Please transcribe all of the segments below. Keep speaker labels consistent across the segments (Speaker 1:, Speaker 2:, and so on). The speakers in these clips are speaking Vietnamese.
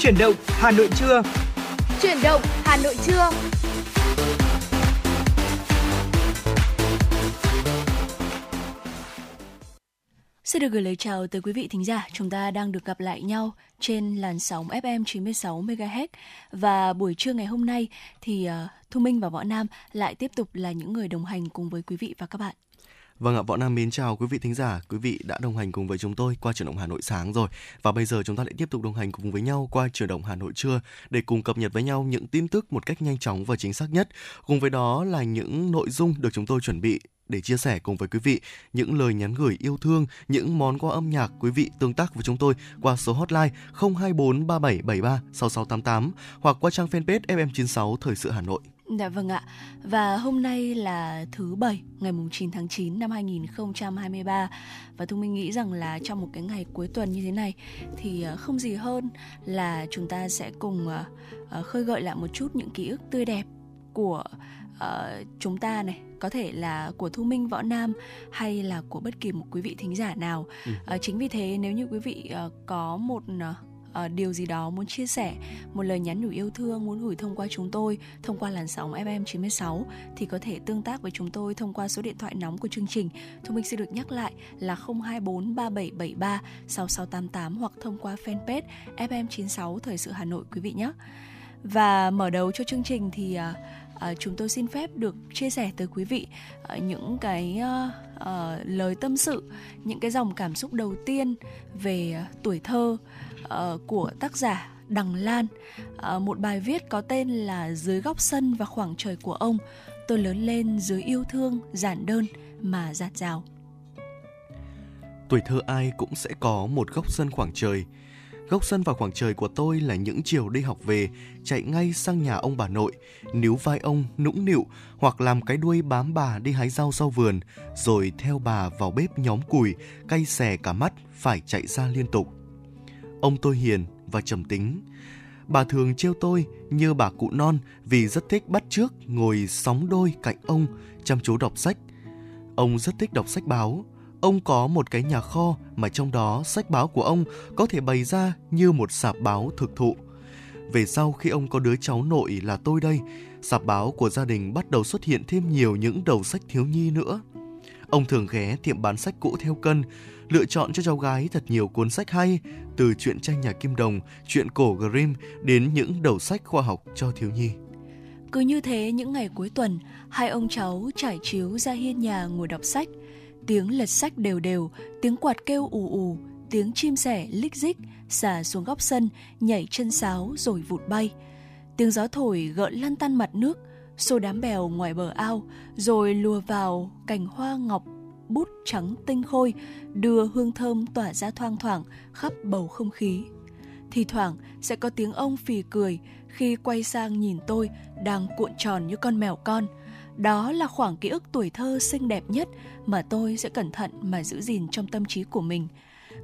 Speaker 1: Chuyển động Hà Nội trưa.
Speaker 2: Chuyển động Hà Nội trưa.
Speaker 3: Xin được gửi lời chào tới quý vị thính giả. Chúng ta đang được gặp lại nhau trên làn sóng FM 96 MHz và buổi trưa ngày hôm nay thì uh, Thu Minh và Võ Nam lại tiếp tục là những người đồng hành cùng với quý vị và các bạn.
Speaker 4: Vâng ạ, Võ Nam mến chào quý vị thính giả, quý vị đã đồng hành cùng với chúng tôi qua chuyển động Hà Nội sáng rồi. Và bây giờ chúng ta lại tiếp tục đồng hành cùng với nhau qua chuyển động Hà Nội trưa để cùng cập nhật với nhau những tin tức một cách nhanh chóng và chính xác nhất. Cùng với đó là những nội dung được chúng tôi chuẩn bị để chia sẻ cùng với quý vị những lời nhắn gửi yêu thương, những món quà âm nhạc quý vị tương tác với chúng tôi qua số hotline 024 3773 6688 hoặc qua trang fanpage FM96 Thời sự Hà Nội.
Speaker 3: Dạ vâng ạ. Và hôm nay là thứ bảy, ngày 9 tháng 9 năm 2023 và Thu Minh nghĩ rằng là trong một cái ngày cuối tuần như thế này thì ờ, không gì hơn là chúng ta sẽ cùng ờ, ờ, khơi gợi lại một chút những ký ức tươi đẹp của uh, chúng ta này có thể là của thu minh võ nam hay là của bất kỳ một quý vị thính giả nào ừ. uh, chính vì thế nếu như quý vị uh, có một uh, uh, điều gì đó muốn chia sẻ, một lời nhắn nhủ yêu thương muốn gửi thông qua chúng tôi, thông qua làn sóng FM 96 thì có thể tương tác với chúng tôi thông qua số điện thoại nóng của chương trình. Thu Minh sẽ được nhắc lại là 024 3773 6688 hoặc thông qua fanpage FM 96 Thời sự Hà Nội quý vị nhé. Và mở đầu cho chương trình thì uh, uh, chúng tôi xin phép được chia sẻ tới quý vị uh, những cái uh, uh, lời tâm sự, những cái dòng cảm xúc đầu tiên về uh, tuổi thơ uh, của tác giả Đằng Lan. Uh, một bài viết có tên là Dưới góc sân và khoảng trời của ông, tôi lớn lên dưới yêu thương giản đơn mà dạt rào.
Speaker 4: Tuổi thơ ai cũng sẽ có một góc sân khoảng trời Góc sân và khoảng trời của tôi là những chiều đi học về, chạy ngay sang nhà ông bà nội, níu vai ông nũng nịu hoặc làm cái đuôi bám bà đi hái rau sau vườn, rồi theo bà vào bếp nhóm củi, cay xè cả mắt, phải chạy ra liên tục. Ông tôi hiền và trầm tính. Bà thường trêu tôi như bà cụ non vì rất thích bắt trước ngồi sóng đôi cạnh ông, chăm chú đọc sách. Ông rất thích đọc sách báo, Ông có một cái nhà kho mà trong đó sách báo của ông có thể bày ra như một sạp báo thực thụ. Về sau khi ông có đứa cháu nội là tôi đây, sạp báo của gia đình bắt đầu xuất hiện thêm nhiều những đầu sách thiếu nhi nữa. Ông thường ghé tiệm bán sách cũ theo cân, lựa chọn cho cháu gái thật nhiều cuốn sách hay, từ truyện tranh nhà Kim Đồng, truyện cổ Grimm đến những đầu sách khoa học cho thiếu nhi.
Speaker 3: Cứ như thế những ngày cuối tuần, hai ông cháu trải chiếu ra hiên nhà ngồi đọc sách – tiếng lật sách đều đều, tiếng quạt kêu ù ù, tiếng chim sẻ lích dích xả xuống góc sân, nhảy chân sáo rồi vụt bay. Tiếng gió thổi gợn lăn tăn mặt nước, xô đám bèo ngoài bờ ao, rồi lùa vào cành hoa ngọc bút trắng tinh khôi, đưa hương thơm tỏa ra thoang thoảng khắp bầu không khí. Thì thoảng sẽ có tiếng ông phì cười khi quay sang nhìn tôi đang cuộn tròn như con mèo con – đó là khoảng ký ức tuổi thơ xinh đẹp nhất mà tôi sẽ cẩn thận mà giữ gìn trong tâm trí của mình.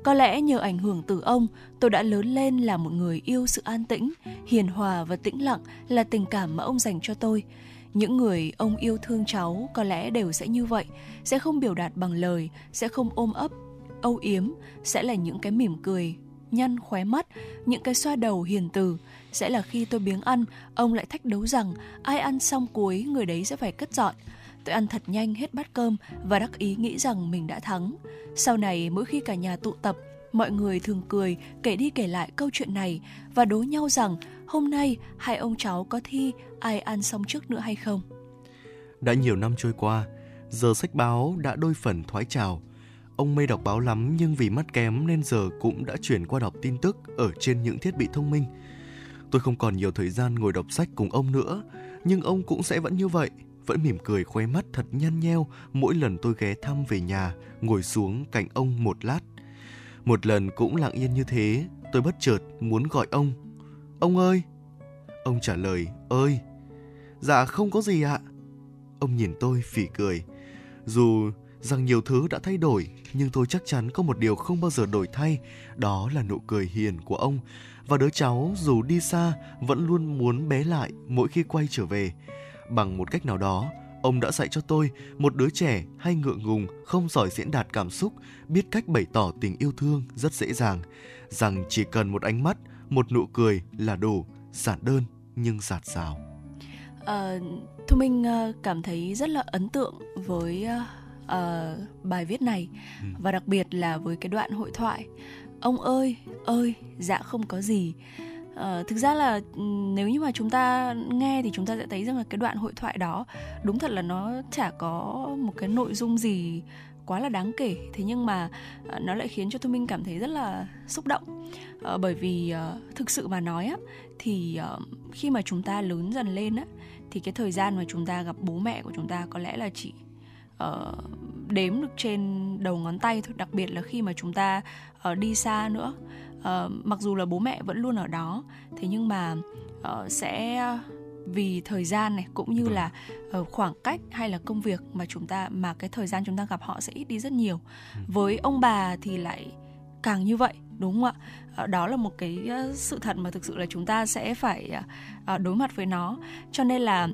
Speaker 3: Có lẽ nhờ ảnh hưởng từ ông, tôi đã lớn lên là một người yêu sự an tĩnh, hiền hòa và tĩnh lặng là tình cảm mà ông dành cho tôi. Những người ông yêu thương cháu có lẽ đều sẽ như vậy, sẽ không biểu đạt bằng lời, sẽ không ôm ấp, âu yếm, sẽ là những cái mỉm cười, nhăn khóe mắt, những cái xoa đầu hiền từ, sẽ là khi tôi biếng ăn, ông lại thách đấu rằng ai ăn xong cuối người đấy sẽ phải cất dọn. Tôi ăn thật nhanh hết bát cơm và đắc ý nghĩ rằng mình đã thắng. Sau này mỗi khi cả nhà tụ tập, mọi người thường cười kể đi kể lại câu chuyện này và đố nhau rằng hôm nay hai ông cháu có thi ai ăn xong trước nữa hay không.
Speaker 4: Đã nhiều năm trôi qua, giờ sách báo đã đôi phần thoái trào. Ông mê đọc báo lắm nhưng vì mắt kém nên giờ cũng đã chuyển qua đọc tin tức ở trên những thiết bị thông minh. Tôi không còn nhiều thời gian ngồi đọc sách cùng ông nữa, nhưng ông cũng sẽ vẫn như vậy, vẫn mỉm cười khoe mắt thật nhăn nheo mỗi lần tôi ghé thăm về nhà, ngồi xuống cạnh ông một lát. Một lần cũng lặng yên như thế, tôi bất chợt muốn gọi ông. Ông ơi! Ông trả lời, ơi! Dạ không có gì ạ. Ông nhìn tôi phỉ cười. Dù rằng nhiều thứ đã thay đổi, nhưng tôi chắc chắn có một điều không bao giờ đổi thay, đó là nụ cười hiền của ông và đứa cháu dù đi xa vẫn luôn muốn bé lại mỗi khi quay trở về. Bằng một cách nào đó, ông đã dạy cho tôi một đứa trẻ hay ngượng ngùng, không giỏi diễn đạt cảm xúc, biết cách bày tỏ tình yêu thương rất dễ dàng, rằng chỉ cần một ánh mắt, một nụ cười là đủ, giản đơn nhưng giạt rào.
Speaker 3: À, Thu Minh ờ, cảm thấy rất là ấn tượng với uh, bài viết này ừ. và đặc biệt là với cái đoạn hội thoại. Ông ơi, ơi, dạ không có gì. Uh, thực ra là ừ, nếu như mà chúng ta nghe thì chúng ta sẽ thấy rằng là cái đoạn hội thoại đó đúng thật là nó chả có một cái nội dung gì quá là đáng kể thế nhưng mà nó lại khiến cho thu minh cảm thấy rất là xúc động uh, bởi vì uh, thực sự mà nói á thì uh, khi mà chúng ta lớn dần lên á thì cái thời gian mà chúng ta gặp bố mẹ của chúng ta có lẽ là chỉ uh, đếm được trên đầu ngón tay thôi đặc biệt là khi mà chúng ta uh, đi xa nữa. Uh, mặc dù là bố mẹ vẫn luôn ở đó thế nhưng mà uh, sẽ vì thời gian này cũng như là uh, khoảng cách hay là công việc mà chúng ta mà cái thời gian chúng ta gặp họ sẽ ít đi rất nhiều. Ừ. với ông bà thì lại càng như vậy đúng không ạ Ờ, đó là một cái sự thật mà thực sự là chúng ta sẽ phải ờ, đối mặt với nó cho nên là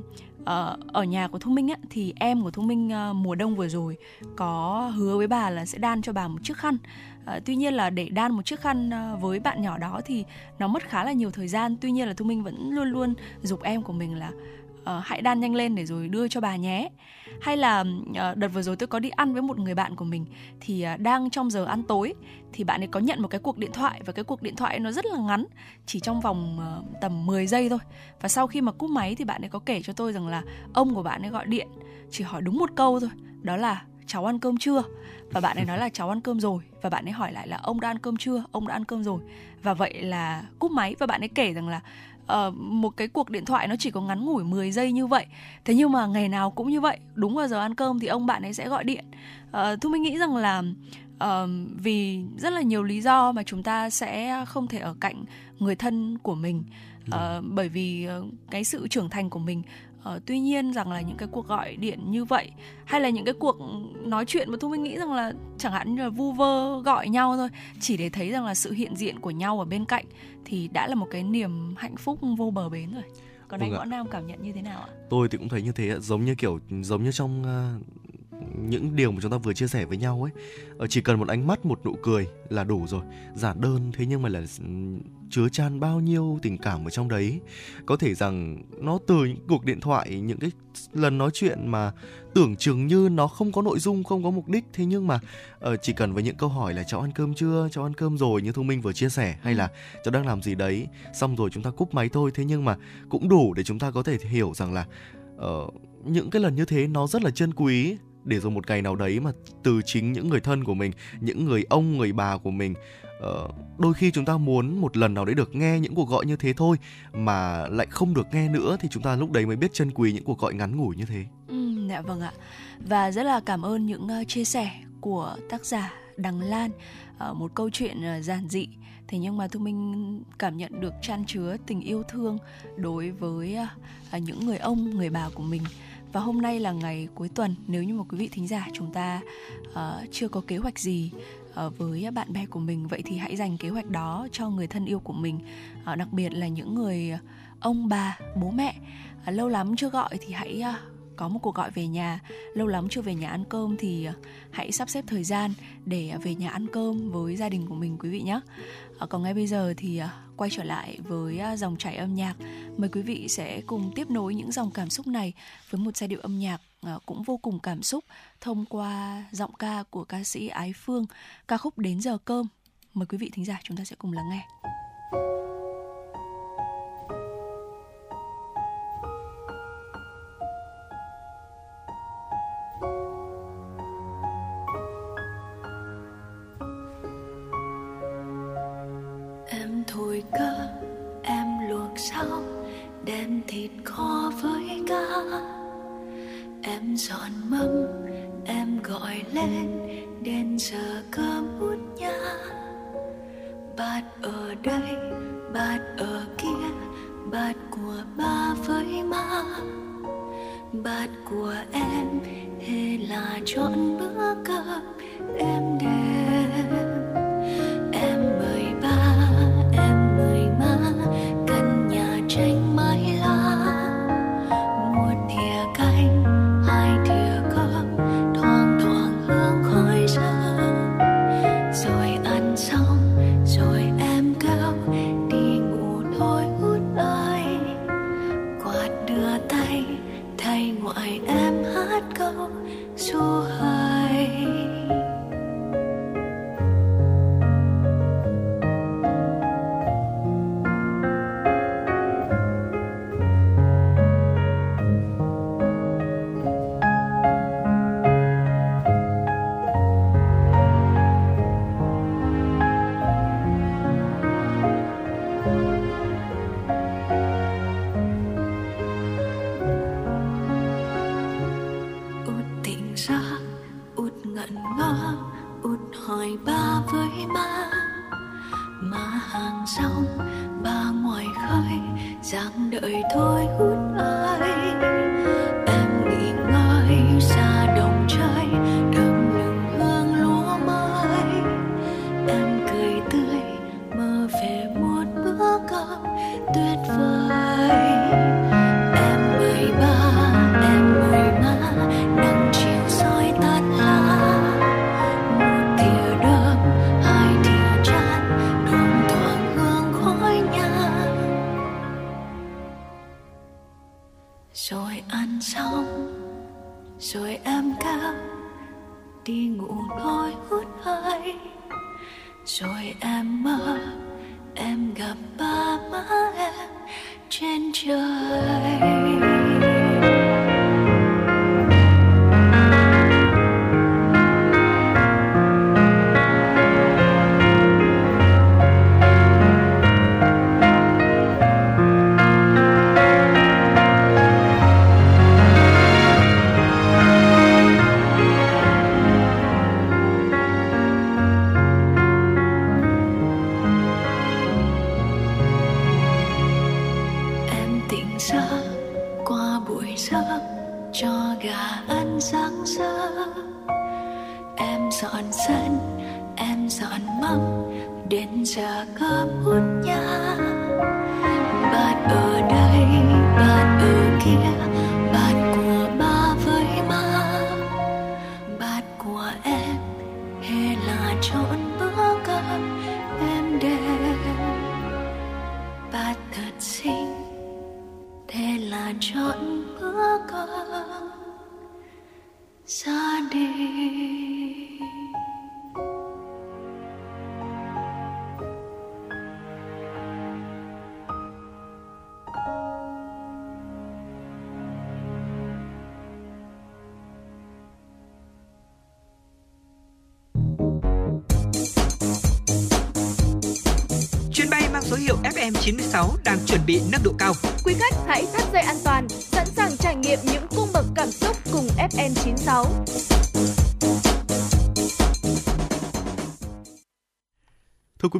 Speaker 3: ờ, ở nhà của Thu Minh á, thì em của Thu Minh mùa đông vừa rồi có hứa với bà là sẽ đan cho bà một chiếc khăn À, tuy nhiên là để đan một chiếc khăn với bạn nhỏ đó thì nó mất khá là nhiều thời gian. Tuy nhiên là Thu Minh vẫn luôn luôn dục em của mình là uh, hãy đan nhanh lên để rồi đưa cho bà nhé. Hay là uh, đợt vừa rồi tôi có đi ăn với một người bạn của mình thì uh, đang trong giờ ăn tối thì bạn ấy có nhận một cái cuộc điện thoại và cái cuộc điện thoại nó rất là ngắn, chỉ trong vòng uh, tầm 10 giây thôi. Và sau khi mà cúp máy thì bạn ấy có kể cho tôi rằng là ông của bạn ấy gọi điện chỉ hỏi đúng một câu thôi, đó là cháu ăn cơm chưa và bạn ấy nói là cháu ăn cơm rồi và bạn ấy hỏi lại là ông đã ăn cơm chưa ông đã ăn cơm rồi và vậy là cúp máy và bạn ấy kể rằng là uh, một cái cuộc điện thoại nó chỉ có ngắn ngủi 10 giây như vậy. Thế nhưng mà ngày nào cũng như vậy đúng vào giờ ăn cơm thì ông bạn ấy sẽ gọi điện. Uh, thu minh nghĩ rằng là uh, vì rất là nhiều lý do mà chúng ta sẽ không thể ở cạnh người thân của mình. Uh, bởi vì uh, cái sự trưởng thành của mình Uh, tuy nhiên rằng là những cái cuộc gọi điện như vậy hay là những cái cuộc nói chuyện mà thu minh nghĩ rằng là chẳng hạn như là vu vơ gọi nhau thôi chỉ để thấy rằng là sự hiện diện của nhau ở bên cạnh thì đã là một cái niềm hạnh phúc vô bờ bến rồi. Còn vâng anh võ nam cảm nhận như thế nào ạ?
Speaker 4: Tôi thì cũng thấy như thế giống như kiểu giống như trong uh, những điều mà chúng ta vừa chia sẻ với nhau ấy. Ờ, chỉ cần một ánh mắt một nụ cười là đủ rồi. Giản đơn thế nhưng mà là chứa chan bao nhiêu tình cảm ở trong đấy. Có thể rằng nó từ những cuộc điện thoại những cái lần nói chuyện mà tưởng chừng như nó không có nội dung không có mục đích. Thế nhưng mà uh, chỉ cần với những câu hỏi là cháu ăn cơm chưa? Cháu ăn cơm rồi? như thu minh vừa chia sẻ hay là cháu đang làm gì đấy? Xong rồi chúng ta cúp máy thôi. Thế nhưng mà cũng đủ để chúng ta có thể hiểu rằng là uh, những cái lần như thế nó rất là chân quý để rồi một ngày nào đấy mà từ chính những người thân của mình những người ông người bà của mình uh, đôi khi chúng ta muốn một lần nào đấy được nghe những cuộc gọi như thế thôi mà lại không được nghe nữa thì chúng ta lúc đấy mới biết trân quý những cuộc gọi ngắn ngủi như thế.
Speaker 3: Ừ, dạ vâng ạ. Và rất là cảm ơn những uh, chia sẻ của tác giả Đằng Lan uh, một câu chuyện uh, giản dị thế nhưng mà thu minh cảm nhận được chan chứa tình yêu thương đối với uh, những người ông người bà của mình và hôm nay là ngày cuối tuần nếu như một quý vị thính giả chúng ta uh, chưa có kế hoạch gì uh, với bạn bè của mình vậy thì hãy dành kế hoạch đó cho người thân yêu của mình. Uh, đặc biệt là những người ông bà bố mẹ. Uh, lâu lắm chưa gọi thì hãy uh, có một cuộc gọi về nhà. Lâu lắm chưa về nhà ăn cơm thì hãy sắp xếp thời gian để về nhà ăn cơm với gia đình của mình quý vị nhé. Ờ, còn ngay bây giờ thì à, quay trở lại với à, dòng chảy âm nhạc. Mời quý vị sẽ cùng tiếp nối những dòng cảm xúc này với một giai điệu âm nhạc à, cũng vô cùng cảm xúc thông qua giọng ca của ca sĩ Ái Phương. Ca khúc đến giờ cơm. Mời quý vị thính giả chúng ta sẽ cùng lắng nghe.
Speaker 1: Cơ, em luộc xong đem thịt kho với cá. Em dọn mâm, em gọi lên đến giờ cơm út nhá. Bát ở đây, bát ở kia, bát của ba với má bát của em hay là chọn bữa cơm, em
Speaker 2: để hỏi ba với má má hàng xong ba ngoài khơi dáng đợi
Speaker 4: thôi hút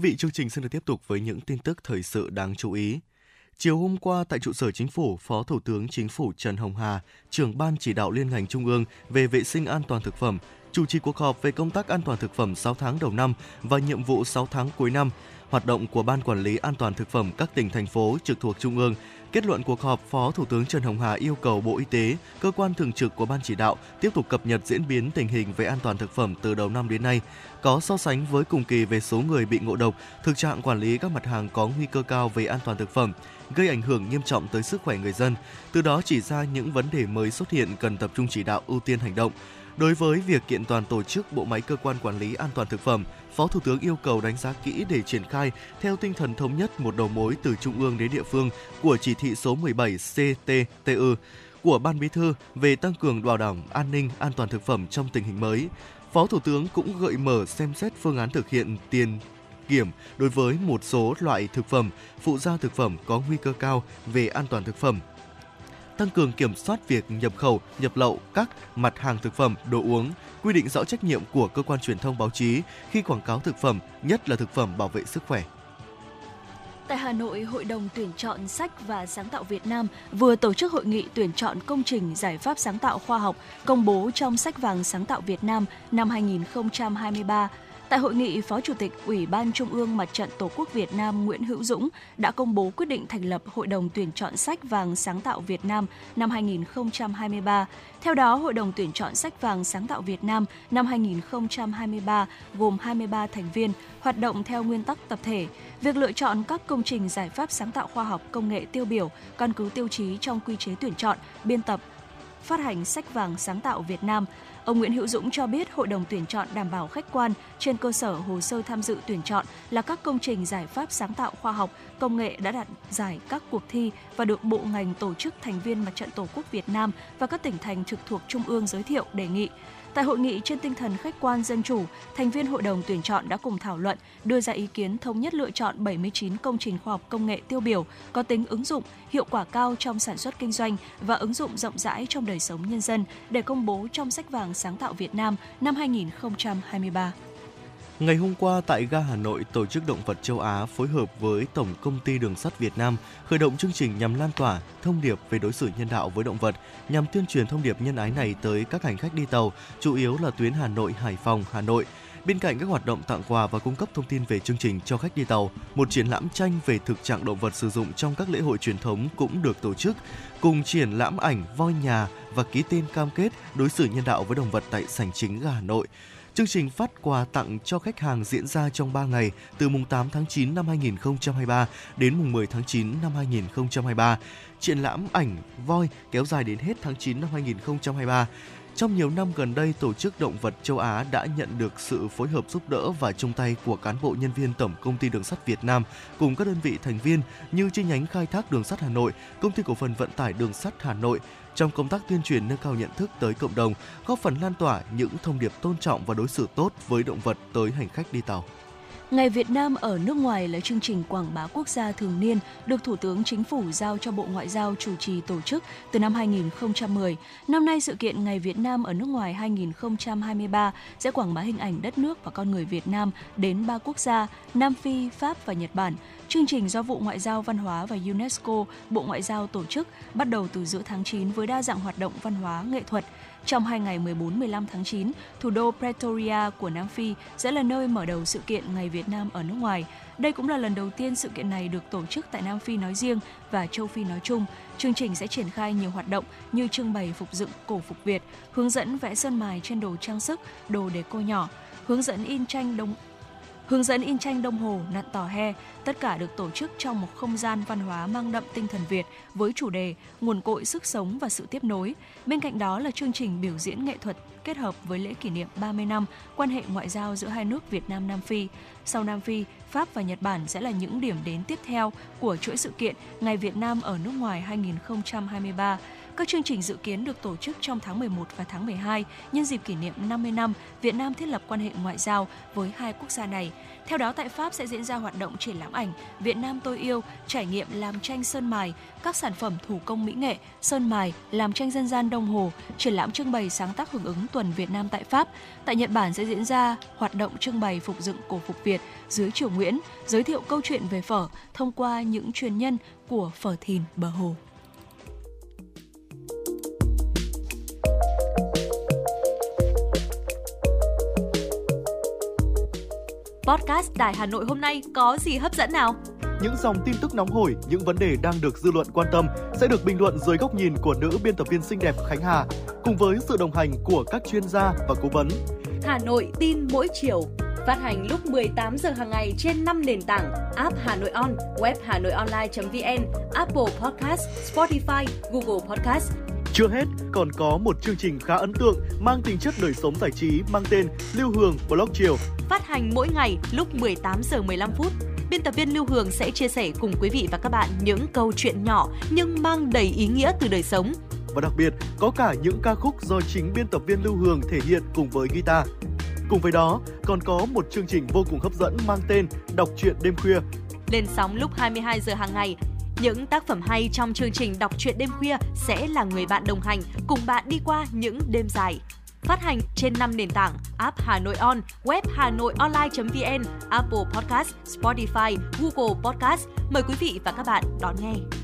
Speaker 4: vị, chương trình xin được tiếp tục với những tin tức thời sự đáng chú ý. Chiều hôm qua tại trụ sở chính phủ, Phó Thủ tướng Chính phủ Trần Hồng Hà, trưởng ban chỉ đạo liên ngành trung ương về vệ sinh an toàn thực phẩm, chủ trì cuộc họp về công tác an toàn thực phẩm 6 tháng đầu năm và nhiệm vụ 6 tháng cuối năm, hoạt động của Ban Quản lý An toàn thực phẩm các tỉnh thành phố trực thuộc trung ương. Kết luận cuộc họp, Phó Thủ tướng Trần Hồng Hà yêu cầu Bộ Y tế, cơ quan thường trực của Ban chỉ đạo tiếp tục cập nhật diễn biến tình hình về an toàn thực phẩm từ đầu năm đến nay, có so sánh với cùng kỳ về số người bị ngộ độc, thực trạng quản lý các mặt hàng có nguy cơ cao về an toàn thực phẩm, gây ảnh hưởng nghiêm trọng tới sức khỏe người dân. Từ đó chỉ ra những vấn đề mới xuất hiện cần tập trung chỉ đạo ưu tiên hành động. Đối với việc kiện toàn tổ chức bộ máy cơ quan quản lý an toàn thực phẩm, Phó Thủ tướng yêu cầu đánh giá kỹ để triển khai theo tinh thần thống nhất một đầu mối từ trung ương đến địa phương của chỉ thị số 17 CTTU của Ban Bí thư về tăng cường bảo đảm an ninh an toàn thực phẩm trong tình hình mới. Phó Thủ tướng cũng gợi mở xem xét phương án thực hiện tiền kiểm đối với một số loại thực phẩm, phụ gia thực phẩm có nguy cơ cao về an toàn thực phẩm tăng cường kiểm soát việc nhập khẩu, nhập lậu các mặt hàng thực phẩm, đồ uống, quy định rõ trách nhiệm của cơ quan truyền thông báo chí khi quảng cáo thực phẩm, nhất là thực phẩm bảo vệ sức khỏe.
Speaker 3: Tại Hà Nội, Hội đồng tuyển chọn sách và sáng tạo Việt Nam vừa tổ chức hội nghị tuyển chọn công trình giải pháp sáng tạo khoa học công bố trong sách vàng sáng tạo Việt Nam năm 2023. Tại hội nghị, Phó Chủ tịch Ủy ban Trung ương Mặt trận Tổ quốc Việt Nam Nguyễn Hữu Dũng đã công bố quyết định thành lập Hội đồng tuyển chọn sách vàng sáng tạo Việt Nam năm 2023. Theo đó, Hội đồng tuyển chọn sách vàng sáng tạo Việt Nam năm 2023 gồm 23 thành viên, hoạt động theo nguyên tắc tập thể. Việc lựa chọn các công trình giải pháp sáng tạo khoa học công nghệ tiêu biểu, căn cứ tiêu chí trong quy chế tuyển chọn, biên tập, phát hành sách vàng sáng tạo Việt Nam. Ông Nguyễn Hữu Dũng cho biết hội đồng tuyển chọn đảm bảo khách quan trên cơ sở hồ sơ tham dự tuyển chọn là các công trình giải pháp sáng tạo khoa học, công nghệ đã đạt giải các cuộc thi và được bộ ngành tổ chức thành viên Mặt trận Tổ quốc Việt Nam và các tỉnh thành trực thuộc Trung ương giới thiệu đề nghị. Tại hội nghị trên tinh thần khách quan dân chủ, thành viên hội đồng tuyển chọn đã cùng thảo luận, đưa ra ý kiến thống nhất lựa chọn 79 công trình khoa học công nghệ tiêu biểu có tính ứng dụng, hiệu quả cao trong sản xuất kinh doanh và ứng dụng rộng rãi trong đời sống nhân dân để công bố trong sách vàng sáng tạo Việt Nam năm 2023.
Speaker 4: Ngày hôm qua tại ga Hà Nội, Tổ chức Động vật châu Á phối hợp với Tổng công ty Đường sắt Việt Nam khởi động chương trình nhằm lan tỏa thông điệp về đối xử nhân đạo với động vật, nhằm tuyên truyền thông điệp nhân ái này tới các hành khách đi tàu, chủ yếu là tuyến Hà Nội, Hải Phòng, Hà Nội. Bên cạnh các hoạt động tặng quà và cung cấp thông tin về chương trình cho khách đi tàu, một triển lãm tranh về thực trạng động vật sử dụng trong các lễ hội truyền thống cũng được tổ chức, cùng triển lãm ảnh voi nhà và ký tên cam kết đối xử nhân đạo với động vật tại sảnh chính ga Hà Nội. Chương trình phát quà tặng cho khách hàng diễn ra trong 3 ngày từ mùng 8 tháng 9 năm 2023 đến mùng 10 tháng 9 năm 2023. Triển lãm ảnh voi kéo dài đến hết tháng 9 năm 2023. Trong nhiều năm gần đây, Tổ chức Động vật châu Á đã nhận được sự phối hợp giúp đỡ và chung tay của cán bộ nhân viên Tổng Công ty Đường sắt Việt Nam cùng các đơn vị thành viên như chi nhánh khai thác đường sắt Hà Nội, Công ty cổ phần vận tải đường sắt Hà Nội, trong công tác tuyên truyền nâng cao nhận thức tới cộng đồng, góp phần lan tỏa những thông điệp tôn trọng và đối xử tốt với động vật tới hành khách đi tàu.
Speaker 3: Ngày Việt Nam ở nước ngoài là chương trình quảng bá quốc gia thường niên được Thủ tướng Chính phủ giao cho Bộ Ngoại giao chủ trì tổ chức từ năm 2010. Năm nay sự kiện Ngày Việt Nam ở nước ngoài 2023 sẽ quảng bá hình ảnh đất nước và con người Việt Nam đến ba quốc gia Nam Phi, Pháp và Nhật Bản. Chương trình do Vụ Ngoại giao Văn hóa và UNESCO, Bộ Ngoại giao tổ chức bắt đầu từ giữa tháng 9 với đa dạng hoạt động văn hóa, nghệ thuật. Trong hai ngày 14-15 tháng 9, thủ đô Pretoria của Nam Phi sẽ là nơi mở đầu sự kiện Ngày Việt Nam ở nước ngoài. Đây cũng là lần đầu tiên sự kiện này được tổ chức tại Nam Phi nói riêng và châu Phi nói chung. Chương trình sẽ triển khai nhiều hoạt động như trưng bày phục dựng cổ phục Việt, hướng dẫn vẽ sơn mài trên đồ trang sức, đồ để cô nhỏ, hướng dẫn in tranh đông Hướng dẫn in tranh đồng hồ, nặn tò he, tất cả được tổ chức trong một không gian văn hóa mang đậm tinh thần Việt với chủ đề nguồn cội sức sống và sự tiếp nối. Bên cạnh đó là chương trình biểu diễn nghệ thuật kết hợp với lễ kỷ niệm 30 năm quan hệ ngoại giao giữa hai nước Việt Nam Nam Phi. Sau Nam Phi, Pháp và Nhật Bản sẽ là những điểm đến tiếp theo của chuỗi sự kiện Ngày Việt Nam ở nước ngoài 2023. Các chương trình dự kiến được tổ chức trong tháng 11 và tháng 12 nhân dịp kỷ niệm 50 năm Việt Nam thiết lập quan hệ ngoại giao với hai quốc gia này. Theo đó tại Pháp sẽ diễn ra hoạt động triển lãm ảnh Việt Nam tôi yêu, trải nghiệm làm tranh sơn mài, các sản phẩm thủ công mỹ nghệ, sơn mài, làm tranh dân gian đồng hồ, triển lãm trưng bày sáng tác hưởng ứng tuần Việt Nam tại Pháp. Tại Nhật Bản sẽ diễn ra hoạt động trưng bày phục dựng cổ phục Việt dưới triều Nguyễn, giới thiệu câu chuyện về phở thông qua những truyền nhân của phở thìn bờ hồ.
Speaker 5: Podcast Đài Hà Nội hôm nay có gì hấp dẫn nào?
Speaker 4: Những dòng tin tức nóng hổi, những vấn đề đang được dư luận quan tâm sẽ được bình luận dưới góc nhìn của nữ biên tập viên xinh đẹp Khánh Hà cùng với sự đồng hành của các chuyên gia và cố vấn.
Speaker 5: Hà Nội tin mỗi chiều phát hành lúc 18 giờ hàng ngày trên 5 nền tảng app Hà Nội On, web Hà Nội Online.vn, Apple Podcast, Spotify, Google Podcast.
Speaker 4: Chưa hết, còn có một chương trình khá ấn tượng mang tính chất đời sống giải trí mang tên Lưu Hương Blog Chiều.
Speaker 5: Phát hành mỗi ngày lúc 18 giờ 15 phút. Biên tập viên Lưu Hương sẽ chia sẻ cùng quý vị và các bạn những câu chuyện nhỏ nhưng mang đầy ý nghĩa từ đời sống.
Speaker 4: Và đặc biệt, có cả những ca khúc do chính biên tập viên Lưu Hương thể hiện cùng với guitar. Cùng với đó, còn có một chương trình vô cùng hấp dẫn mang tên Đọc truyện đêm khuya.
Speaker 5: Lên sóng lúc 22 giờ hàng ngày những tác phẩm hay trong chương trình đọc truyện đêm khuya sẽ là người bạn đồng hành cùng bạn đi qua những đêm dài. Phát hành trên 5 nền tảng app Hà Nội On, web Hà Nội Online.vn, Apple Podcast, Spotify, Google Podcast. Mời quý vị và các bạn đón nghe.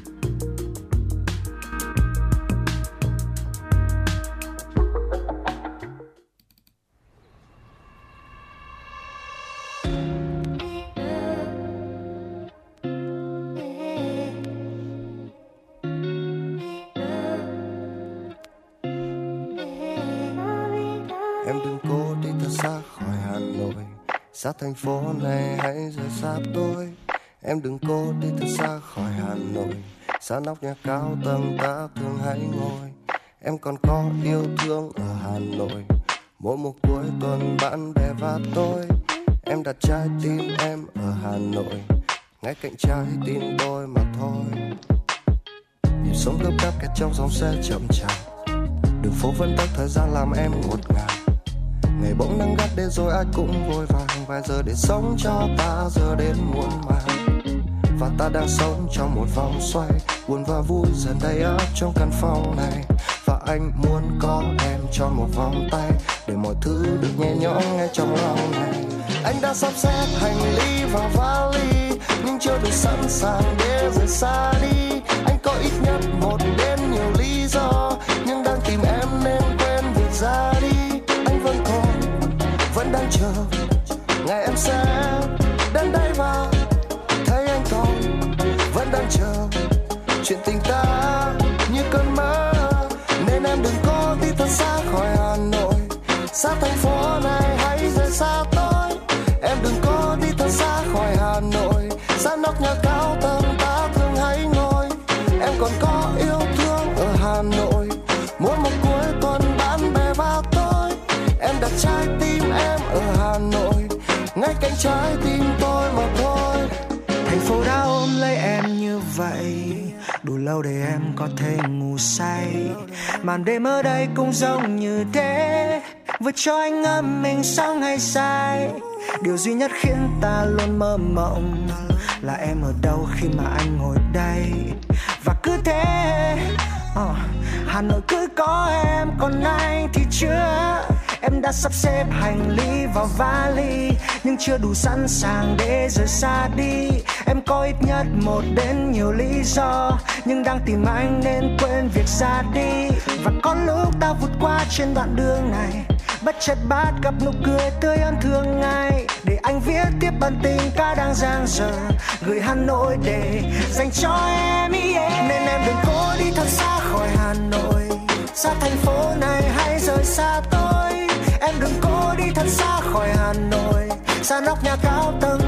Speaker 6: Xa thành phố này, hãy rời xa tôi. Em đừng cố đi thật xa khỏi hà nội. Xa nóc nhà cao tầng, ta thường hay ngồi. Em còn có yêu thương ở hà nội. Mỗi một cuối tuần, bạn bè và tôi. Em đặt trái tim em ở hà nội. Ngay cạnh trái tim tôi mà thôi. Nhịp sống gấp gáp kẹt trong dòng xe chậm chạp. Đường phố vẫn tắt thời gian làm em ngột ngạt ngày bỗng nắng gắt đến rồi ai cũng vội vàng. Vài giờ để sống cho ta giờ đến muộn màng. Và ta đang sống trong một vòng xoay. Buồn và vui dần đầy ắp trong căn phòng này. Và anh muốn có em cho một vòng tay. Để mọi thứ được nhẹ nhõm ngay trong lòng này. Anh anh đã sắp xếp hành lý và vali, nhưng chưa đủ sẵn sàng để rời xa đi. Anh có ít nhất một sẽ đến đây và thấy anh còn vẫn đang chờ chuyện tình ta như cơn mơ. Nên em đừng có đi thật xa khỏi hà nội. Xa thành phố này hãy rời xa tôi. Em đừng có đi thật xa khỏi hà nội. Xa nóc nhà cao tầng ta thường hay ngồi. Em còn có yêu thương ở hà nội. Mỗi một cuối tuần bạn bè và tôi, em đặt trái tim trái tim tôi mà thôi.
Speaker 7: Thành phố đã ôm lấy em như vậy. Đủ lâu để em có thể ngủ say. Màn đêm ở đây cũng giống như thế. Vừa cho anh ngâm mình sống hay sai điều duy nhất khiến ta luôn mơ mộng là em ở đâu khi mà anh ngồi đây. Và cứ thế uh, hà nội cứ có em còn anh thì chưa? Em đã sắp xếp hành lý vào vali nhưng chưa đủ sẵn sàng để rời xa đi. Em có ít nhất một đến nhiều lý do nhưng đang tìm anh nên quên việc ra đi. Và có lúc ta vượt qua trên đoạn đường này bất chợt bắt gặp nụ cười tươi ơn thường ngày để anh viết tiếp bản tình ca đang giang dở. Gửi hà nội để dành cho em yeah. nên em đừng cố đi thật xa khỏi hà nội. Xa thành phố này hãy rời xa tôi. Em đừng cố đi thật xa khỏi hà nội. Xa nóc nhà cao tầng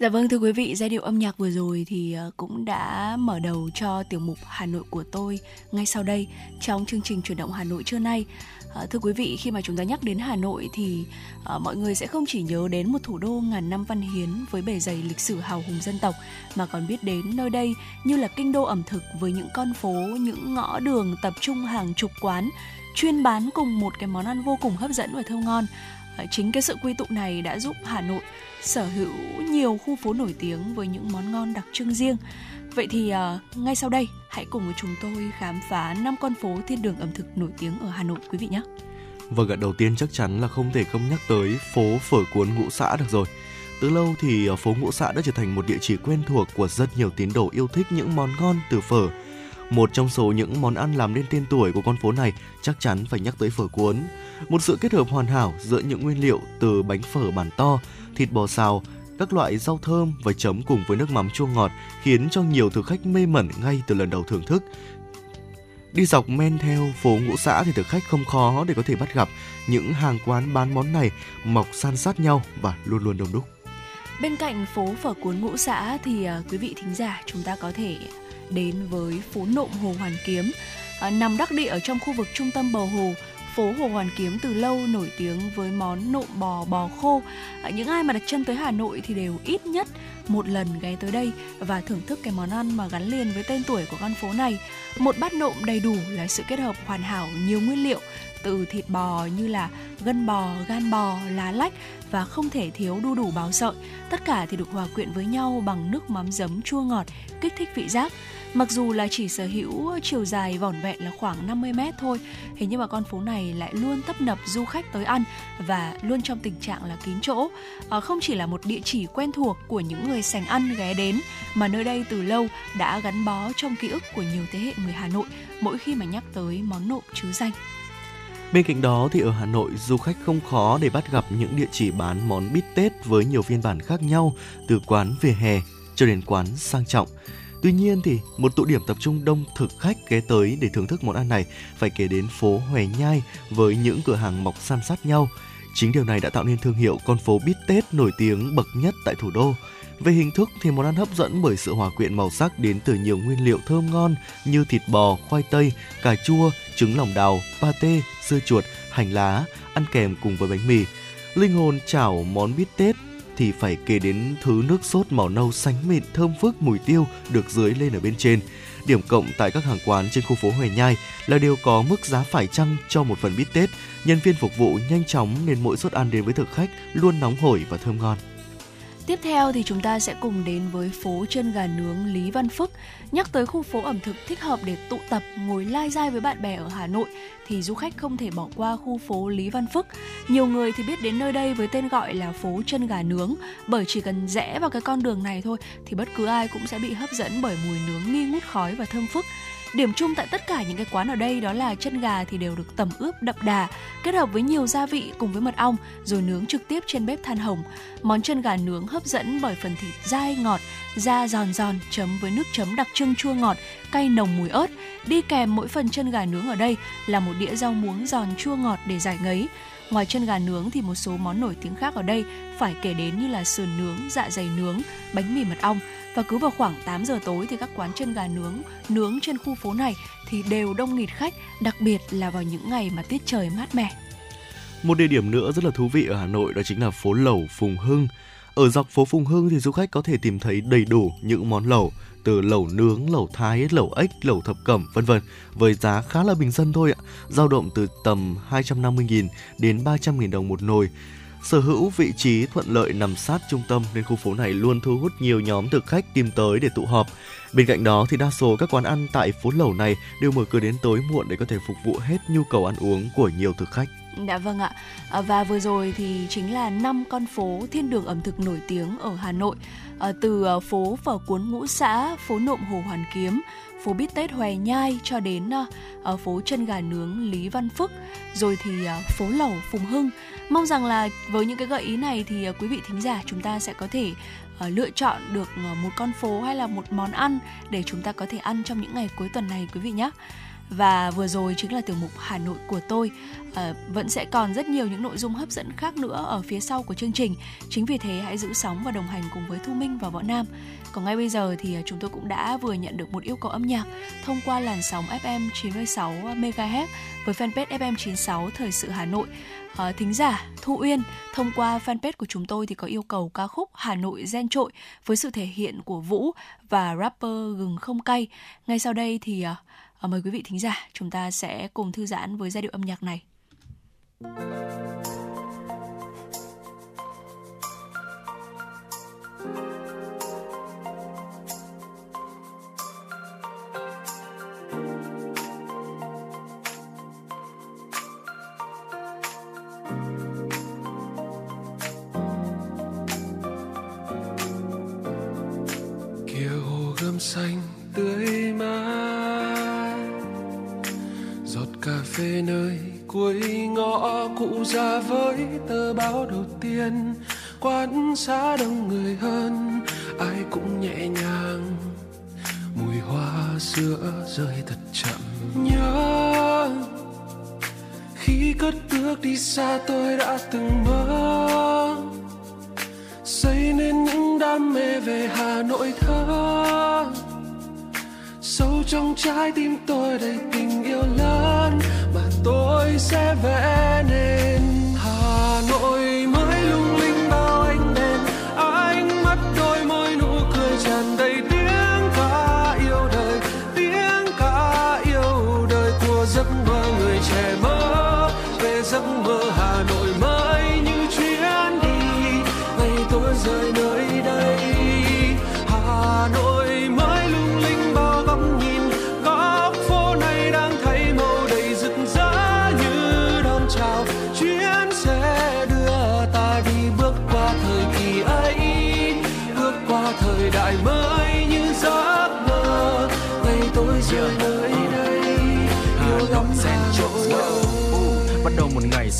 Speaker 3: Dạ vâng thưa quý vị, giai điệu âm nhạc vừa rồi thì ờ, cũng đã mở đầu cho tiểu mục Hà Nội của tôi ngay sau đây trong chương trình chuyển động Hà Nội trưa nay. À, thưa quý vị, khi mà chúng ta nhắc đến Hà Nội thì à, mọi người sẽ không chỉ nhớ đến một thủ đô ngàn năm văn hiến với bề dày lịch sử hào hùng dân tộc mà còn biết đến nơi đây như là kinh đô ẩm thực với những con phố, những ngõ đường tập trung hàng chục quán chuyên bán cùng một cái món ăn vô cùng hấp dẫn và thơm ngon. Ờ, chính cái sự quy tụ này đã giúp Hà Nội sở hữu nhiều khu phố nổi tiếng với những món ngon đặc trưng riêng. Vậy thì uh, ngay sau đây hãy cùng với chúng tôi khám phá năm con phố thiên đường ẩm thực nổi tiếng ở Hà Nội quý vị nhé.
Speaker 4: Vâng ạ, đầu tiên chắc chắn là không thể không nhắc tới phố phở cuốn ngũ xã được rồi. Từ lâu thì ờ, phố ngũ xã đã trở thành một địa chỉ quen thuộc của rất nhiều tín đồ yêu thích những món ngon từ phở. Một trong số những món ăn làm nên tên tuổi của con phố này chắc chắn phải nhắc tới phở cuốn. Một sự kết hợp hoàn hảo giữa những nguyên liệu từ bánh phở bản to, thịt bò xào, các loại rau thơm và chấm cùng với nước mắm chua ngọt khiến cho nhiều thực khách mê mẩn ngay từ lần đầu thưởng thức. Đi dọc men theo phố ngũ xã thì thực khách không khó để có thể bắt gặp những hàng quán bán món này mọc san sát nhau và luôn luôn đông đúc.
Speaker 3: Bên cạnh phố phở cuốn ngũ xã thì ờ, quý vị thính giả chúng ta có thể đến với phố nộm Hồ Hoàn Kiếm À, nằm đắc địa ở trong khu vực trung tâm bờ hồ phố Hồ Hoàn Kiếm từ lâu nổi tiếng với món nộm bò bò khô. À, những ai mà đặt chân tới Hà Nội thì đều ít nhất một lần ghé tới đây và thưởng thức cái món ăn mà gắn liền với tên tuổi của con phố này. Một bát nộm đầy đủ là sự kết hợp hoàn hảo nhiều nguyên liệu từ thịt bò như là gân bò, gan bò, lá lách và không thể thiếu đu đủ báo sợi. Tất cả thì được hòa quyện với nhau bằng nước mắm giấm chua ngọt, kích thích vị giác. Mặc dù là chỉ sở hữu chiều dài vỏn vẹn là khoảng 50 mét thôi, thế nhưng mà con phố này lại luôn tấp nập du khách tới ăn và luôn trong tình trạng là kín chỗ. À, không chỉ là một địa chỉ quen thuộc của những người sành ăn ghé đến, mà nơi đây từ lâu đã gắn bó trong ký ức của nhiều thế hệ người Hà Nội mỗi khi mà nhắc tới món nộm chứ danh.
Speaker 4: Bên cạnh đó thì ở Hà Nội, du khách không khó để bắt gặp những địa chỉ bán món bít tết với nhiều phiên bản khác nhau, từ quán về hè cho đến quán sang trọng. Tuy nhiên thì một tụ điểm tập trung đông thực khách ghé tới để thưởng thức món ăn này phải kể đến phố Hòe Nhai với những cửa hàng mọc san sát nhau. Chính điều này đã tạo nên thương hiệu con phố bít tết nổi tiếng bậc nhất tại thủ đô. Về hình thức thì món ăn hấp dẫn bởi sự hòa quyện màu sắc đến từ nhiều nguyên liệu thơm ngon như thịt bò, khoai tây, cà chua, trứng lòng đào, pate, dưa chuột, hành lá, ăn kèm cùng với bánh mì. Linh hồn chảo món bít tết thì phải kể đến thứ nước sốt màu nâu sánh mịn thơm phức mùi tiêu được dưới lên ở bên trên. Điểm cộng tại các hàng quán trên khu phố Huệ Nhai là đều có mức giá phải chăng cho một phần bít tết. Nhân viên phục vụ nhanh chóng nên mỗi suất ăn đến với thực khách luôn nóng hổi và thơm ngon.
Speaker 3: Tiếp theo thì chúng ta sẽ cùng đến với phố chân gà nướng Lý Văn Phúc. Nhắc tới khu phố ẩm thực thích hợp để tụ tập, ngồi lai dai với bạn bè ở Hà Nội thì du khách không thể bỏ qua khu phố Lý Văn Phúc. Nhiều người thì biết đến nơi đây với tên gọi là phố chân gà nướng bởi chỉ cần rẽ vào cái con đường này thôi, thì bất cứ ai cũng sẽ bị hấp dẫn bởi mùi nướng nghi ngút khói và thơm phức. Điểm chung tại tất cả những cái quán ở đây đó là chân gà thì đều được tẩm ướp đậm đà, kết hợp với nhiều gia vị cùng với mật ong rồi nướng trực tiếp trên bếp than hồng. Món chân gà nướng hấp dẫn bởi phần thịt dai ngọt, da giòn giòn chấm với nước chấm đặc trưng chua ngọt, cay nồng mùi ớt. Đi kèm mỗi phần chân gà nướng ở đây là một đĩa rau muống giòn chua ngọt để giải ngấy. Ngoài chân gà nướng thì một số món nổi tiếng khác ở đây phải kể đến như là sườn nướng, dạ dày nướng, bánh mì mật ong và cứ vào khoảng 8 giờ tối thì các quán chân gà nướng nướng trên khu phố này thì đều đông nghịt khách, đặc biệt là vào những ngày mà tiết trời mát mẻ.
Speaker 4: Một địa điểm nữa rất là thú vị ở Hà Nội đó chính là phố lẩu Phùng Hưng. Ở dọc phố Phùng Hưng thì du khách có thể tìm thấy đầy đủ những món lẩu từ lẩu nướng, lẩu thái, lẩu ếch, lẩu thập cẩm vân vân với giá khá là bình dân thôi ạ, dao động từ tầm 250.000 đến 300.000 đồng một nồi. Sở hữu vị trí thuận lợi nằm sát trung tâm nên khu phố này luôn thu hút nhiều nhóm thực khách tìm tới để tụ họp. Bên cạnh đó thì đa số các quán ăn tại phố lẩu này đều mở cửa đến tối muộn để có thể phục vụ hết nhu cầu ăn uống của nhiều thực khách.
Speaker 3: đã vâng ạ. À, và vừa rồi thì chính là năm con phố thiên đường ẩm thực nổi tiếng ở Hà Nội. À, từ à, phố phở cuốn ngũ xã, phố nộm Hồ Hoàn Kiếm, phố bít tết Hoè Nhai cho đến uh, phố chân gà nướng Lý Văn Phức, rồi thì uh, phố lẩu Phùng Hưng. Mong rằng là với những cái gợi ý này thì uh, quý vị thính giả chúng ta sẽ có thể uh, lựa chọn được uh, một con phố hay là một món ăn để chúng ta có thể ăn trong những ngày cuối tuần này quý vị nhé. Và vừa rồi chính là tiểu mục Hà Nội của tôi. À, vẫn sẽ còn rất nhiều những nội dung hấp dẫn khác nữa ở phía sau của chương trình. Chính vì thế hãy giữ sóng và đồng hành cùng với Thu Minh và Võ Nam. Còn ngay bây giờ thì à, chúng tôi cũng đã vừa nhận được một yêu cầu âm nhạc thông qua làn sóng FM 96 MHz với fanpage FM 96 Thời sự Hà Nội. À, thính giả Thu Uyên thông qua fanpage của chúng tôi thì có yêu cầu ca khúc Hà Nội gen trội với sự thể hiện của Vũ và rapper gừng không cay. Ngay sau đây thì À, à mời quý vị thính giả, chúng ta sẽ cùng thư giãn với giai điệu âm nhạc này.
Speaker 8: kia xanh tươi mát. Giọt cà phê nơi cuối ngõ cụ ra với tờ báo đầu tiên. Quán xá đông người hơn, ai cũng nhẹ nhàng. Mùi hoa sữa rơi thật chậm. Nhớ, khi cất bước đi xa tôi đã từng mơ. Xây nên những đam mê về hà nội thơ sâu trong trái tim tôi đầy tình yêu lớn mà tôi sẽ vẽ nên.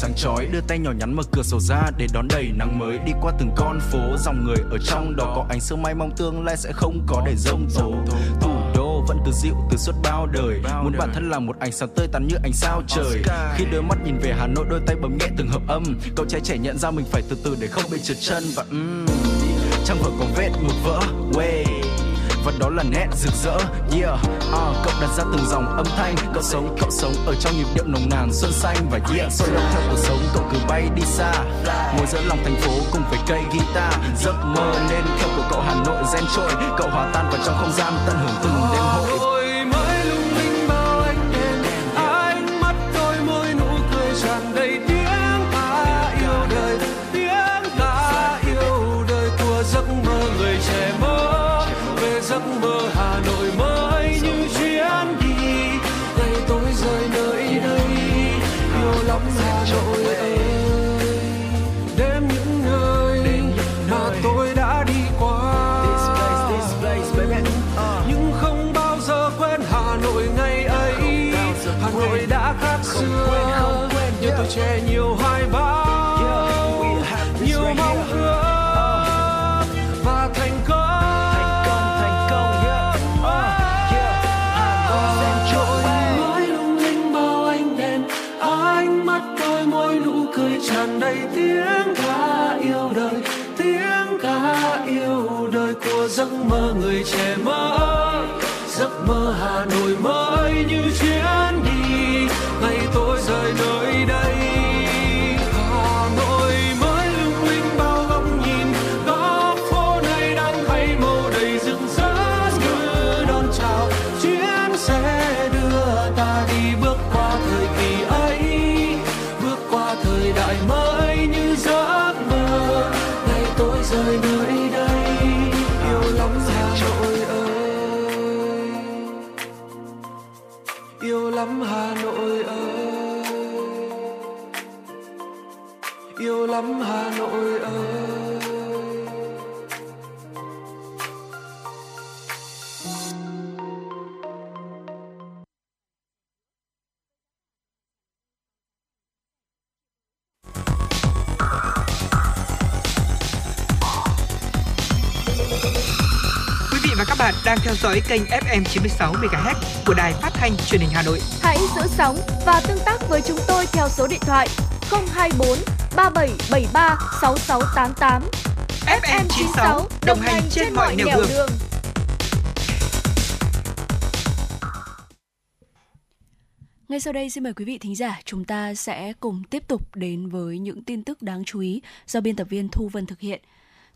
Speaker 9: Sáng chói đưa tay nhỏ nhắn mở cửa sổ ra để đón đầy nắng mới. Đi qua từng con phố dòng người ở trong đó có ánh sương mai mong tương lai sẽ không có để rông tố. Thủ đô vẫn cứ dịu từ suốt bao đời muốn bản thân là một ánh sáng tươi tắn như ánh sao trời. Khi đôi mắt nhìn về hà nội đôi tay bấm nhẹ từng hợp âm. Cậu trai trẻ nhận ra mình phải từ từ để không bị trượt chân và um, trang vở có vết một vỡ. Way và đó là nét rực rỡ. Yeah uh, cậu đặt ra từng dòng âm thanh. Cậu sống cậu sống ở trong nhịp điệu nồng nàn xuân xanh và yeah sôi động theo cuộc sống. Cậu cứ bay đi xa ngồi giữa lòng thành phố cùng với cây guitar. Giấc mơ nên theo của cậu hà nội gen trôi. Cậu hòa tan vào trong không gian tận hưởng từng đêm hội
Speaker 8: trẻ nhiều hoài bão. Nhiều mong ước và thành công. Mới lung linh bao ánh đèn ánh mắt đôi môi nụ cười tràn đầy tiếng ca yêu đời. Tiếng ca yêu đời của giấc mơ người trẻ mơ giấc mơ Hà Nội mới
Speaker 10: theo dõi kênh FM 96 MHz của đài phát thanh truyền hình Hà Nội.
Speaker 2: Hãy giữ sóng và tương tác với chúng tôi theo số điện thoại 024 3773 6688.
Speaker 10: FM 96 đồng hành trên mọi nẻo đường.
Speaker 3: Ngay sau đây xin mời quý vị thính giả chúng ta sẽ cùng tiếp tục đến với những tin tức đáng chú ý do biên tập viên Thu Vân thực hiện.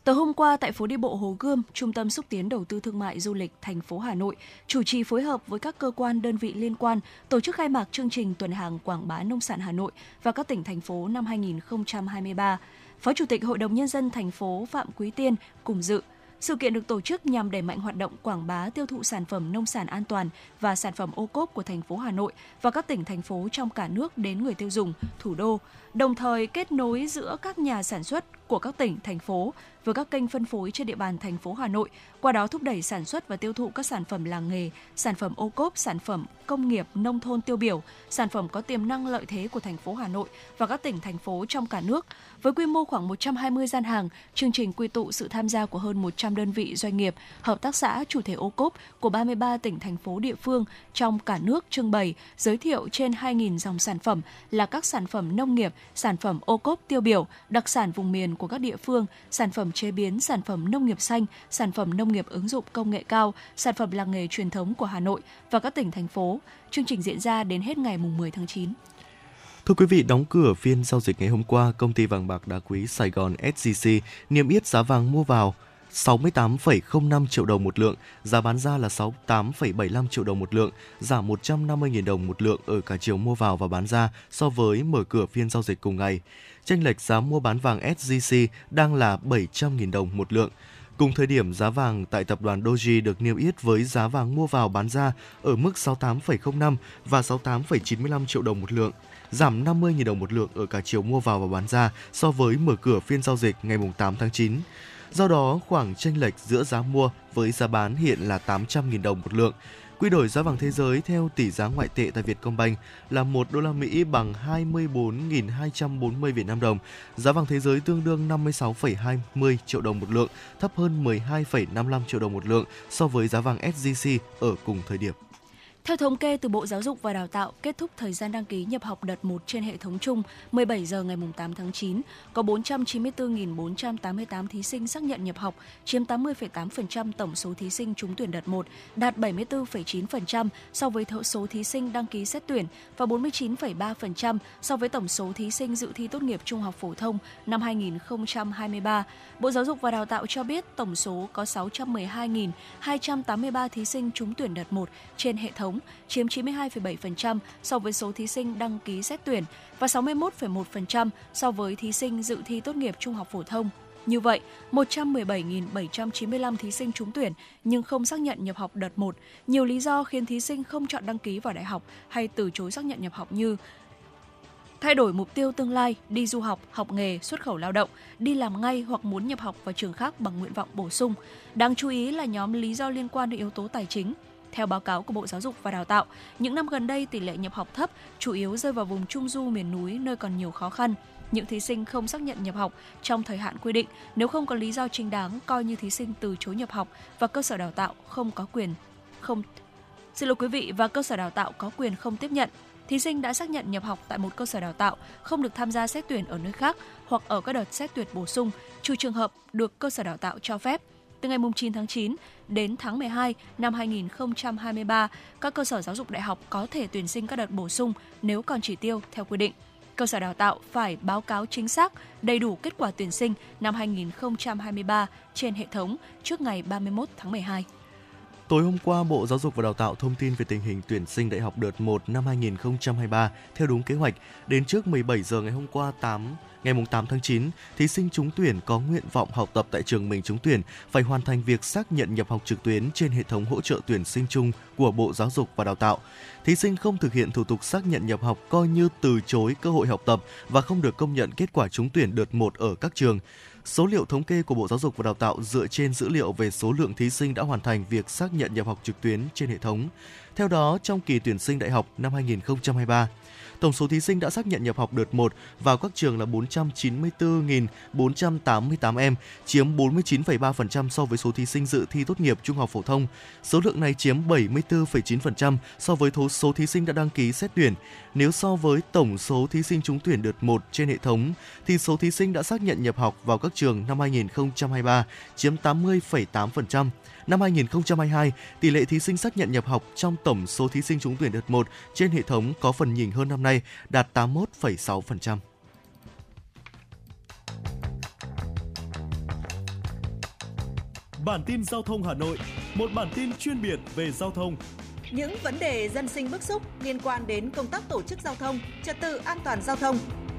Speaker 3: Tối hôm qua tại phố đi bộ Hồ Gươm, Trung tâm xúc tiến đầu tư thương mại du lịch thành phố Hà Nội chủ trì phối hợp với các cơ quan đơn vị liên quan tổ chức khai mạc chương trình tuần hàng quảng bá nông sản Hà Nội và các tỉnh thành phố năm 2023. Phó Chủ tịch Hội đồng nhân dân thành phố Phạm Quý Tiên cùng dự. Sự kiện được tổ chức nhằm đẩy mạnh hoạt động quảng bá tiêu thụ sản phẩm nông sản an toàn và sản phẩm ô cốp của thành phố Hà Nội và các tỉnh thành phố trong cả nước đến người tiêu dùng, thủ đô, đồng thời kết nối giữa các nhà sản xuất của các tỉnh, thành phố với các kênh phân phối trên địa bàn thành phố Hà Nội, qua đó thúc đẩy sản xuất và tiêu thụ các sản phẩm làng nghề, sản phẩm ô cốp, sản phẩm công nghiệp nông thôn tiêu biểu, sản phẩm có tiềm năng lợi thế của thành phố Hà Nội và các tỉnh thành phố trong cả nước. Với quy mô khoảng 120 gian hàng, chương trình quy tụ sự tham gia của hơn 100 đơn vị doanh nghiệp, hợp tác xã, chủ thể ô cốp của 33 tỉnh thành phố địa phương trong cả nước trưng bày, giới thiệu trên 2.000 dòng sản phẩm là các sản phẩm nông nghiệp, sản phẩm ô cốp tiêu biểu, đặc sản vùng miền của các địa phương, sản phẩm chế biến, sản phẩm nông nghiệp xanh, sản phẩm nông nghiệp ứng dụng công nghệ cao, sản phẩm làng nghề truyền thống của Hà Nội và các tỉnh thành phố. Chương trình diễn ra đến hết ngày 10 tháng 9.
Speaker 4: Thưa quý vị, đóng cửa phiên giao dịch ngày hôm qua, công ty vàng bạc đá quý Sài Gòn SJC niêm yết giá vàng mua vào 68,05 triệu đồng một lượng, giá bán ra là 68,75 triệu đồng một lượng, giảm 150.000 đồng một lượng ở cả chiều mua vào và bán ra so với mở cửa phiên giao dịch cùng ngày. Chênh lệch giá mua bán vàng SJC đang là 700.000 đồng một lượng. Cùng thời điểm, giá vàng tại tập đoàn Doji được niêm yết với giá vàng mua vào bán ra ở mức 68,05 và 68,95 triệu đồng một lượng, giảm 50.000 đồng một lượng ở cả chiều mua vào và bán ra so với mở cửa phiên giao dịch ngày 8 tháng 9. Do đó, khoảng chênh lệch giữa giá mua với giá bán hiện là 800.000 đồng một lượng. Quy đổi giá vàng thế giới theo tỷ giá ngoại tệ tại Vietcombank là 1 đô la Mỹ bằng 24.240 Việt Nam đồng. Giá vàng thế giới tương đương 56,20 triệu đồng một lượng, thấp hơn 12,55 triệu đồng một lượng so với giá vàng SJC ở cùng thời điểm.
Speaker 3: Theo thống kê từ Bộ Giáo dục và Đào tạo, kết thúc thời gian đăng ký nhập học đợt 1 trên hệ thống chung 17 giờ ngày 8 tháng 9, có 494.488 thí sinh xác nhận nhập học, chiếm 80,8% tổng số thí sinh trúng tuyển đợt 1, đạt 74,9% so với số thí sinh đăng ký xét tuyển và 49,3% so với tổng số thí sinh dự thi tốt nghiệp trung học phổ thông năm 2023. Bộ Giáo dục và Đào tạo cho biết tổng số có 612.283 thí sinh trúng tuyển đợt 1 trên hệ thống thống, chiếm 92,7% so với số thí sinh đăng ký xét tuyển và 61,1% so với thí sinh dự thi tốt nghiệp trung học phổ thông. Như vậy, 117.795 thí sinh trúng tuyển nhưng không xác nhận nhập học đợt 1. Nhiều lý do khiến thí sinh không chọn đăng ký vào đại học hay từ chối xác nhận nhập học như thay đổi mục tiêu tương lai, đi du học, học nghề, xuất khẩu lao động, đi làm ngay hoặc muốn nhập học vào trường khác bằng nguyện vọng bổ sung. Đáng chú ý là nhóm lý do liên quan đến yếu tố tài chính, theo báo cáo của Bộ Giáo dục và Đào tạo, những năm gần đây tỷ lệ nhập học thấp chủ yếu rơi vào vùng trung du miền núi nơi còn nhiều khó khăn. Những thí sinh không xác nhận nhập học trong thời hạn quy định nếu không có lý do chính đáng coi như thí sinh từ chối nhập học và cơ sở đào tạo không có quyền không Xin lỗi quý vị và cơ sở đào tạo có quyền không tiếp nhận. Thí sinh đã xác nhận nhập học tại một cơ sở đào tạo không được tham gia xét tuyển ở nơi khác hoặc ở các đợt xét tuyển bổ sung, trừ trường hợp được cơ sở đào tạo cho phép từ ngày 9 tháng 9 đến tháng 12 năm 2023, các cơ sở giáo dục đại học có thể tuyển sinh các đợt bổ sung nếu còn chỉ tiêu theo quy định. Cơ sở đào tạo phải báo cáo chính xác, đầy đủ kết quả tuyển sinh năm 2023 trên hệ thống trước ngày 31 tháng 12.
Speaker 4: Tối hôm qua, Bộ Giáo dục và Đào tạo thông tin về tình hình tuyển sinh đại học đợt 1 năm 2023 theo đúng kế hoạch. Đến trước 17 giờ ngày hôm qua 8 Ngày 8 tháng 9, thí sinh trúng tuyển có nguyện vọng học tập tại trường mình trúng tuyển phải hoàn thành việc xác nhận nhập học trực tuyến trên hệ thống hỗ trợ tuyển sinh chung của Bộ Giáo dục và Đào tạo. Thí sinh không thực hiện thủ tục xác nhận nhập học coi như từ chối cơ hội học tập và không được công nhận kết quả trúng tuyển đợt 1 ở các trường. Số liệu thống kê của Bộ Giáo dục và Đào tạo dựa trên dữ liệu về số lượng thí sinh đã hoàn thành việc xác nhận nhập học trực tuyến trên hệ thống. Theo đó, trong kỳ tuyển sinh đại học năm 2023, Tổng số thí sinh đã xác nhận nhập học đợt 1 vào các trường là 494.488 em, chiếm 49,3% so với số thí sinh dự thi tốt nghiệp trung học phổ thông. Số lượng này chiếm 74,9% so với số thí sinh đã đăng ký xét tuyển. Nếu so với tổng số thí sinh trúng tuyển đợt 1 trên hệ thống, thì số thí sinh đã xác nhận nhập học vào các trường năm 2023 chiếm 80,8%. Năm 2022, tỷ lệ thí sinh xác nhận nhập học trong tổng số thí sinh trúng tuyển đợt 1 trên hệ thống có phần nhỉnh hơn năm nay, đạt 81,6%.
Speaker 11: Bản tin giao thông Hà Nội, một bản tin chuyên biệt về giao thông.
Speaker 12: Những vấn đề dân sinh bức xúc liên quan đến công tác tổ chức giao thông, trật tự an toàn giao thông,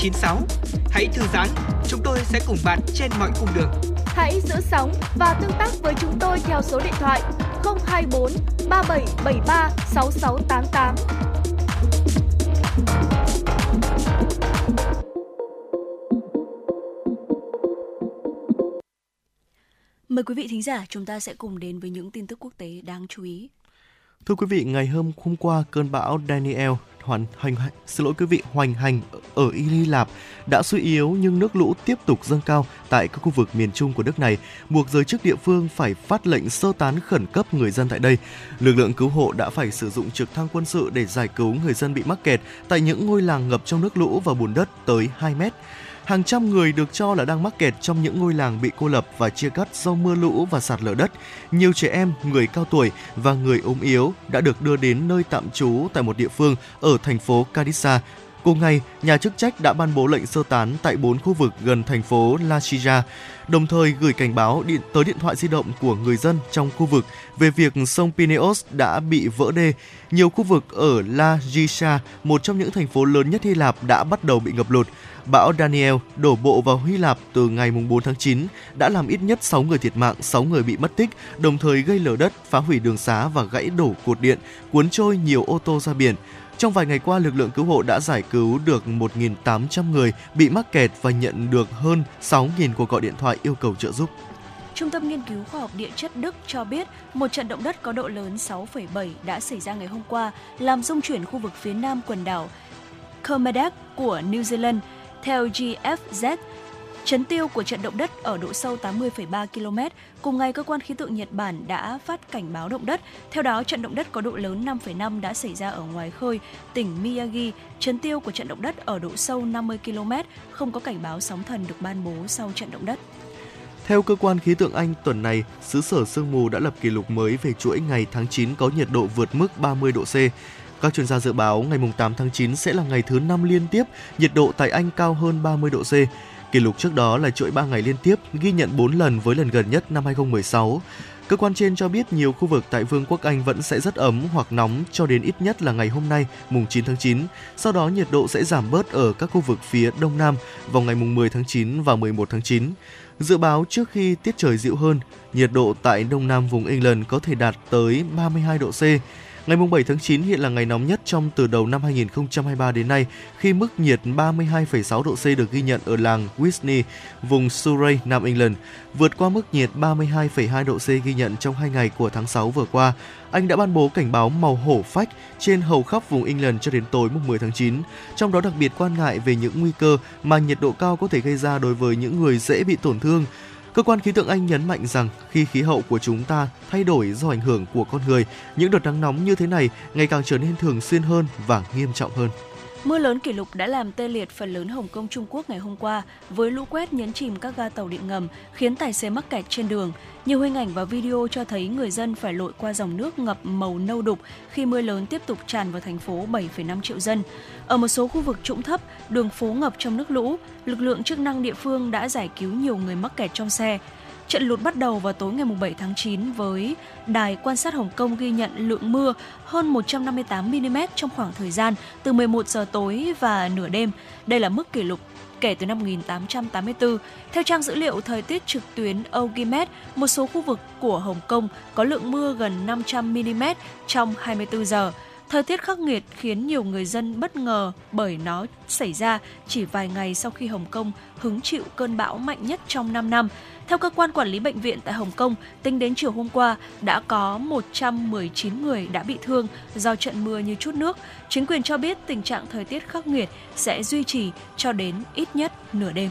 Speaker 10: FM96. Hãy thư giãn, chúng tôi sẽ cùng bạn trên mọi cung đường.
Speaker 2: Hãy giữ sóng và tương tác với chúng tôi theo số điện thoại 024 3773 6688.
Speaker 3: Mời quý vị thính giả, chúng ta sẽ cùng đến với những tin tức quốc tế đáng chú ý.
Speaker 4: Thưa quý vị, ngày hôm hôm qua cơn bão Daniel hoàn hành xin lỗi quý vị hoành hành ở Hy Lạp đã suy yếu nhưng nước lũ tiếp tục dâng cao tại các khu vực miền trung của nước này, buộc giới chức địa phương phải phát lệnh sơ tán khẩn cấp người dân tại đây. Lực lượng cứu hộ đã phải sử dụng trực thăng quân sự để giải cứu người dân bị mắc kẹt tại những ngôi làng ngập trong nước lũ và bùn đất tới 2 mét. Hàng trăm người được cho là đang mắc kẹt trong những ngôi làng bị cô lập và chia cắt do mưa lũ và sạt lở đất. Nhiều trẻ em, người cao tuổi và người ốm yếu đã được đưa đến nơi tạm trú tại một địa phương ở thành phố Kadisa. Cùng ngày, nhà chức trách đã ban bố lệnh sơ tán tại bốn khu vực gần thành phố La Chija, đồng thời gửi cảnh báo điện tới điện thoại di động của người dân trong khu vực về việc sông Pineos đã bị vỡ đê. Nhiều khu vực ở La Gisha, một trong những thành phố lớn nhất Hy Lạp đã bắt đầu bị ngập lụt. Bão Daniel đổ bộ vào Hy Lạp từ ngày 4 tháng 9 đã làm ít nhất 6 người thiệt mạng, 6 người bị mất tích, đồng thời gây lở đất, phá hủy đường xá và gãy đổ cột điện, cuốn trôi nhiều ô tô ra biển. Trong vài ngày qua, lực lượng cứu hộ đã giải cứu được 1.800 người bị mắc kẹt và nhận được hơn 6.000 cuộc gọi điện thoại yêu cầu trợ giúp.
Speaker 3: Trung tâm Nghiên cứu Khoa học Địa chất Đức cho biết một trận động đất có độ lớn 6,7 đã xảy ra ngày hôm qua, làm rung chuyển khu vực phía nam quần đảo Kermadec của New Zealand. Theo GFZ, chấn tiêu của trận động đất ở độ sâu 80,3 km. Cùng ngày, cơ quan khí tượng Nhật Bản đã phát cảnh báo động đất. Theo đó, trận động đất có độ lớn 5,5 đã xảy ra ở ngoài khơi, tỉnh Miyagi. Chấn tiêu của trận động đất ở độ sâu 50 km, không có cảnh báo sóng thần được ban bố sau trận động đất.
Speaker 4: Theo cơ quan khí tượng Anh, tuần này, xứ sở sương mù đã lập kỷ lục mới về chuỗi ngày tháng 9 có nhiệt độ vượt mức 30 độ C. Các chuyên gia dự báo ngày 8 tháng 9 sẽ là ngày thứ 5 liên tiếp nhiệt độ tại Anh cao hơn 30 độ C. Kỷ lục trước đó là chuỗi 3 ngày liên tiếp ghi nhận 4 lần với lần gần nhất năm 2016. Cơ quan trên cho biết nhiều khu vực tại Vương quốc Anh vẫn sẽ rất ấm hoặc nóng cho đến ít nhất là ngày hôm nay, mùng 9 tháng 9. Sau đó nhiệt độ sẽ giảm bớt ở các khu vực phía Đông Nam vào ngày mùng 10 tháng 9 và 11 tháng 9. Dự báo trước khi tiết trời dịu hơn, nhiệt độ tại Đông Nam vùng England có thể đạt tới 32 độ C. Ngày 7 tháng 9 hiện là ngày nóng nhất trong từ đầu năm 2023 đến nay khi mức nhiệt 32,6 độ C được ghi nhận ở làng Whitney, vùng Surrey, Nam England, vượt qua mức nhiệt 32,2 độ C ghi nhận trong hai ngày của tháng 6 vừa qua. Anh đã ban bố cảnh báo màu hổ phách trên hầu khắp vùng England cho đến tối mùng 10 tháng 9, trong đó đặc biệt quan ngại về những nguy cơ mà nhiệt độ cao có thể gây ra đối với những người dễ bị tổn thương. Cơ quan khí tượng Anh nhấn mạnh rằng khi khí hậu của chúng ta thay đổi do ảnh hưởng của con người, những đợt nắng nóng như thế này ngày càng trở nên thường xuyên hơn và nghiêm trọng hơn.
Speaker 3: Mưa lớn kỷ lục đã làm tê liệt phần lớn Hồng Kông Trung Quốc ngày hôm qua với lũ quét nhấn chìm các ga tàu điện ngầm, khiến tài xế mắc kẹt trên đường. Nhiều hình ảnh và video cho thấy người dân phải lội qua dòng nước ngập màu nâu đục khi mưa lớn tiếp tục tràn vào thành phố 7,5 triệu dân. Ở một số khu vực trũng thấp, đường phố ngập trong nước lũ, lực lượng chức năng địa phương đã giải cứu nhiều người mắc kẹt trong xe. Trận lụt bắt đầu vào tối ngày 7 tháng 9 với đài quan sát Hồng Kông ghi nhận lượng mưa hơn 158 mm trong khoảng thời gian từ 11 giờ tối và nửa đêm. Đây là mức kỷ lục kể từ năm 1884. Theo trang dữ liệu thời tiết trực tuyến Ogimet, một số khu vực của Hồng Kông có lượng mưa gần 500 mm trong 24 giờ. Thời tiết khắc nghiệt khiến nhiều người dân bất ngờ bởi nó xảy ra chỉ vài ngày sau khi Hồng Kông hứng chịu cơn bão mạnh nhất trong 5 năm. Theo cơ quan quản lý bệnh viện tại Hồng Kông, tính đến chiều hôm qua đã có 119 người đã bị thương do trận mưa như chút nước. Chính quyền cho biết tình trạng thời tiết khắc nghiệt sẽ duy trì cho đến ít nhất nửa đêm.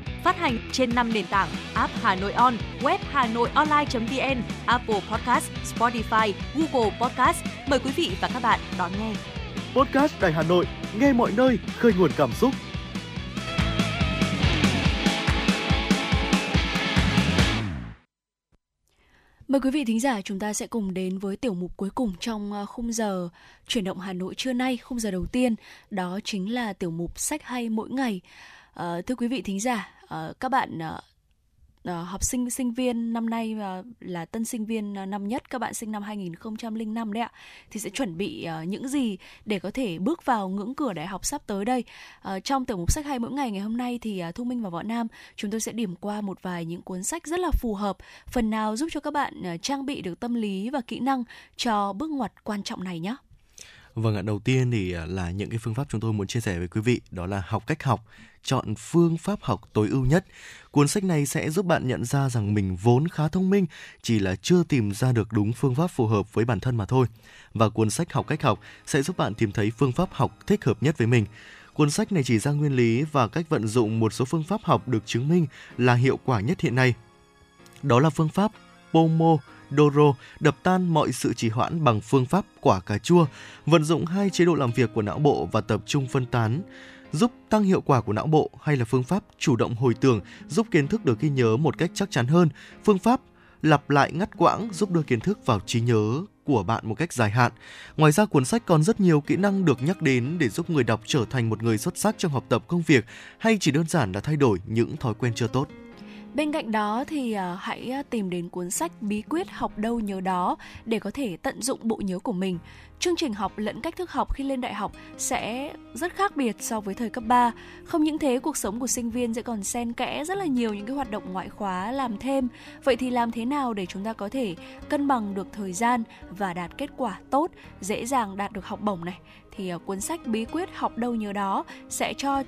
Speaker 5: Phát hành trên 5 nền tảng app Hà Nội On, web Hà Nội Online.vn, Apple Podcast, Spotify, Google Podcast. Mời quý vị và các bạn đón nghe.
Speaker 11: Podcast Đài Hà Nội, nghe mọi nơi, khơi nguồn cảm xúc.
Speaker 3: Mời quý vị thính giả chúng ta sẽ cùng đến với tiểu mục cuối cùng trong ờ, khung giờ chuyển động Hà Nội trưa nay, khung giờ đầu tiên, đó chính là tiểu mục sách hay mỗi ngày. À, thưa quý vị thính giả, Ờ, các bạn uh, uh, học sinh sinh viên năm nay uh, là tân sinh viên uh, năm nhất các bạn sinh năm 2005 đấy ạ thì sẽ chuẩn bị uh, những gì để có thể bước vào ngưỡng cửa đại học sắp tới đây. Uh, trong tiểu mục sách hay mỗi ngày ngày hôm nay thì uh, thu minh và võ nam chúng tôi sẽ điểm qua một vài những cuốn sách rất là phù hợp phần nào giúp cho các bạn uh, trang bị được tâm lý và kỹ năng cho bước ngoặt quan trọng này nhé
Speaker 4: Vâng ạ, đầu tiên thì là những cái phương pháp chúng tôi muốn chia sẻ với quý vị, đó là học cách học chọn phương pháp học tối ưu nhất. Cuốn sách này sẽ giúp bạn nhận ra rằng mình vốn khá thông minh, chỉ là chưa tìm ra được đúng phương pháp phù hợp với bản thân mà thôi. Và cuốn sách Học cách học sẽ giúp bạn tìm thấy phương pháp học thích hợp nhất với mình. Cuốn sách này chỉ ra nguyên lý và cách vận dụng một số phương pháp học được chứng minh là hiệu quả nhất hiện nay. Đó là phương pháp Pomo Doro đập tan mọi sự trì hoãn bằng phương pháp quả cà chua, vận dụng hai chế độ làm việc của não bộ và tập trung phân tán giúp tăng hiệu quả của não bộ hay là phương pháp chủ động hồi tưởng giúp kiến thức được ghi nhớ một cách chắc chắn hơn, phương pháp lặp lại ngắt quãng giúp đưa kiến thức vào trí nhớ của bạn một cách dài hạn. Ngoài ra cuốn sách còn rất nhiều kỹ năng được nhắc đến để giúp người đọc trở thành một người xuất sắc trong học tập công việc hay chỉ đơn giản là thay đổi những thói quen chưa tốt.
Speaker 3: Bên cạnh đó thì à, hãy à, tìm đến cuốn sách Bí quyết học đâu nhớ đó để có thể tận dụng bộ nhớ của mình chương trình học lẫn cách thức học khi lên đại học sẽ rất khác biệt so với thời cấp 3. Không những thế, cuộc sống của sinh viên sẽ còn xen kẽ rất là nhiều những cái hoạt động ngoại khóa làm thêm. Vậy thì làm thế nào để chúng ta có thể cân bằng được thời gian và đạt kết quả tốt, dễ dàng đạt được học bổng này? Thì à, cuốn sách bí quyết học đâu nhớ đó sẽ cho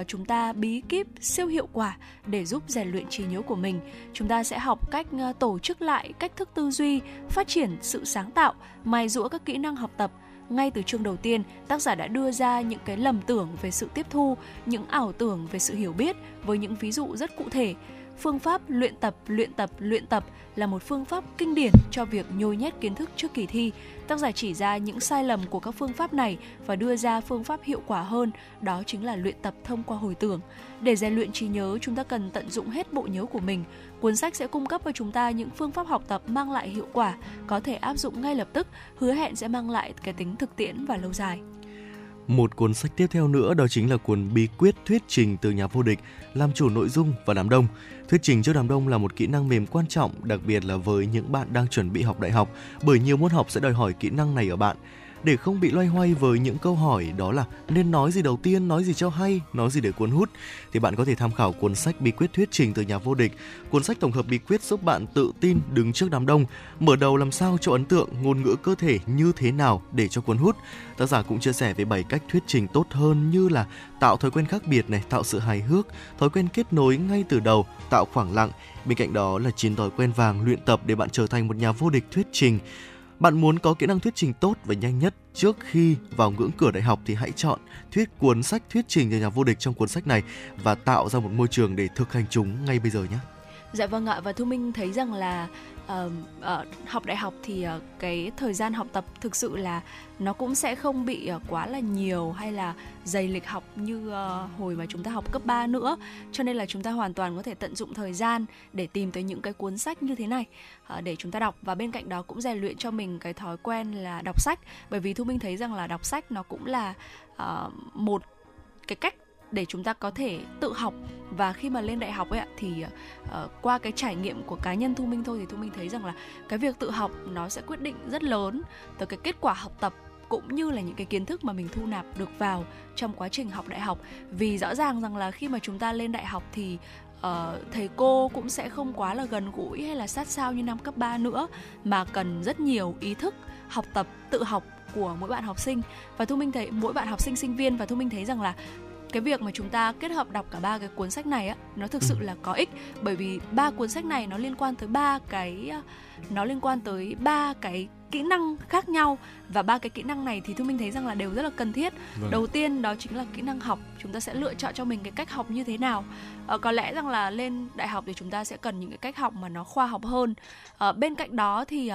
Speaker 3: uh, chúng ta bí kíp siêu hiệu quả để giúp rèn luyện trí nhớ của mình. Chúng ta sẽ học cách uh, tổ chức lại cách thức tư duy, phát triển sự sáng tạo, mài dũa các kỹ năng học tập ngay từ chương đầu tiên, tác giả đã đưa ra những cái lầm tưởng về sự tiếp thu, những ảo tưởng về sự hiểu biết với những ví dụ rất cụ thể. Phương pháp luyện tập, luyện tập, luyện tập là một phương pháp kinh điển cho việc nhồi nhét kiến thức trước kỳ thi. Tác giả chỉ ra những sai lầm của các phương pháp này và đưa ra phương pháp hiệu quả hơn, đó chính là luyện tập thông qua hồi tưởng. Để rèn luyện trí nhớ, chúng ta cần tận dụng hết bộ nhớ của mình. Cuốn sách sẽ cung cấp cho chúng ta những phương pháp học tập mang lại hiệu quả, có thể áp dụng ngay lập tức, hứa hẹn sẽ mang lại cái tính thực tiễn và lâu dài.
Speaker 4: Một cuốn sách tiếp theo nữa đó chính là cuốn Bí quyết thuyết trình từ nhà vô địch, làm chủ nội dung và đám đông. Thuyết trình trước đám đông là một kỹ năng mềm quan trọng, đặc biệt là với những bạn đang chuẩn bị học đại học, bởi nhiều môn học sẽ đòi hỏi kỹ năng này ở bạn để không bị loay hoay với những câu hỏi đó là nên nói gì đầu tiên, nói gì cho hay, nói gì để cuốn hút thì bạn có thể tham khảo cuốn sách Bí quyết thuyết trình từ nhà vô địch. Cuốn sách tổng hợp bí quyết giúp bạn tự tin đứng trước đám đông, mở đầu làm sao cho ấn tượng, ngôn ngữ cơ thể như thế nào để cho cuốn hút. Tác giả cũng chia sẻ về 7 cách thuyết trình tốt hơn như là tạo thói quen khác biệt này, tạo sự hài hước, thói quen kết nối ngay từ đầu, tạo khoảng lặng. Bên cạnh đó là 9 thói quen vàng luyện tập để bạn trở thành một nhà vô địch thuyết trình. Bạn muốn có kỹ năng thuyết trình tốt và nhanh nhất, trước khi vào ngưỡng cửa đại học thì hãy chọn thuyết cuốn sách thuyết trình từ nhà vô địch trong cuốn sách này và tạo ra một môi trường để thực hành chúng ngay bây giờ nhé.
Speaker 3: Dạ vâng ạ và Thu Minh thấy rằng là uh, uh, học đại học thì uh, cái thời gian học tập thực sự là nó cũng sẽ không bị uh, quá là nhiều hay là dày lịch học như uh, hồi mà chúng ta học cấp 3 nữa. Cho nên là chúng ta hoàn toàn có thể tận dụng thời gian để tìm tới những cái cuốn sách như thế này uh, để chúng ta đọc. Và bên cạnh đó cũng rèn luyện cho mình cái thói quen là đọc sách. Bởi vì Thu Minh thấy rằng là đọc sách nó cũng là uh, một cái cách để chúng ta có thể tự học. Và khi mà lên đại học ấy thì uh, qua cái trải nghiệm của cá nhân thu minh thôi thì thu minh thấy rằng là cái việc tự học nó sẽ quyết định rất lớn tới cái kết quả học tập cũng như là những cái kiến thức mà mình thu nạp được vào trong quá trình học đại học. Vì rõ ràng rằng là khi mà chúng ta lên đại học thì uh, thầy cô cũng sẽ không quá là gần gũi hay là sát sao như năm cấp 3 nữa mà cần rất nhiều ý thức học tập tự học của mỗi bạn học sinh. Và thu minh thấy mỗi bạn học sinh sinh viên và thu minh thấy rằng là cái việc mà chúng ta kết hợp đọc cả ba cái cuốn sách này á nó thực sự ừ. là có ích. Bởi vì ba cuốn sách này nó liên quan tới ba cái nó liên quan tới ba cái kỹ năng khác nhau. Và ba cái kỹ năng này thì thu minh thấy rằng là đều rất là cần thiết. Vâng. đầu tiên đó chính là kỹ năng học. Chúng ta sẽ lựa chọn cho mình cái cách học như thế nào. À, có lẽ rằng là lên đại học thì chúng ta sẽ cần những cái cách học mà nó khoa học hơn. À, bên cạnh đó thì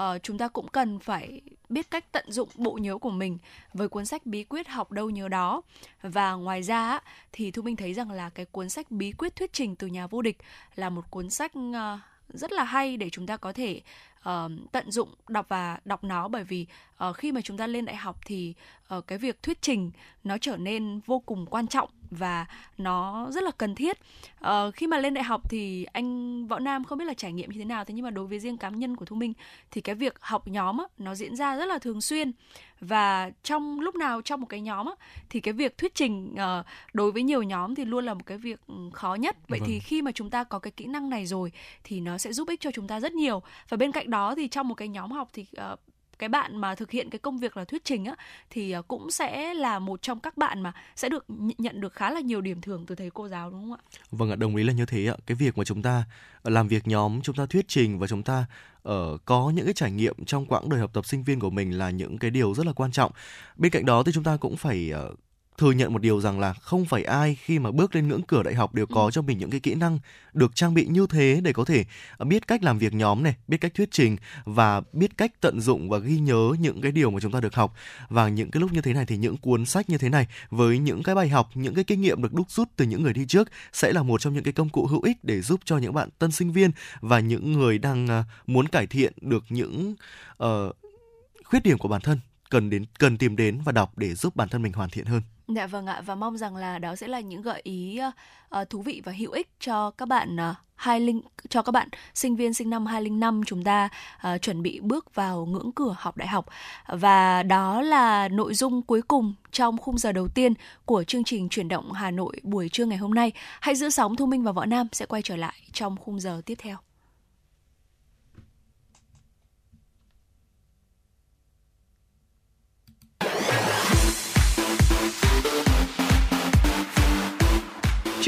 Speaker 3: uh, chúng ta cũng cần phải biết cách tận dụng bộ nhớ của mình với cuốn sách bí quyết học đâu nhớ đó. Và ngoài ra thì thu minh thấy rằng là cái cuốn sách bí quyết thuyết trình từ nhà vô địch là một cuốn sách ờ, rất là hay để chúng ta có thể uh, tận dụng đọc và đọc nó. Bởi vì uh, khi mà chúng ta lên đại học thì uh, cái việc thuyết trình nó trở nên vô cùng quan trọng và nó rất là cần thiết. Uh, khi mà lên đại học thì anh võ nam không biết là trải nghiệm như thế nào. Thế nhưng mà đối với riêng cá nhân của thu minh thì cái việc học nhóm á, nó diễn ra rất là thường xuyên và trong lúc nào trong một cái nhóm á, thì cái việc thuyết trình uh, đối với nhiều nhóm thì luôn là một cái việc ừ, khó nhất vậy vâng. thì khi mà chúng ta có cái kỹ năng này rồi thì nó sẽ giúp ích cho chúng ta rất nhiều và bên cạnh đó thì trong một cái nhóm học thì uh, cái bạn mà thực hiện cái công việc là thuyết trình á thì ờ, cũng sẽ là một trong các bạn mà sẽ được nhận được khá là nhiều điểm thưởng từ thầy cô giáo đúng không ạ?
Speaker 4: Vâng ạ, đồng ý là như thế ạ. Cái việc mà chúng ta ờ, làm việc nhóm, chúng ta thuyết trình và chúng ta ở uh, có những cái trải nghiệm trong quãng đời học tập sinh viên của mình là những cái điều rất là quan trọng. Bên cạnh đó thì chúng ta cũng phải uh, thừa nhận một điều rằng là không phải ai khi mà bước lên ngưỡng cửa đại học đều có ừ. cho mình những cái kỹ năng được trang bị như thế để có thể biết cách làm việc nhóm này, biết cách thuyết trình và biết cách tận dụng và ghi nhớ những cái điều mà chúng ta được học. Và những cái lúc như thế này thì những cuốn sách như thế này với những cái bài học, những cái kinh nghiệm được đúc rút từ những người đi trước sẽ là một trong những cái công cụ hữu ích để giúp cho những bạn tân sinh viên và những người đang ờ, muốn cải thiện được những uh, khuyết điểm của bản thân cần đến cần tìm đến và đọc để giúp bản thân mình hoàn thiện hơn.
Speaker 3: Dạ vâng ạ và mong rằng là đó sẽ là những gợi ý uh, thú vị và hữu ích cho các bạn uh, hai linh cho các bạn sinh viên sinh năm 2005 chúng ta uh, chuẩn bị bước vào ngưỡng cửa học đại học và đó là nội dung cuối cùng trong khung giờ đầu tiên của chương trình chuyển động Hà Nội buổi trưa ngày hôm nay. Hãy giữ sóng Thu Minh và Võ Nam sẽ quay trở lại trong khung giờ tiếp theo.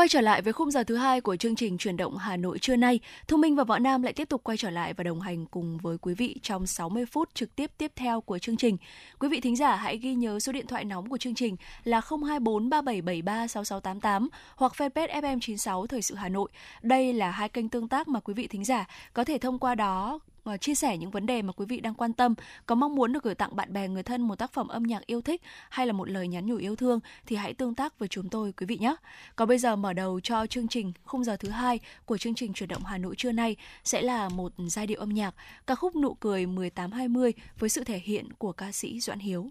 Speaker 3: Quay trở lại với khung giờ thứ hai của chương trình chuyển động Hà Nội trưa nay, Thu Minh và Võ Nam lại tiếp tục quay trở lại và đồng hành cùng với quý vị trong 60 phút trực tiếp tiếp theo của chương trình. Quý vị thính giả hãy ghi nhớ số điện thoại nóng của chương trình là 024 3773 6688 hoặc fanpage FM96 Thời sự Hà Nội. Đây là hai kênh tương tác mà quý vị thính giả có thể thông qua đó Ờ, chia sẻ những vấn đề mà quý vị đang quan tâm, có mong muốn được gửi tặng bạn bè người thân một tác phẩm âm nhạc yêu thích hay là một lời nhắn nhủ yêu thương thì hãy tương tác với chúng tôi quý vị nhé. Còn bây giờ mở đầu cho chương trình khung giờ thứ hai của chương trình chuyển động Hà Nội trưa nay sẽ là một giai điệu âm nhạc ca khúc nụ cười 1820 với sự thể hiện của ca sĩ Doãn Hiếu.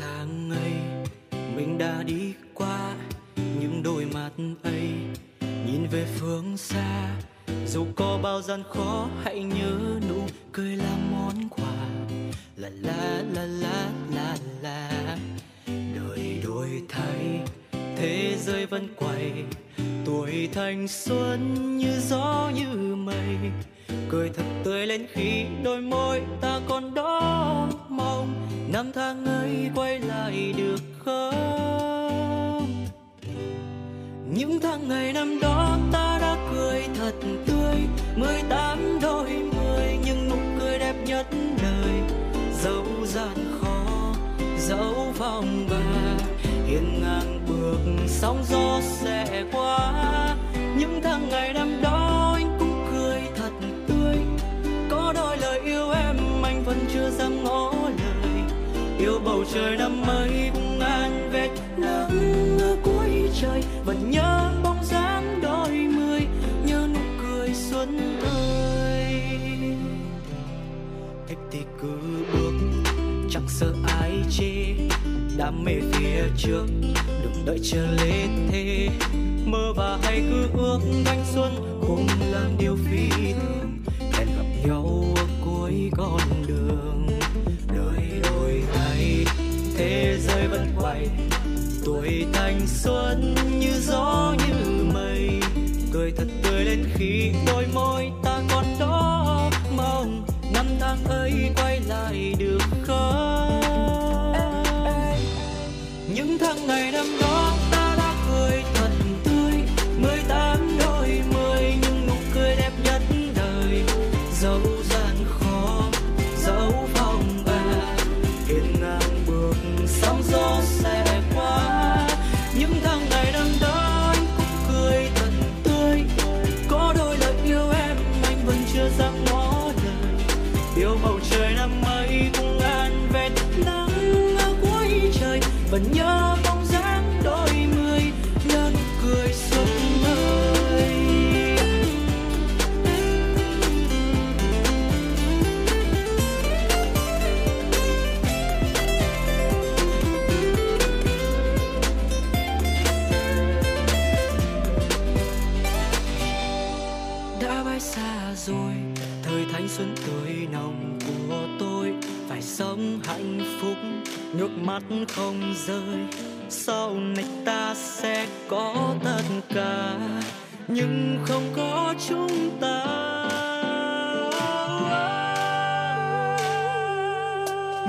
Speaker 13: Tháng ấy, mình đã đi qua những đôi mắt ấy, nhìn về phương xa. Dù có bao gian khó, hãy nhớ nụ cười là món quà. La la la la la la đời đổi thay, thế giới vẫn quay. Tuổi thanh xuân như gió như mây cười thật tươi lên khi đôi môi ta còn đó mong năm tháng ấy quay lại được không? Những tháng ngày năm đó ta đã cười thật tươi. Mười tám đôi mười nhưng nụ cười đẹp nhất đời. Dẫu gian khó, dẫu vòng và hiên ngang bước sóng gió sẽ qua. Những tháng ngày năm đó vẫn chưa dám ngỏ lời. Yêu bầu trời năm mới cũng an vẹt nắng ở cuối trời, vẫn nhớ bóng dáng đôi mươi nhớ nụ cười xuân ơi. Thích thì cứ bước, chẳng sợ ai chê. Đam mê phía trước, đừng đợi chờ lê thế mơ và hay cứ ước thanh xuân cùng làm điều phi thường. Hẹn gặp nhau ở cuối con vẫn quay. Tuổi thanh xuân như gió như mây. Cười thật tươi lên khi đôi môi không rơi. Sau này ta sẽ có tất cả, nhưng không có chúng ta.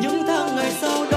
Speaker 13: Những tháng ngày sau đó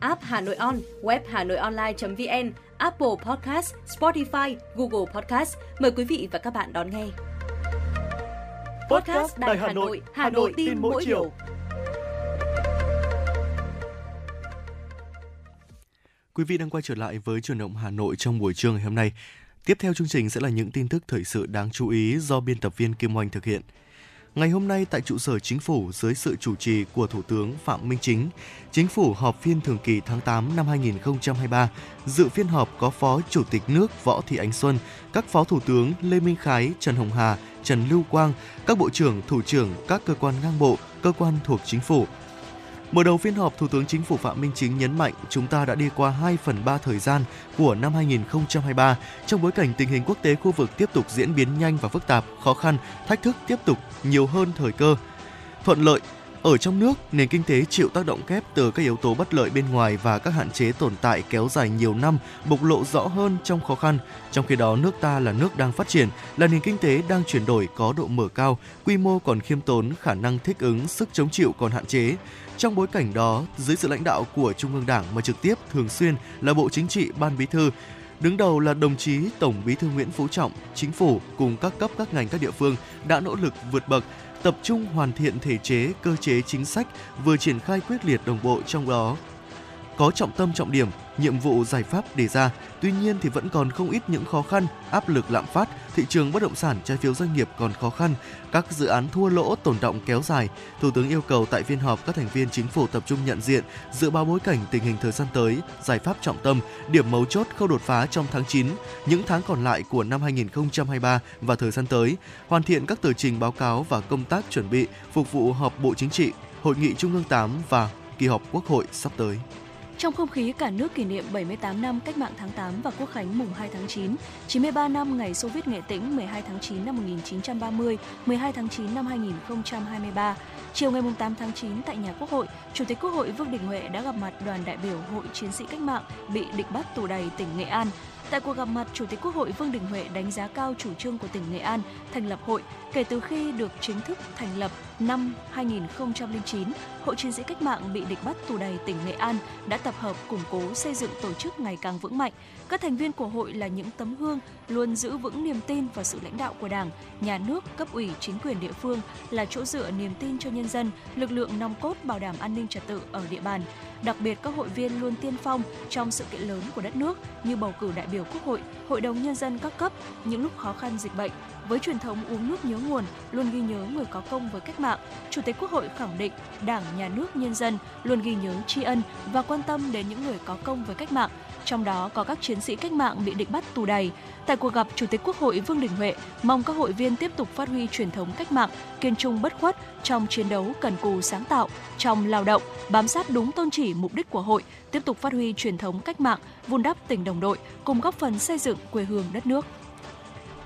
Speaker 5: app Hà Nội On, web Hà Nội Online.vn, Apple Podcast, Spotify, Google Podcast. Mời quý vị và các bạn đón nghe. Podcast Đài Hà Nội, Hà Nội tin mỗi chiều.
Speaker 4: Quý vị đang quay trở lại với truyền động Hà Nội trong buổi trưa ngày hôm nay. Tiếp theo chương trình sẽ là những tin tức thời sự đáng chú ý do biên tập viên Kim Oanh thực hiện. Ngày hôm nay tại trụ sở chính phủ dưới sự chủ trì của Thủ tướng Phạm Minh Chính, Chính phủ họp phiên thường kỳ tháng 8 năm 2023. Dự phiên họp có Phó Chủ tịch nước Võ Thị Ánh Xuân, các Phó Thủ tướng Lê Minh Khái, Trần Hồng Hà, Trần Lưu Quang, các Bộ trưởng, Thủ trưởng các cơ quan ngang bộ, cơ quan thuộc chính phủ, Mở đầu phiên họp, Thủ tướng Chính phủ Phạm Minh Chính nhấn mạnh chúng ta đã đi qua 2 phần 3 thời gian của năm 2023 trong bối cảnh tình hình quốc tế khu vực tiếp tục diễn biến nhanh và phức tạp, khó khăn, thách thức tiếp tục nhiều hơn thời cơ. Thuận lợi, Ở trong nước, nền kinh tế chịu tác động kép từ các yếu tố bất lợi bên ngoài và các hạn chế tồn tại kéo dài nhiều năm bộc lộ rõ hơn trong khó khăn. Trong khi đó, nước ta là nước đang phát triển, là nền kinh tế đang chuyển đổi có độ mở cao, quy mô còn khiêm tốn, khả năng thích ứng, sức chống chịu còn hạn chế. Trong bối cảnh đó, dưới sự lãnh đạo của Trung ương Đảng mà trực tiếp thường xuyên là Bộ Chính trị, Ban Bí thư, Đứng đầu là đồng chí Tổng Bí thư Nguyễn Phú Trọng, chính phủ cùng các cấp các ngành các địa phương đã nỗ lực vượt bậc, tập trung hoàn thiện thể chế, cơ chế chính sách, vừa triển khai quyết liệt đồng bộ trong đó có trọng tâm trọng điểm, nhiệm vụ giải pháp đề ra. Tuy nhiên thì vẫn còn không ít những khó khăn, áp lực lạm phát, thị trường bất động sản trái phiếu doanh nghiệp còn khó khăn, các dự án thua lỗ tồn động kéo dài. Thủ tướng yêu cầu tại phiên họp các thành viên chính phủ tập trung nhận diện, dự báo bối cảnh tình hình thời gian tới, giải pháp trọng tâm, điểm mấu chốt khâu đột phá trong tháng 9, những tháng còn lại của năm 2023 và thời gian tới, hoàn thiện các tờ trình báo cáo và công tác chuẩn bị phục vụ họp Bộ Chính trị, Hội nghị Trung ương 8 và kỳ họp Quốc hội sắp tới.
Speaker 3: Trong không khí cả nước kỷ niệm 78 năm Cách mạng tháng 8 và Quốc khánh mùng 2 tháng 9, 93 năm ngày Xô Viết Nghệ Tĩnh 12 tháng 9 năm 1930, 12 tháng 9 năm 2023, chiều ngày 8 tháng 9 tại nhà Quốc hội, Chủ tịch Quốc hội Vương Đình Huệ đã gặp mặt đoàn đại biểu Hội Chiến sĩ Cách mạng bị địch bắt tù đầy tỉnh Nghệ An. Tại cuộc gặp mặt, Chủ tịch Quốc hội Vương Đình Huệ đánh giá cao chủ trương của tỉnh Nghệ An thành lập hội kể từ khi được chính thức thành lập năm 2009. Hội chiến sĩ cách mạng bị địch bắt tù đầy tỉnh Nghệ An đã tập hợp củng cố xây dựng tổ chức ngày càng vững mạnh. Các thành viên của hội là những tấm gương luôn giữ vững niềm tin vào sự lãnh đạo của Đảng, nhà nước, cấp ủy, chính quyền địa phương là chỗ dựa niềm tin cho nhân dân, lực lượng nòng cốt bảo đảm an ninh trật tự ở địa bàn. Đặc biệt các hội viên luôn tiên phong trong sự kiện lớn của đất nước như bầu cử đại biểu Quốc hội, Hội đồng nhân dân các cấp những lúc khó khăn dịch bệnh. Với truyền thống uống nước nhớ nguồn, luôn ghi nhớ người có công với cách mạng, Chủ tịch Quốc hội khẳng định Đảng, Nhà nước, nhân dân luôn ghi nhớ tri ân và quan tâm đến những người có công với cách mạng, trong đó có các chiến sĩ cách mạng bị địch bắt tù đầy. Tại cuộc gặp, Chủ tịch Quốc hội Vương Đình Huệ mong các hội viên tiếp tục phát huy truyền thống cách mạng, kiên trung bất khuất trong chiến đấu cần cù sáng tạo, trong lao động, bám sát đúng tôn chỉ mục đích của hội, tiếp tục phát huy truyền thống cách mạng, vun đắp tình đồng đội, cùng góp phần xây dựng quê hương đất nước.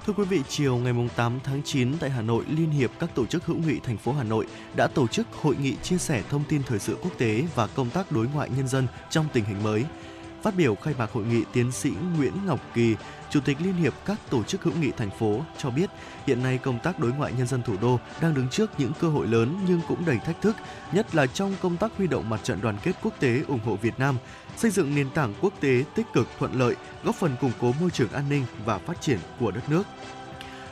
Speaker 4: Thưa quý vị, chiều ngày 8 tháng 9 tại Hà Nội, Liên hiệp các tổ chức hữu nghị thành phố Hà Nội đã tổ chức hội nghị chia sẻ thông tin thời sự quốc tế và công tác đối ngoại nhân dân trong tình hình mới. Phát biểu khai mạc hội nghị, tiến sĩ Nguyễn Ngọc Kỳ, Chủ tịch Liên hiệp các tổ chức hữu nghị thành phố cho biết, hiện nay công tác đối ngoại nhân dân thủ đô đang đứng trước những cơ hội lớn nhưng cũng đầy thách thức, nhất là trong công tác huy động mặt trận đoàn kết quốc tế ủng hộ Việt Nam, xây dựng nền tảng quốc tế tích cực thuận lợi, góp phần củng cố môi trường an ninh và phát triển của đất nước.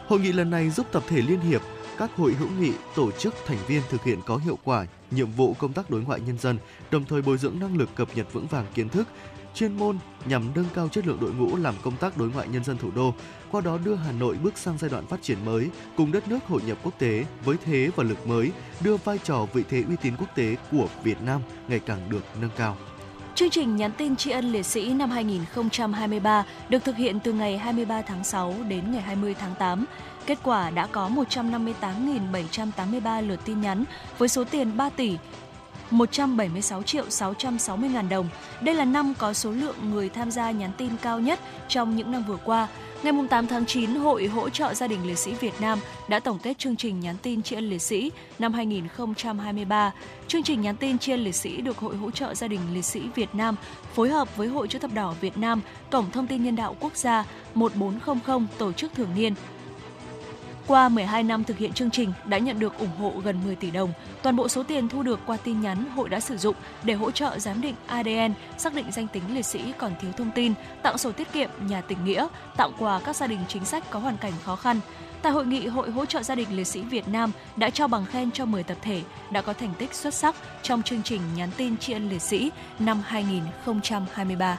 Speaker 4: Hội nghị lần này giúp tập thể Liên hiệp, các hội hữu nghị, tổ chức thành viên thực hiện có hiệu quả nhiệm vụ công tác đối ngoại nhân dân, đồng thời bồi dưỡng năng lực cập nhật vững vàng kiến thức, chuyên môn nhằm nâng cao chất lượng đội ngũ làm công tác đối ngoại nhân dân thủ đô, qua đó đưa Hà Nội bước sang giai đoạn phát triển mới, cùng đất nước hội nhập quốc tế với thế và lực mới, đưa vai trò vị thế uy tín quốc tế của Việt Nam ngày càng được nâng cao.
Speaker 3: Chương trình nhắn tin tri ân liệt sĩ năm 2023 được thực hiện từ ngày 23 tháng 6 đến ngày 20 tháng 8. Kết quả đã có 158.783 lượt tin nhắn với số tiền 3 tỷ 176 triệu 660 ngàn đồng. Đây là năm có số lượng người tham gia nhắn tin cao nhất trong những năm vừa qua. Ngày 8 tháng 9, Hội Hỗ trợ Gia đình Liệt sĩ Việt Nam đã tổng kết chương trình nhắn tin tri ân liệt sĩ năm 2023. Chương trình nhắn tin tri ân liệt sĩ được Hội Hỗ trợ Gia đình Liệt sĩ Việt Nam phối hợp với Hội Chữ thập đỏ Việt Nam, Cổng Thông tin Nhân đạo Quốc gia 1400 tổ chức thường niên qua 12 năm thực hiện chương trình đã nhận được ủng hộ gần 10 tỷ đồng. Toàn bộ số tiền thu được qua tin nhắn hội đã sử dụng để hỗ trợ giám định ADN, xác định danh tính liệt sĩ còn thiếu thông tin, tặng sổ tiết kiệm nhà tình nghĩa, tặng quà các gia đình chính sách có hoàn cảnh khó khăn. Tại hội nghị, Hội hỗ trợ gia đình liệt sĩ Việt Nam đã trao bằng khen cho 10 tập thể đã có thành tích xuất sắc trong chương trình nhắn tin tri ân liệt sĩ năm 2023.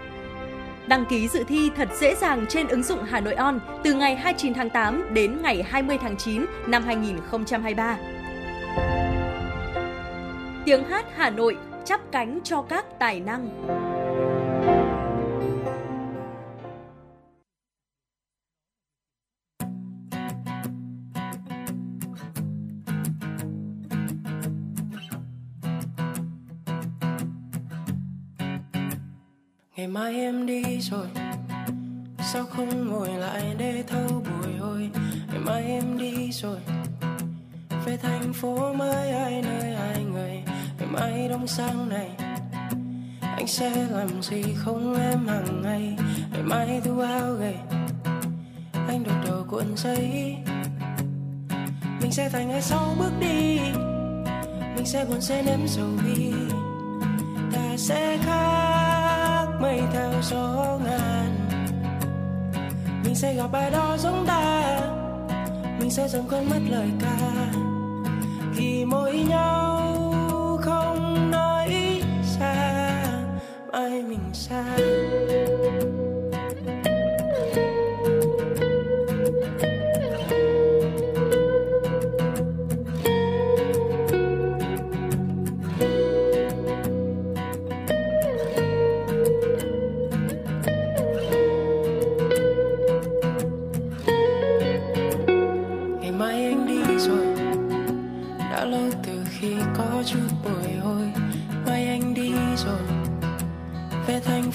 Speaker 5: Đăng ký dự thi thật dễ dàng trên ứng dụng Hà Nội On từ ngày 29 tháng 8 đến ngày 20 tháng 9 năm 2023. Tiếng hát Hà Nội chắp cánh cho các tài năng.
Speaker 14: Mai em đi rồi. Sao không ngồi lại để thâu bụi hôi ngày mai em đi rồi. Về thành phố mới ai nơi ai người. Ngày mai đông sang này, anh sẽ làm gì không em hàng ngày? Ngày mai thu áo gầy, anh đột đầu cuộn giấy. Mình sẽ thành ngày sau bước đi? Mình sẽ buồn sẽ nếm dầu bi ta sẽ khác mây theo gió ngàn. Mình sẽ gặp ai đó giống ta. Mình sẽ dần quên mất lời ca. Khi mỗi nhau không nói xa mai mình xa.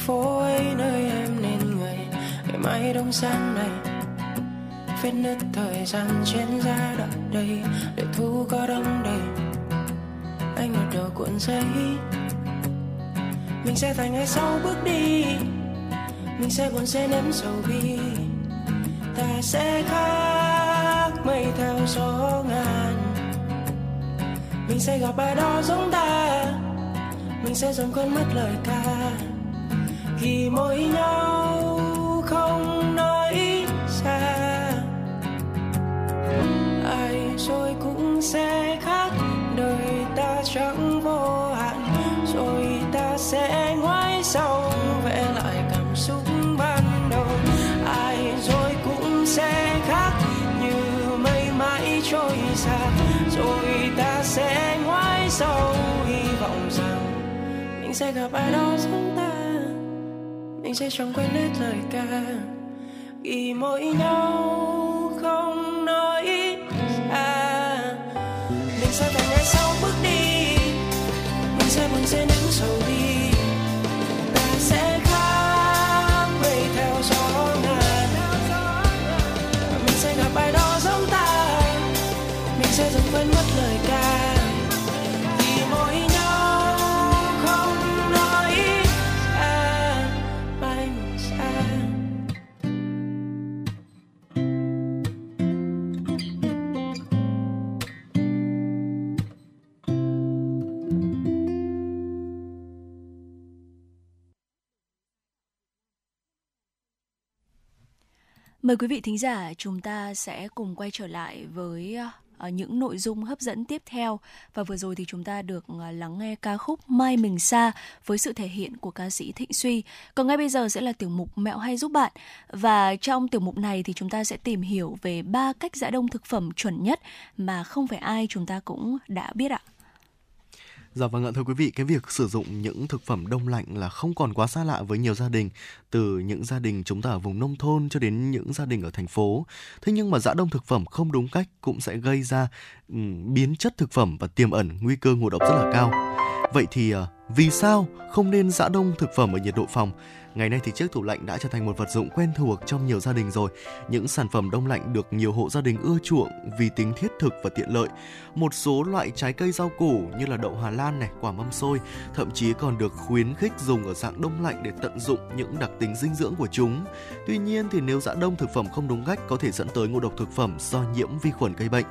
Speaker 14: Phố ấy nơi em nên người. Ngày mai đông sang này, vết nứt thời gian trên da đợi đây. Để thu có đông đầy, anh ở đầu cuộn giấy. Mình sẽ thành ngày sau bước đi, mình sẽ buồn sẽ nếm sầu bi. Ta sẽ khác mây theo gió ngàn. Mình sẽ gặp ai đó giống ta, mình sẽ dần quên mất lời ca vì mỗi nhau không nói xa ai rồi cũng sẽ khác, đời ta chẳng vô hạn. Rồi ta sẽ ngoái sau, vẽ lại cảm xúc ban đầu. Ai rồi cũng sẽ khác, như mây mãi trôi xa. Rồi ta sẽ ngoái sau, hy vọng rằng mình sẽ gặp ai đó giống ta sẽ chẳng quên hết lời ca. Ghi mỗi nhau không nói
Speaker 3: Mời quý vị thính giả, chúng ta sẽ cùng quay trở lại với ờ, những nội dung hấp dẫn tiếp theo và vừa rồi thì chúng ta được ờ, lắng nghe ca khúc Mai mình xa với sự thể hiện của ca sĩ Thịnh Suy. Còn ngay bây giờ sẽ là tiểu mục Mẹo hay giúp bạn và trong tiểu mục này thì chúng ta sẽ tìm hiểu về ba cách giã đông thực phẩm chuẩn nhất mà không phải ai chúng ta cũng đã biết ạ.
Speaker 4: Dạ vâng ạ thưa quý vị, cái việc sử dụng những thực phẩm đông lạnh là không còn quá xa lạ với nhiều gia đình, từ những gia đình chúng ta ở vùng nông thôn cho đến những gia đình ở thành phố. Thế nhưng mà giã đông thực phẩm không đúng cách cũng sẽ gây ra um, biến chất thực phẩm và tiềm ẩn nguy cơ ngộ độc rất là cao. Vậy thì uh, vì sao không nên giã đông thực phẩm ở nhiệt độ phòng? Ngày nay thì chiếc tủ lạnh đã trở thành một vật dụng quen thuộc trong nhiều gia đình rồi. Những sản phẩm đông lạnh được nhiều hộ gia đình ưa chuộng vì tính thiết thực và tiện lợi. Một số loại trái cây rau củ như là đậu Hà Lan này, quả mâm xôi thậm chí còn được khuyến khích dùng ở dạng đông lạnh để tận dụng những đặc tính dinh dưỡng của chúng. Tuy nhiên thì nếu giã đông thực phẩm không đúng cách có thể dẫn tới ngộ độc thực phẩm do nhiễm vi khuẩn gây bệnh.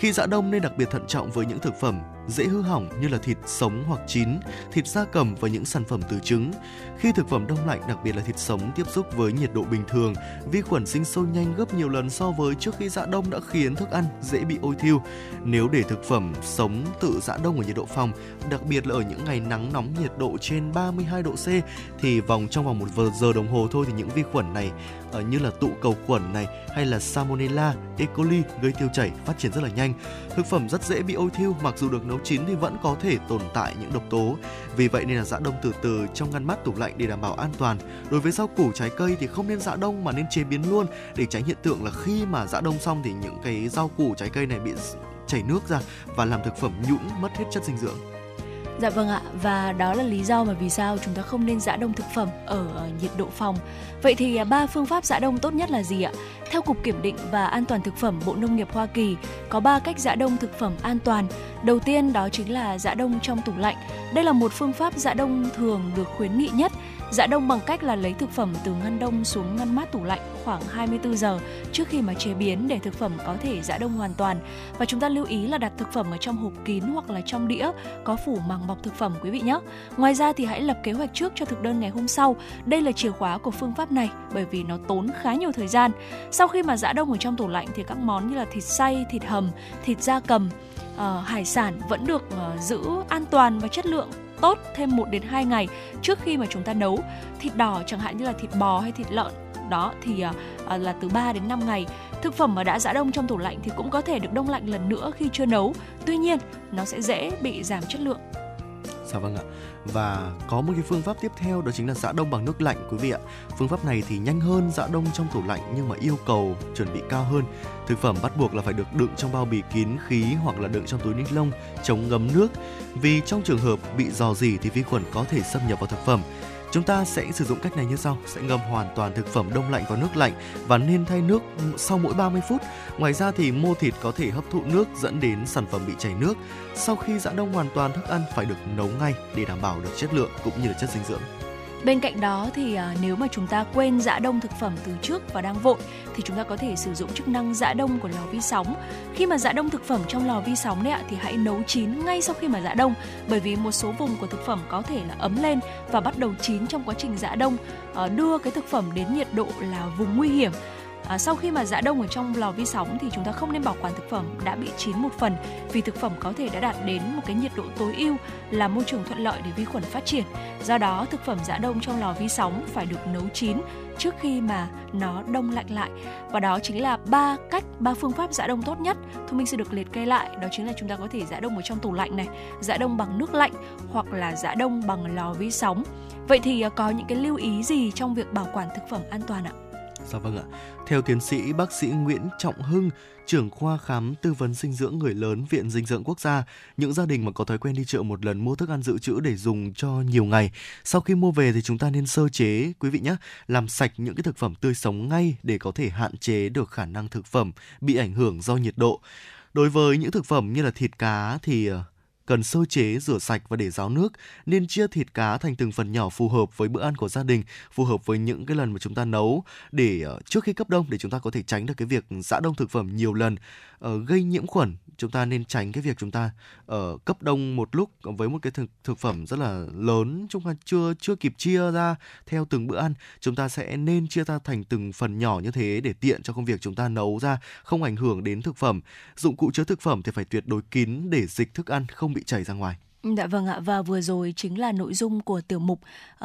Speaker 4: Khi dạ đông nên đặc biệt thận trọng với những thực phẩm dễ hư hỏng như là thịt sống hoặc chín, thịt da cầm và những sản phẩm từ trứng. Khi thực phẩm đông lạnh, đặc biệt là thịt sống tiếp xúc với nhiệt độ bình thường, vi khuẩn sinh sôi nhanh gấp nhiều lần so với trước khi dạ đông đã khiến thức ăn dễ bị ôi thiêu. Nếu để thực phẩm sống tự dạ đông ở nhiệt độ phòng, đặc biệt là ở những ngày nắng nóng nhiệt độ trên 32 độ C thì vòng trong vòng một giờ đồng hồ thôi thì những vi khuẩn này uh, như là tụ cầu khuẩn này hay là Salmonella, E. coli gây tiêu chảy phát triển rất là nhanh. Thực phẩm rất dễ bị ôi thiêu mặc dù được nấu chín thì vẫn có thể tồn tại những độc tố. Vì vậy nên là giã đông từ từ trong ngăn mát tủ lạnh để đảm bảo an toàn. Đối với rau củ trái cây thì không nên giã đông mà nên chế biến luôn để tránh hiện tượng là khi mà giã đông xong thì những cái rau củ trái cây này bị chảy nước ra và làm thực phẩm nhũn mất hết chất dinh dưỡng.
Speaker 3: Dạ vâng ạ, và đó là lý do mà vì sao chúng ta không nên giã đông thực phẩm ở ờ, nhiệt độ phòng. Vậy thì à, ba phương pháp giã đông tốt nhất là gì ạ? Theo Cục Kiểm định và An toàn thực phẩm Bộ Nông nghiệp Hoa Kỳ, có 3 cách giã đông thực phẩm an toàn. Đầu tiên đó chính là giã đông trong tủ lạnh. Đây là một phương pháp giã đông thường được khuyến nghị nhất Dạ đông bằng cách là lấy thực phẩm từ ngăn đông xuống ngăn mát tủ lạnh khoảng 24 giờ trước khi mà chế biến để thực phẩm có thể dạ đông hoàn toàn. Và chúng ta lưu ý là đặt thực phẩm ở trong hộp kín hoặc là trong đĩa có phủ màng bọc thực phẩm quý vị nhé. Ngoài ra thì hãy lập kế hoạch trước cho thực đơn ngày hôm sau. Đây là chìa khóa của phương pháp này bởi vì nó tốn khá nhiều thời gian. Sau khi mà dạ đông ở trong tủ lạnh thì các món như là thịt xay, thịt hầm, thịt da cầm, uh, hải sản vẫn được uh, giữ an toàn và chất lượng tốt thêm 1 đến 2 ngày trước khi mà chúng ta nấu. Thịt đỏ chẳng hạn như là thịt bò hay thịt lợn đó thì à, à là từ 3 đến 5 ngày. Thực phẩm mà đã giã đông trong tủ lạnh thì cũng có thể được đông lạnh lần nữa khi chưa nấu. Tuy nhiên, nó sẽ dễ bị giảm chất lượng.
Speaker 4: Dạ vâng ạ. Và có một cái phương pháp tiếp theo, đó chính là giã đông bằng nước lạnh, quý vị ạ. Phương pháp này thì nhanh hơn giã đông trong tủ lạnh, nhưng mà yêu cầu chuẩn bị cao hơn. Thực phẩm bắt buộc là phải được đựng trong bao bì kín khí hoặc là đựng trong túi ni lông, chống ngấm nước. Vì trong trường hợp bị dò dỉ thì vi khuẩn có thể xâm nhập vào thực phẩm. Chúng ta sẽ sử dụng cách này như sau, sẽ ngâm hoàn toàn thực phẩm đông lạnh vào nước lạnh và nên thay nước sau mỗi 30 phút. Ngoài ra thì mô thịt có thể hấp thụ nước dẫn đến sản phẩm bị chảy nước. Sau khi giã đông hoàn toàn thức ăn phải được nấu ngay để đảm bảo được chất lượng cũng như là chất dinh dưỡng.
Speaker 3: Bên cạnh đó thì à, nếu mà chúng ta quên giã đông thực phẩm từ trước và đang vội thì chúng ta có thể sử dụng chức năng giã đông của lò vi sóng. Khi mà giã đông thực phẩm trong lò vi sóng đấy ạ thì hãy nấu chín ngay sau khi mà giã đông bởi vì một số vùng của thực phẩm có thể là ấm lên và bắt đầu chín trong quá trình giã đông à, đưa cái thực phẩm đến nhiệt độ là vùng nguy hiểm À, sau khi mà giã đông ở trong lò vi sóng thì chúng ta không nên bảo quản thực phẩm đã bị chín một phần vì thực phẩm có thể đã đạt đến một cái nhiệt độ tối ưu là môi trường thuận lợi để vi khuẩn phát triển. Do đó thực phẩm giã đông trong lò vi sóng phải được nấu chín trước khi mà nó đông lạnh lại. Và đó chính là ba cách ba phương pháp giã đông tốt nhất. Thu minh sẽ được liệt kê lại đó chính là chúng ta có thể giã đông ở trong tủ lạnh này giã đông bằng nước lạnh hoặc là giã đông bằng lò vi sóng. Vậy thì à, có những cái lưu ý gì trong việc bảo quản thực phẩm an toàn ạ?
Speaker 4: Dạ vâng ạ. Theo tiến sĩ bác sĩ Nguyễn Trọng Hưng, trưởng khoa khám tư vấn dinh dưỡng người lớn Viện Dinh dưỡng Quốc gia, những gia đình mà có thói quen đi chợ một lần mua thức ăn dự trữ để dùng cho nhiều ngày, sau khi mua về thì chúng ta nên sơ chế quý vị nhé, làm sạch những cái thực phẩm tươi sống ngay để có thể hạn chế được khả năng thực phẩm bị ảnh hưởng do nhiệt độ. Đối với những thực phẩm như là thịt cá thì ờ, cần sơ chế, rửa sạch và để ráo nước, nên chia thịt cá thành từng phần nhỏ phù hợp với bữa ăn của gia đình, phù hợp với những cái lần mà chúng ta nấu để ờ, trước khi cấp đông để chúng ta có thể tránh được cái việc giã đông thực phẩm nhiều lần uh, gây nhiễm khuẩn chúng ta nên tránh cái việc chúng ta ở uh, cấp đông một lúc với một cái thực, thực phẩm rất là lớn chúng ta chưa chưa kịp chia ra theo từng bữa ăn. Chúng ta sẽ nên chia ra thành từng phần nhỏ như thế để tiện cho công việc chúng ta nấu ra không ảnh hưởng đến thực phẩm. Dụng cụ chứa thực phẩm thì phải tuyệt đối kín để dịch thức ăn không bị chảy ra ngoài.
Speaker 3: Dạ vâng ạ và vừa rồi chính là nội dung của tiểu mục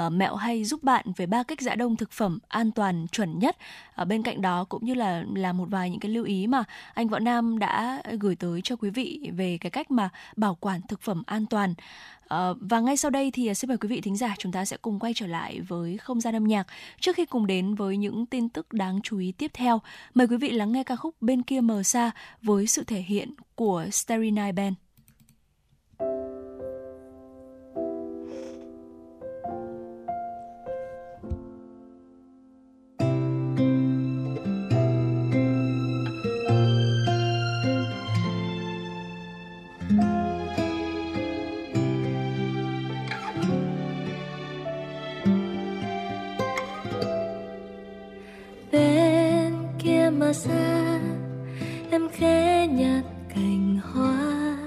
Speaker 3: uh, mẹo hay giúp bạn về ba cách giã đông thực phẩm an toàn chuẩn nhất. Ở bên cạnh đó cũng như là là một vài những cái lưu ý mà anh Võ Nam đã gửi tới cho quý vị về cái cách mà bảo quản thực phẩm an toàn. Uh, và ngay sau đây thì xin mời quý vị thính giả chúng ta sẽ cùng quay trở lại với không gian âm nhạc trước khi cùng đến với những tin tức đáng chú ý tiếp theo. Mời quý vị lắng nghe ca khúc Bên kia mờ xa với sự thể hiện của Starry Night Band.
Speaker 1: mà xa, em khẽ nhặt cành hoa.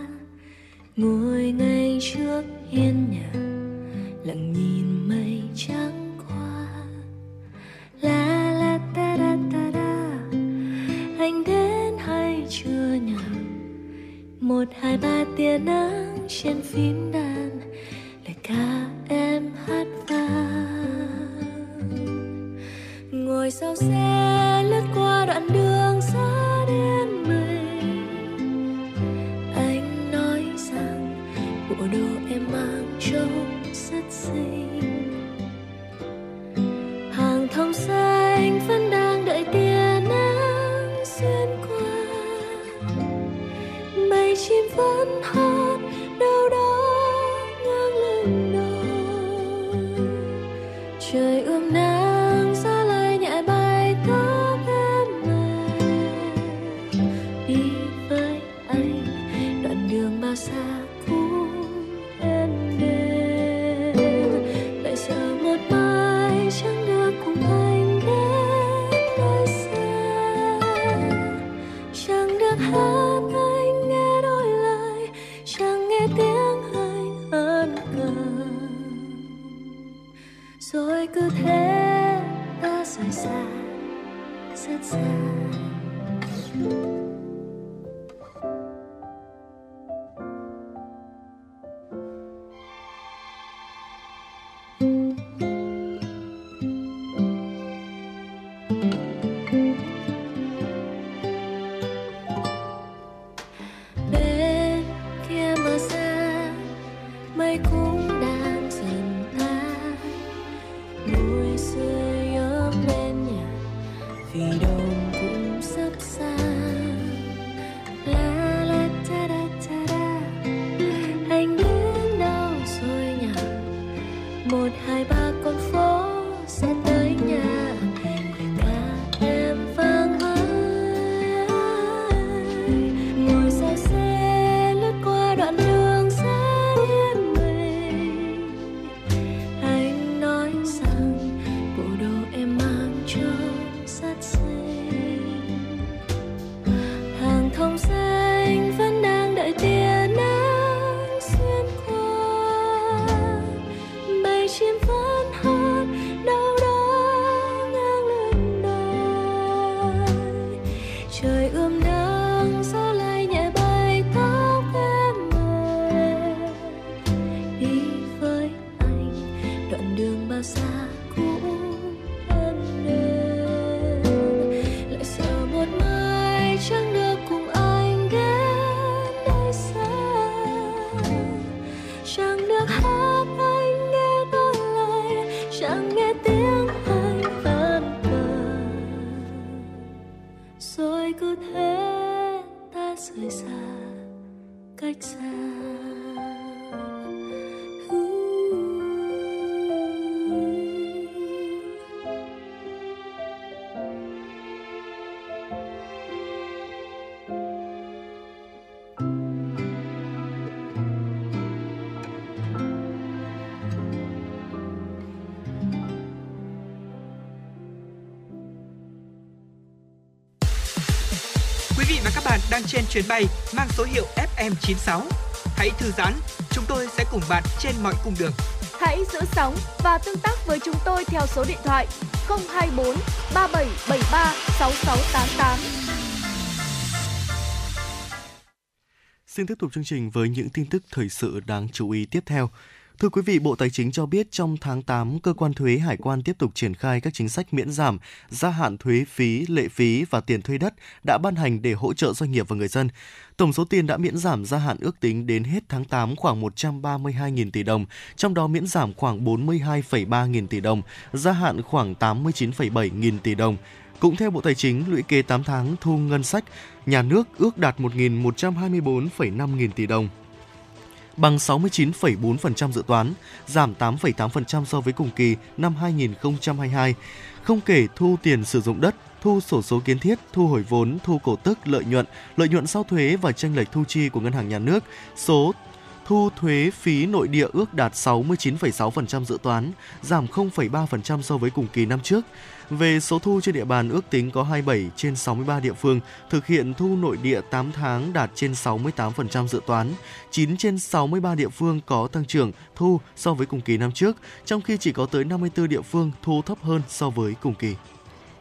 Speaker 1: Ngồi ngay trước hiên nhà, lặng nhìn mây trắng qua. La la, ta da ta anh đến hay chưa nhỉ? Một, hai, ba tia nắng trên phím đàn Rồi sau xe lướt qua đoạn đường.
Speaker 10: Đang trên chuyến bay mang số hiệu FM96. Hãy thư giãn, chúng tôi sẽ cùng bạn trên mọi cung đường.
Speaker 2: Hãy giữ sóng và tương tác với chúng tôi theo số điện thoại 024 3773 6688.
Speaker 4: Xin tiếp tục chương trình với những tin tức thời sự đáng chú ý tiếp theo. Thưa quý vị, Bộ Tài chính cho biết trong tháng 8, cơ quan thuế hải quan tiếp tục triển khai các chính sách miễn giảm, gia hạn thuế phí, lệ phí và tiền thuê đất đã ban hành để hỗ trợ doanh nghiệp và người dân. Tổng số tiền đã miễn giảm gia hạn ước tính đến hết tháng 8 khoảng 132.000 tỷ đồng, trong đó miễn giảm khoảng 42,3 nghìn tỷ đồng, gia hạn khoảng 89,7 nghìn tỷ đồng. Cũng theo Bộ Tài chính, lũy kế 8 tháng thu ngân sách nhà nước ước đạt 1.124,5 nghìn tỷ đồng, bằng 69,4% dự toán, giảm 8,8% so với cùng kỳ năm 2022. Không kể thu tiền sử dụng đất, thu sổ số kiến thiết, thu hồi vốn, thu cổ tức, lợi nhuận, lợi nhuận sau thuế và tranh lệch thu chi của ngân hàng nhà nước, số thu thuế phí nội địa ước đạt 69,6% dự toán, giảm 0,3% so với cùng kỳ năm trước. Về số thu trên địa bàn ước tính có 27 trên 63 địa phương thực hiện thu nội địa 8 tháng đạt trên 68% dự toán, 9 trên 63 địa phương có tăng trưởng thu so với cùng kỳ năm trước, trong khi chỉ có tới 54 địa phương thu thấp hơn so với cùng kỳ.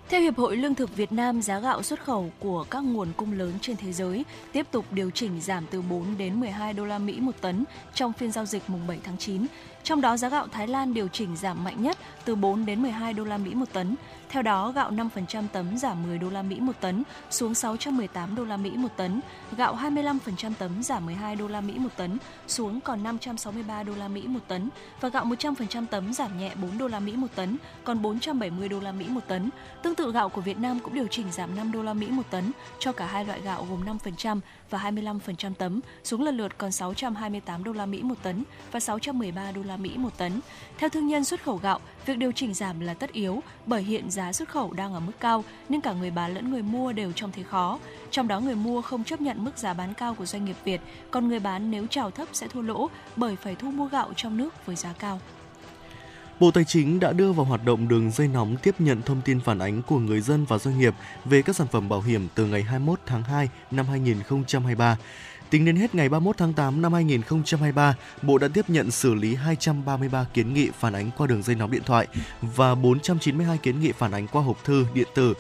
Speaker 3: Theo Hiệp hội Lương thực Việt Nam, giá gạo xuất khẩu của các nguồn cung lớn trên thế giới tiếp tục điều chỉnh giảm từ 4 đến 12 đô la Mỹ một tấn trong phiên giao dịch mùng 7 tháng 9. Trong đó giá gạo Thái Lan điều chỉnh giảm mạnh nhất từ 4 đến 12 đô la Mỹ một tấn. Theo đó, gạo 5% tấm giảm 10 đô la Mỹ một tấn xuống 618 đô la Mỹ một tấn, gạo 25% tấm giảm 12 đô la Mỹ một tấn xuống còn 563 đô la Mỹ một tấn và gạo 100% tấm giảm nhẹ 4 đô la Mỹ một tấn còn 470 đô la Mỹ một tấn. Tương tự gạo của Việt Nam cũng điều chỉnh giảm 5 đô la Mỹ một tấn cho cả hai loại gạo gồm 5% và 25% tấm xuống lần lượt còn 628 đô la Mỹ một tấn và 613 đô la Mỹ một tấn. Theo thương nhân xuất khẩu gạo, việc điều chỉnh giảm là tất yếu bởi hiện giá xuất khẩu đang ở mức cao nên cả người bán lẫn người mua đều trong thế khó. Trong đó người mua không chấp nhận mức giá bán cao của doanh nghiệp Việt, còn người bán nếu chào thấp sẽ thua lỗ bởi phải thu mua gạo trong nước với giá cao.
Speaker 4: Bộ Tài chính đã đưa vào hoạt động đường dây nóng tiếp nhận thông tin phản ánh của người dân và doanh nghiệp về các sản phẩm bảo hiểm từ ngày 21 tháng 2 năm 2023. Tính đến hết ngày 31 tháng 8 năm 2023, Bộ đã tiếp nhận xử lý 233 kiến nghị phản ánh qua đường dây nóng điện thoại và 492 kiến nghị phản ánh qua hộp thư điện tử.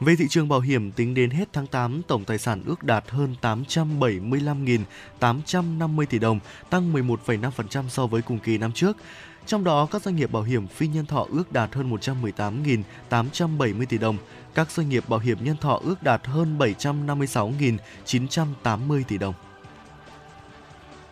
Speaker 4: Về thị trường bảo hiểm, tính đến hết tháng 8, tổng tài sản ước đạt hơn 875.850 tỷ đồng, tăng 11,5% so với cùng kỳ năm trước. Trong đó, các doanh nghiệp bảo hiểm phi nhân thọ ước đạt hơn 118.870 tỷ đồng, các doanh nghiệp bảo hiểm nhân thọ ước đạt hơn 756.980 tỷ đồng.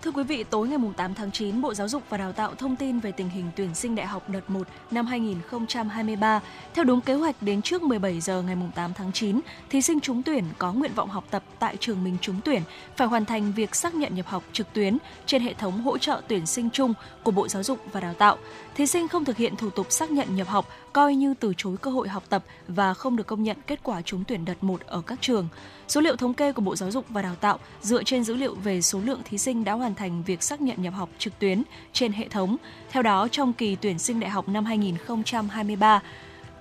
Speaker 3: Thưa quý vị, tối ngày 8 tháng 9, Bộ Giáo dục và Đào tạo thông tin về tình hình tuyển sinh đại học đợt 1 năm 2023. Theo đúng kế hoạch đến trước 17 giờ ngày 8 tháng 9, thí sinh trúng tuyển có nguyện vọng học tập tại trường mình trúng tuyển phải hoàn thành việc xác nhận nhập học trực tuyến trên hệ thống hỗ trợ tuyển sinh chung của Bộ Giáo dục và Đào tạo. Thí sinh không thực hiện thủ tục xác nhận nhập học coi như từ chối cơ hội học tập và không được công nhận kết quả trúng tuyển đợt 1 ở các trường. Số liệu thống kê của Bộ Giáo dục và Đào tạo dựa trên dữ liệu về số lượng thí sinh đã hoàn thành việc xác nhận nhập học trực tuyến trên hệ thống. Theo đó, trong kỳ tuyển sinh đại học năm 2023,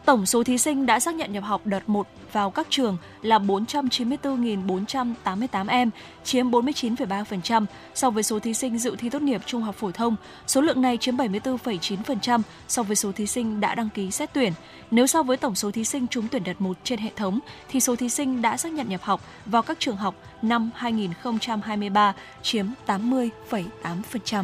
Speaker 3: Tổng số thí sinh đã xác nhận nhập học đợt 1 vào các trường là 494.488 em, chiếm 49,3% so với số thí sinh dự thi tốt nghiệp trung học phổ thông. Số lượng này chiếm 74,9% so với số thí sinh đã đăng ký xét tuyển. Nếu so với tổng số thí sinh trúng tuyển đợt 1 trên hệ thống, thì số thí sinh đã xác nhận nhập học vào các trường học năm 2023 chiếm 80,8%.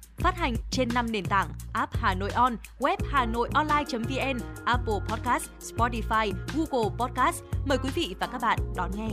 Speaker 5: phát hành trên 5 nền tảng app Hà Nội On, web Hà Nội Online.vn, Apple Podcast, Spotify, Google Podcast. Mời quý vị và các bạn đón nghe.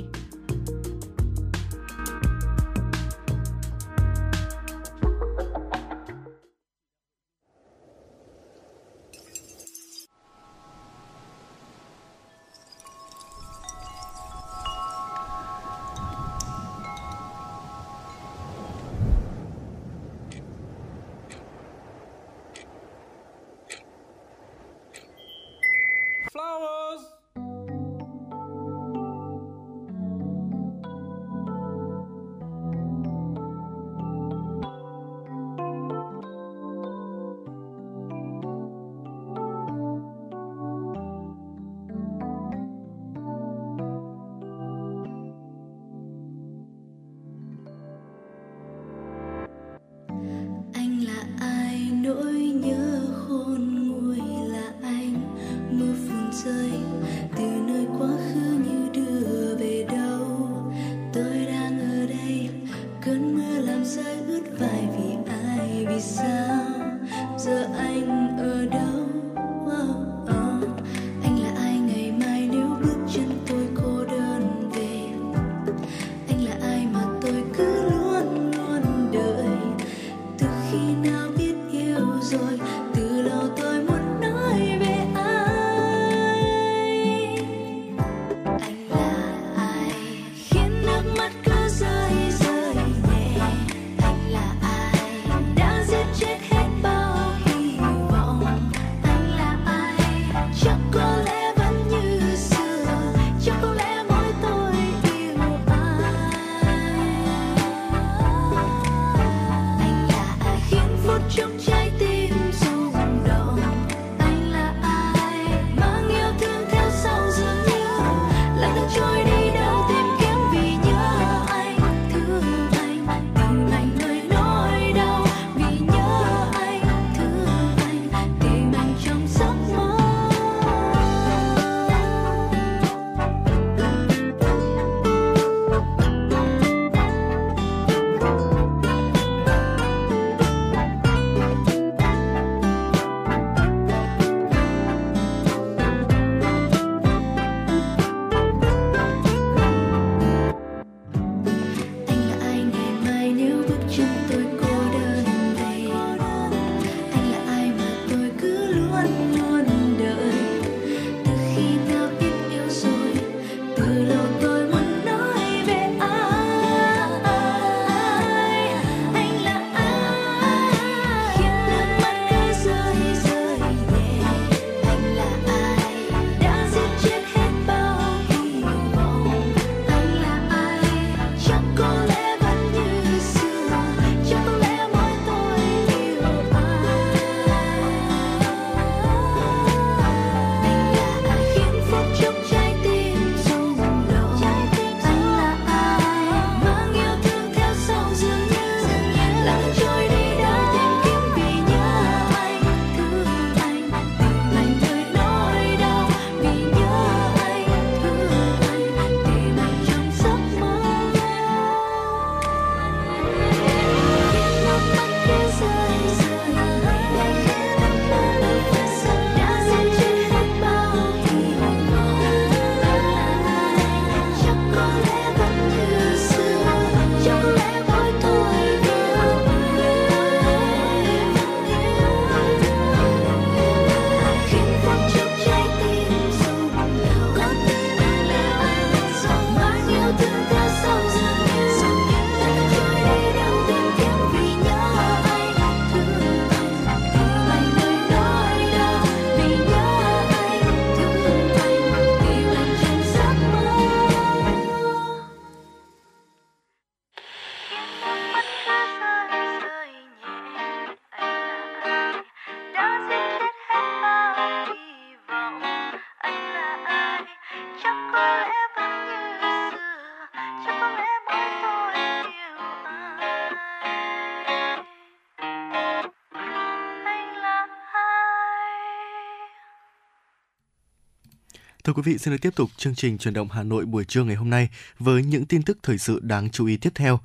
Speaker 4: Quý vị, xin được tiếp tục chương trình truyền động Hà Nội buổi trưa ngày hôm nay với những tin tức thời sự đáng chú ý tiếp theo.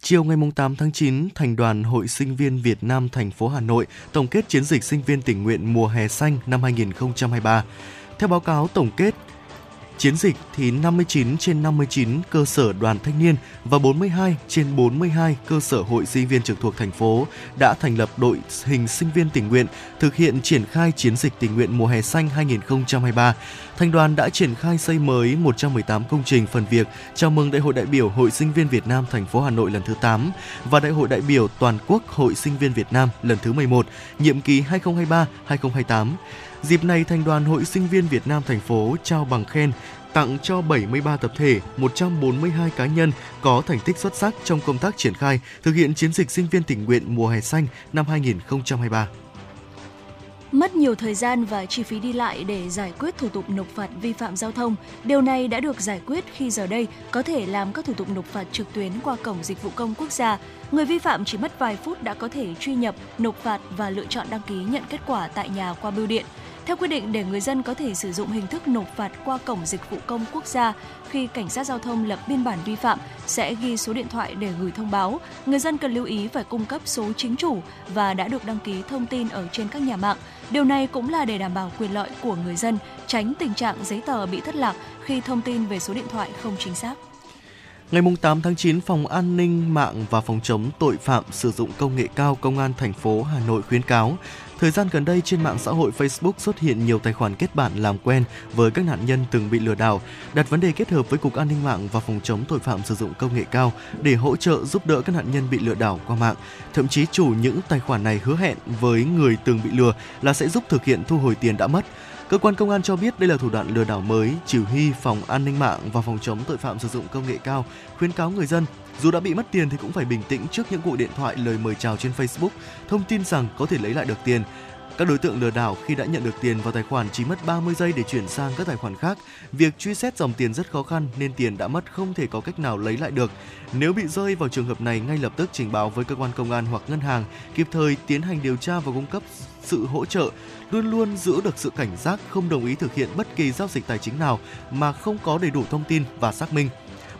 Speaker 4: Chiều ngày 8 tháng 9, Thành đoàn Hội Sinh viên Việt Nam thành phố Hà Nội tổng kết chiến dịch sinh viên tình nguyện mùa hè xanh năm 2023. Theo báo cáo tổng kết, chiến dịch thì 59 trên 59 cơ sở đoàn thanh niên và 42 trên 42 cơ sở hội sinh viên trực thuộc thành phố đã thành lập đội hình sinh viên tình nguyện thực hiện triển khai chiến dịch tình nguyện mùa hè xanh 2023. Thành đoàn đã triển khai xây mới 118 công trình phần việc chào mừng Đại hội đại biểu Hội sinh viên Việt Nam thành phố Hà Nội lần thứ 8 và Đại hội đại biểu toàn quốc Hội sinh viên Việt Nam lần thứ 11, nhiệm kỳ 2023-2028. Dịp này, Thành đoàn Hội Sinh viên Việt Nam thành phố trao bằng khen tặng cho 73 tập thể, 142 cá nhân có thành tích xuất sắc trong công tác triển khai thực hiện chiến dịch sinh viên tình nguyện mùa hè xanh năm 2023.
Speaker 3: Mất nhiều thời gian và chi phí đi lại để giải quyết thủ tục nộp phạt vi phạm giao thông. Điều này đã được giải quyết khi giờ đây có thể làm các thủ tục nộp phạt trực tuyến qua cổng dịch vụ công quốc gia. Người vi phạm chỉ mất vài phút đã có thể truy nhập, nộp phạt và lựa chọn đăng ký nhận kết quả tại nhà qua bưu điện. Theo quy định, để người dân có thể sử dụng hình thức nộp phạt qua cổng dịch vụ công quốc gia, khi cảnh sát giao thông lập biên bản vi phạm sẽ ghi số điện thoại để gửi thông báo. Người dân cần lưu ý phải cung cấp số chính chủ và đã được đăng ký thông tin ở trên các nhà mạng. Điều này cũng là để đảm bảo quyền lợi của người dân, tránh tình trạng giấy tờ bị thất lạc khi thông tin về số điện thoại không chính xác.
Speaker 4: Ngày 8 tháng 9, Phòng An ninh mạng và Phòng chống tội phạm sử dụng công nghệ cao Công an thành phố Hà Nội khuyến cáo Thời gian gần đây trên mạng xã hội Facebook xuất hiện nhiều tài khoản kết bạn làm quen với các nạn nhân từng bị lừa đảo, đặt vấn đề kết hợp với Cục An ninh mạng và Phòng chống tội phạm sử dụng công nghệ cao để hỗ trợ giúp đỡ các nạn nhân bị lừa đảo qua mạng. Thậm chí chủ những tài khoản này hứa hẹn với người từng bị lừa là sẽ giúp thực hiện thu hồi tiền đã mất. Cơ quan công an cho biết đây là thủ đoạn lừa đảo mới, chỉ huy Phòng An ninh mạng và Phòng chống tội phạm sử dụng công nghệ cao khuyến cáo người dân dù đã bị mất tiền thì cũng phải bình tĩnh trước những cuộc điện thoại lời mời chào trên Facebook, thông tin rằng có thể lấy lại được tiền. Các đối tượng lừa đảo khi đã nhận được tiền vào tài khoản chỉ mất 30 giây để chuyển sang các tài khoản khác. Việc truy xét dòng tiền rất khó khăn nên tiền đã mất không thể có cách nào lấy lại được. Nếu bị rơi vào trường hợp này ngay lập tức trình báo với cơ quan công an hoặc ngân hàng, kịp thời tiến hành điều tra và cung cấp sự hỗ trợ, luôn luôn giữ được sự cảnh giác không đồng ý thực hiện bất kỳ giao dịch tài chính nào mà không có đầy đủ thông tin và xác minh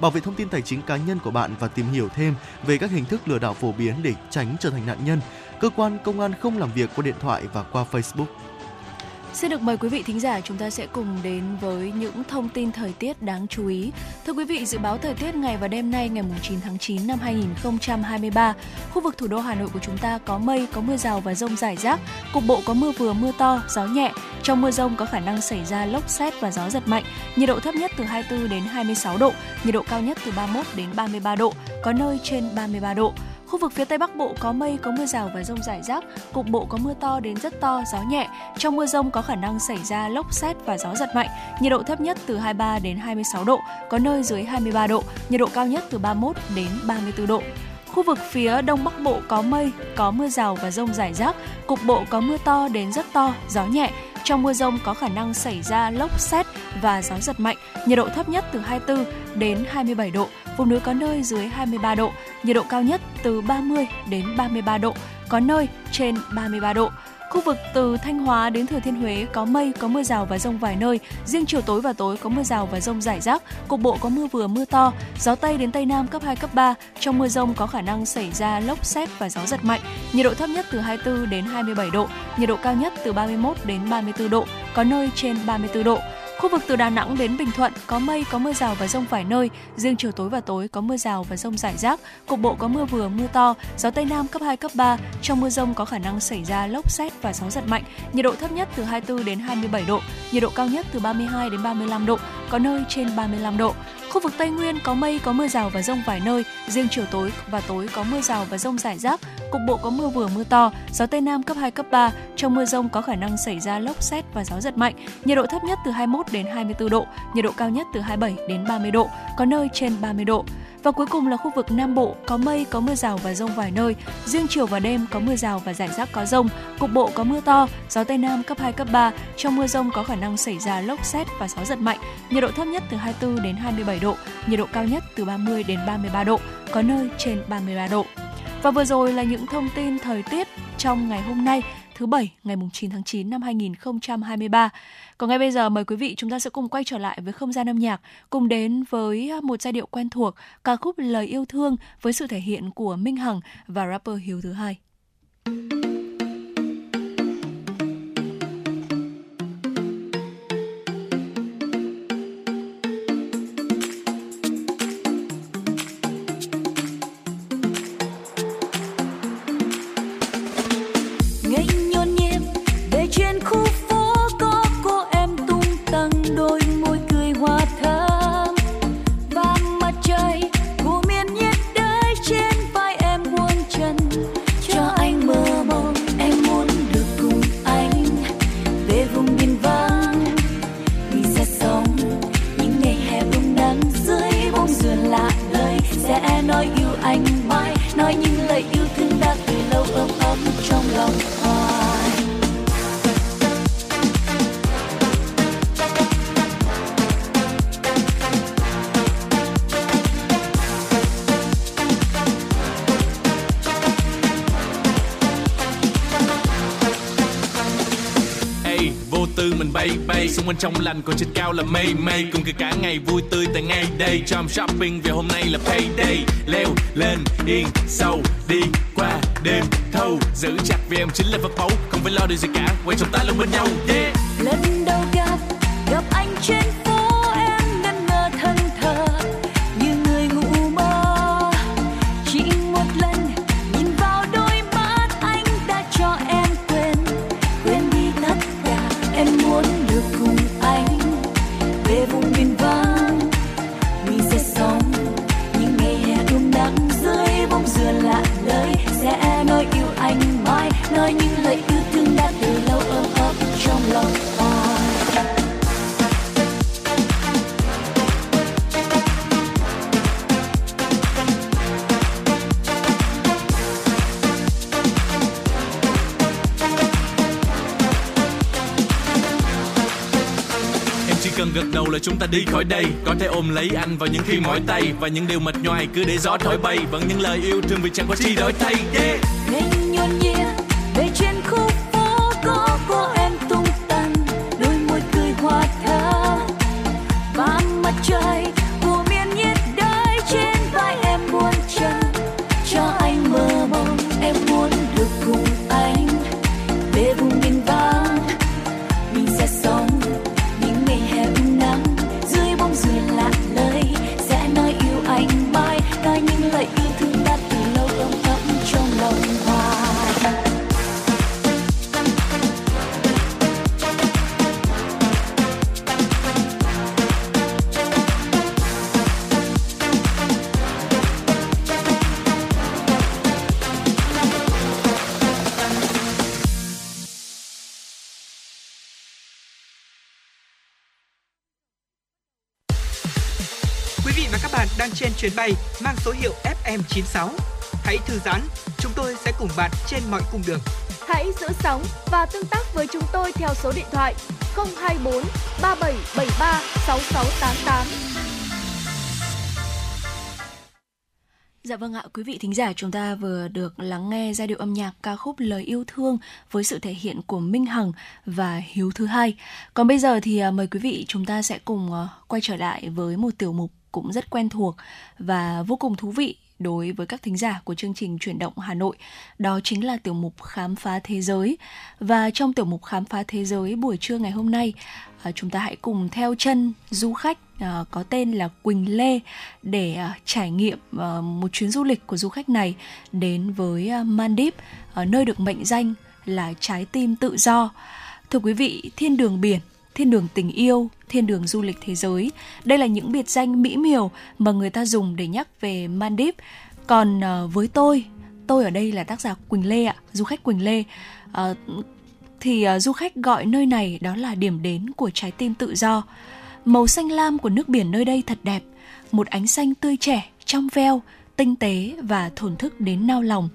Speaker 4: bảo vệ thông tin tài chính cá nhân của bạn và tìm hiểu thêm về các hình thức lừa đảo phổ biến để tránh trở thành nạn nhân. Cơ quan công an không làm việc qua điện thoại và qua Facebook.
Speaker 3: Xin được mời quý vị thính giả chúng ta sẽ cùng đến với những thông tin thời tiết đáng chú ý. Thưa quý vị, dự báo thời tiết ngày và đêm nay ngày 9 tháng 9 năm 2023, khu vực thủ đô Hà Nội của chúng ta có mây, có mưa rào và rông rải rác, cục bộ có mưa vừa mưa to, gió nhẹ. Trong mưa rông có khả năng xảy ra lốc xét và gió giật mạnh. Nhiệt độ thấp nhất từ 24 đến 26 độ, nhiệt độ cao nhất từ 31 đến 33 độ, có nơi trên 33 độ. Khu vực phía Tây Bắc Bộ có mây, có mưa rào và rông rải rác, cục bộ có mưa to đến rất to, gió nhẹ. Trong mưa rông có khả năng xảy ra lốc xét và gió giật mạnh. Nhiệt độ thấp nhất từ 23 đến 26 độ, có nơi dưới 23 độ, nhiệt độ cao nhất từ 31 đến 34 độ. Khu vực phía Đông Bắc Bộ có mây, có mưa rào và rông rải rác, cục bộ có mưa to đến rất to, gió nhẹ. Trong mưa rông có khả năng xảy ra lốc xét và gió giật mạnh, nhiệt độ thấp nhất từ 24 đến 27 độ, vùng núi có nơi dưới 23 độ, nhiệt độ cao nhất từ 30 đến 33 độ, có nơi trên 33 độ. Khu vực từ Thanh Hóa đến Thừa Thiên Huế có mây, có mưa rào và rông vài nơi. Riêng chiều tối và tối có mưa rào và rông rải rác, cục bộ có mưa vừa mưa to. Gió Tây đến Tây Nam cấp 2, cấp 3. Trong mưa rông có khả năng xảy ra lốc xét và gió giật mạnh. Nhiệt độ thấp nhất từ 24 đến 27 độ, nhiệt độ cao nhất từ 31 đến 34 độ, có nơi trên 34 độ. Khu vực từ Đà Nẵng đến Bình Thuận có mây, có mưa rào và rông vài nơi. Riêng chiều tối và tối có mưa rào và rông rải rác. Cục bộ có mưa vừa, mưa to. Gió Tây Nam cấp 2, cấp 3. Trong mưa rông có khả năng xảy ra lốc xét và gió giật mạnh. Nhiệt độ thấp nhất từ 24 đến 27 độ. Nhiệt độ cao nhất từ 32 đến 35 độ. Có nơi trên 35 độ. Khu vực Tây Nguyên có mây, có mưa rào và rông vài nơi. Riêng chiều tối và tối có mưa rào và rông rải rác. Cục bộ có mưa vừa mưa to. Gió Tây Nam cấp 2, cấp 3. Trong mưa rông có khả năng xảy ra lốc xét và gió giật mạnh. Nhiệt độ thấp nhất từ 21 đến 24 độ, nhiệt độ cao nhất từ 27 đến 30 độ, có nơi trên 30 độ. Và cuối cùng là khu vực Nam Bộ, có mây, có mưa rào và rông vài nơi. Riêng chiều và đêm có mưa rào và rải rác có rông. Cục bộ có mưa to, gió Tây Nam cấp 2, cấp 3. Trong mưa rông có khả năng xảy ra lốc xét và gió giật mạnh. Nhiệt độ thấp nhất từ 24 đến 27 độ, nhiệt độ cao nhất từ 30 đến 33 độ, có nơi trên 33 độ. Và vừa rồi là những thông tin thời tiết trong ngày hôm nay thứ bảy ngày 9 tháng 9 năm 2023. Còn ngay bây giờ mời quý vị chúng ta sẽ cùng quay trở lại với không gian âm nhạc, cùng đến với một giai điệu quen thuộc, ca khúc Lời yêu thương với sự thể hiện của Minh Hằng và rapper Hiếu thứ hai. Từ mình bay bay.
Speaker 15: Xuống bên trong lành, còn trên cao là mây mây. Cùng cả cả ngày vui tươi tại ngay đây. Trong shopping về hôm nay là payday. Leo lên, yên, sâu, đi qua đêm thâu. Giữ chặt vì em chính là vật báu. Không phải lo điều gì cả. Quay trong ta luôn bên nhau. Yeah.
Speaker 1: Lần đầu gặp gặp anh trên phố.
Speaker 15: Chúng ta đi khỏi đây. Có thể ôm lấy anh vào những khi mỏi tay. Và những điều mệt nhoài cứ để gió thổi bay. Vẫn những lời yêu thương vì chẳng có chi đổi thay. Yeah.
Speaker 10: Chuyến bay mang số hiệu FM96. Hãy thư giãn, chúng tôi sẽ cùng bạn trên mọi cung đường.
Speaker 2: Hãy giữ sóng và tương tác với chúng tôi theo số điện thoại 024 3773 6688.
Speaker 3: Dạ vâng ạ, quý vị thính giả chúng ta vừa được lắng nghe giai điệu âm nhạc ca khúc Lời yêu thương với sự thể hiện của Minh Hằng và Hiếu thứ hai. Còn bây giờ thì à, mời quý vị chúng ta sẽ cùng à, quay trở lại với một tiểu mục cũng rất quen thuộc và vô cùng thú vị đối với các thính giả của chương trình chuyển động Hà Nội. Đó chính là tiểu mục khám phá thế giới. Và trong tiểu mục khám phá thế giới buổi trưa ngày hôm nay, à, chúng ta hãy cùng theo chân du khách à, có tên là Quỳnh Lê để à, trải nghiệm một chuyến du lịch của du khách này đến với Mandip, nơi được mệnh danh là trái tim tự do. Thưa quý vị, thiên đường biển thiên đường tình yêu, thiên đường du lịch thế giới. Đây là những biệt danh mỹ miều mà người ta dùng để nhắc về Maldives. Còn ờ, với tôi, tôi ở đây là tác giả Quỳnh Lê ạ, du khách Quỳnh Lê. À, thì ờ, du khách gọi nơi này đó là điểm đến của trái tim tự do. Màu xanh lam của nước biển nơi đây thật đẹp, một ánh xanh tươi trẻ, trong veo, tinh tế và thổn thức đến nao lòng.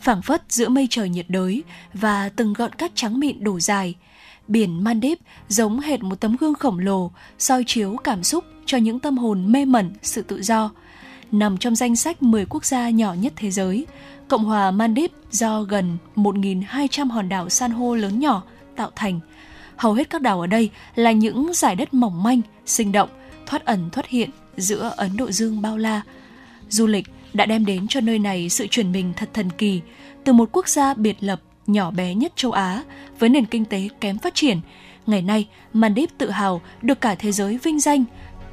Speaker 3: phảng phất giữa mây trời nhiệt đới và từng gợn cát trắng mịn đổ dài – biển Mandip giống hệt một tấm gương khổng lồ, soi chiếu cảm xúc cho những tâm hồn mê mẩn sự tự do. nằm trong danh sách 10 quốc gia nhỏ nhất thế giới. Cộng hòa Mandip do gần 1.200 hòn đảo san hô lớn nhỏ tạo thành. Hầu hết các đảo ở đây là những giải đất mỏng manh, sinh động, thoát ẩn thoát hiện giữa Ấn Độ Dương bao la. Du lịch đã đem đến cho nơi này sự chuyển mình thật thần kỳ, từ một quốc gia biệt lập nhỏ bé nhất châu Á với nền kinh tế kém phát triển. Ngày nay, Maldives tự hào được cả thế giới vinh danh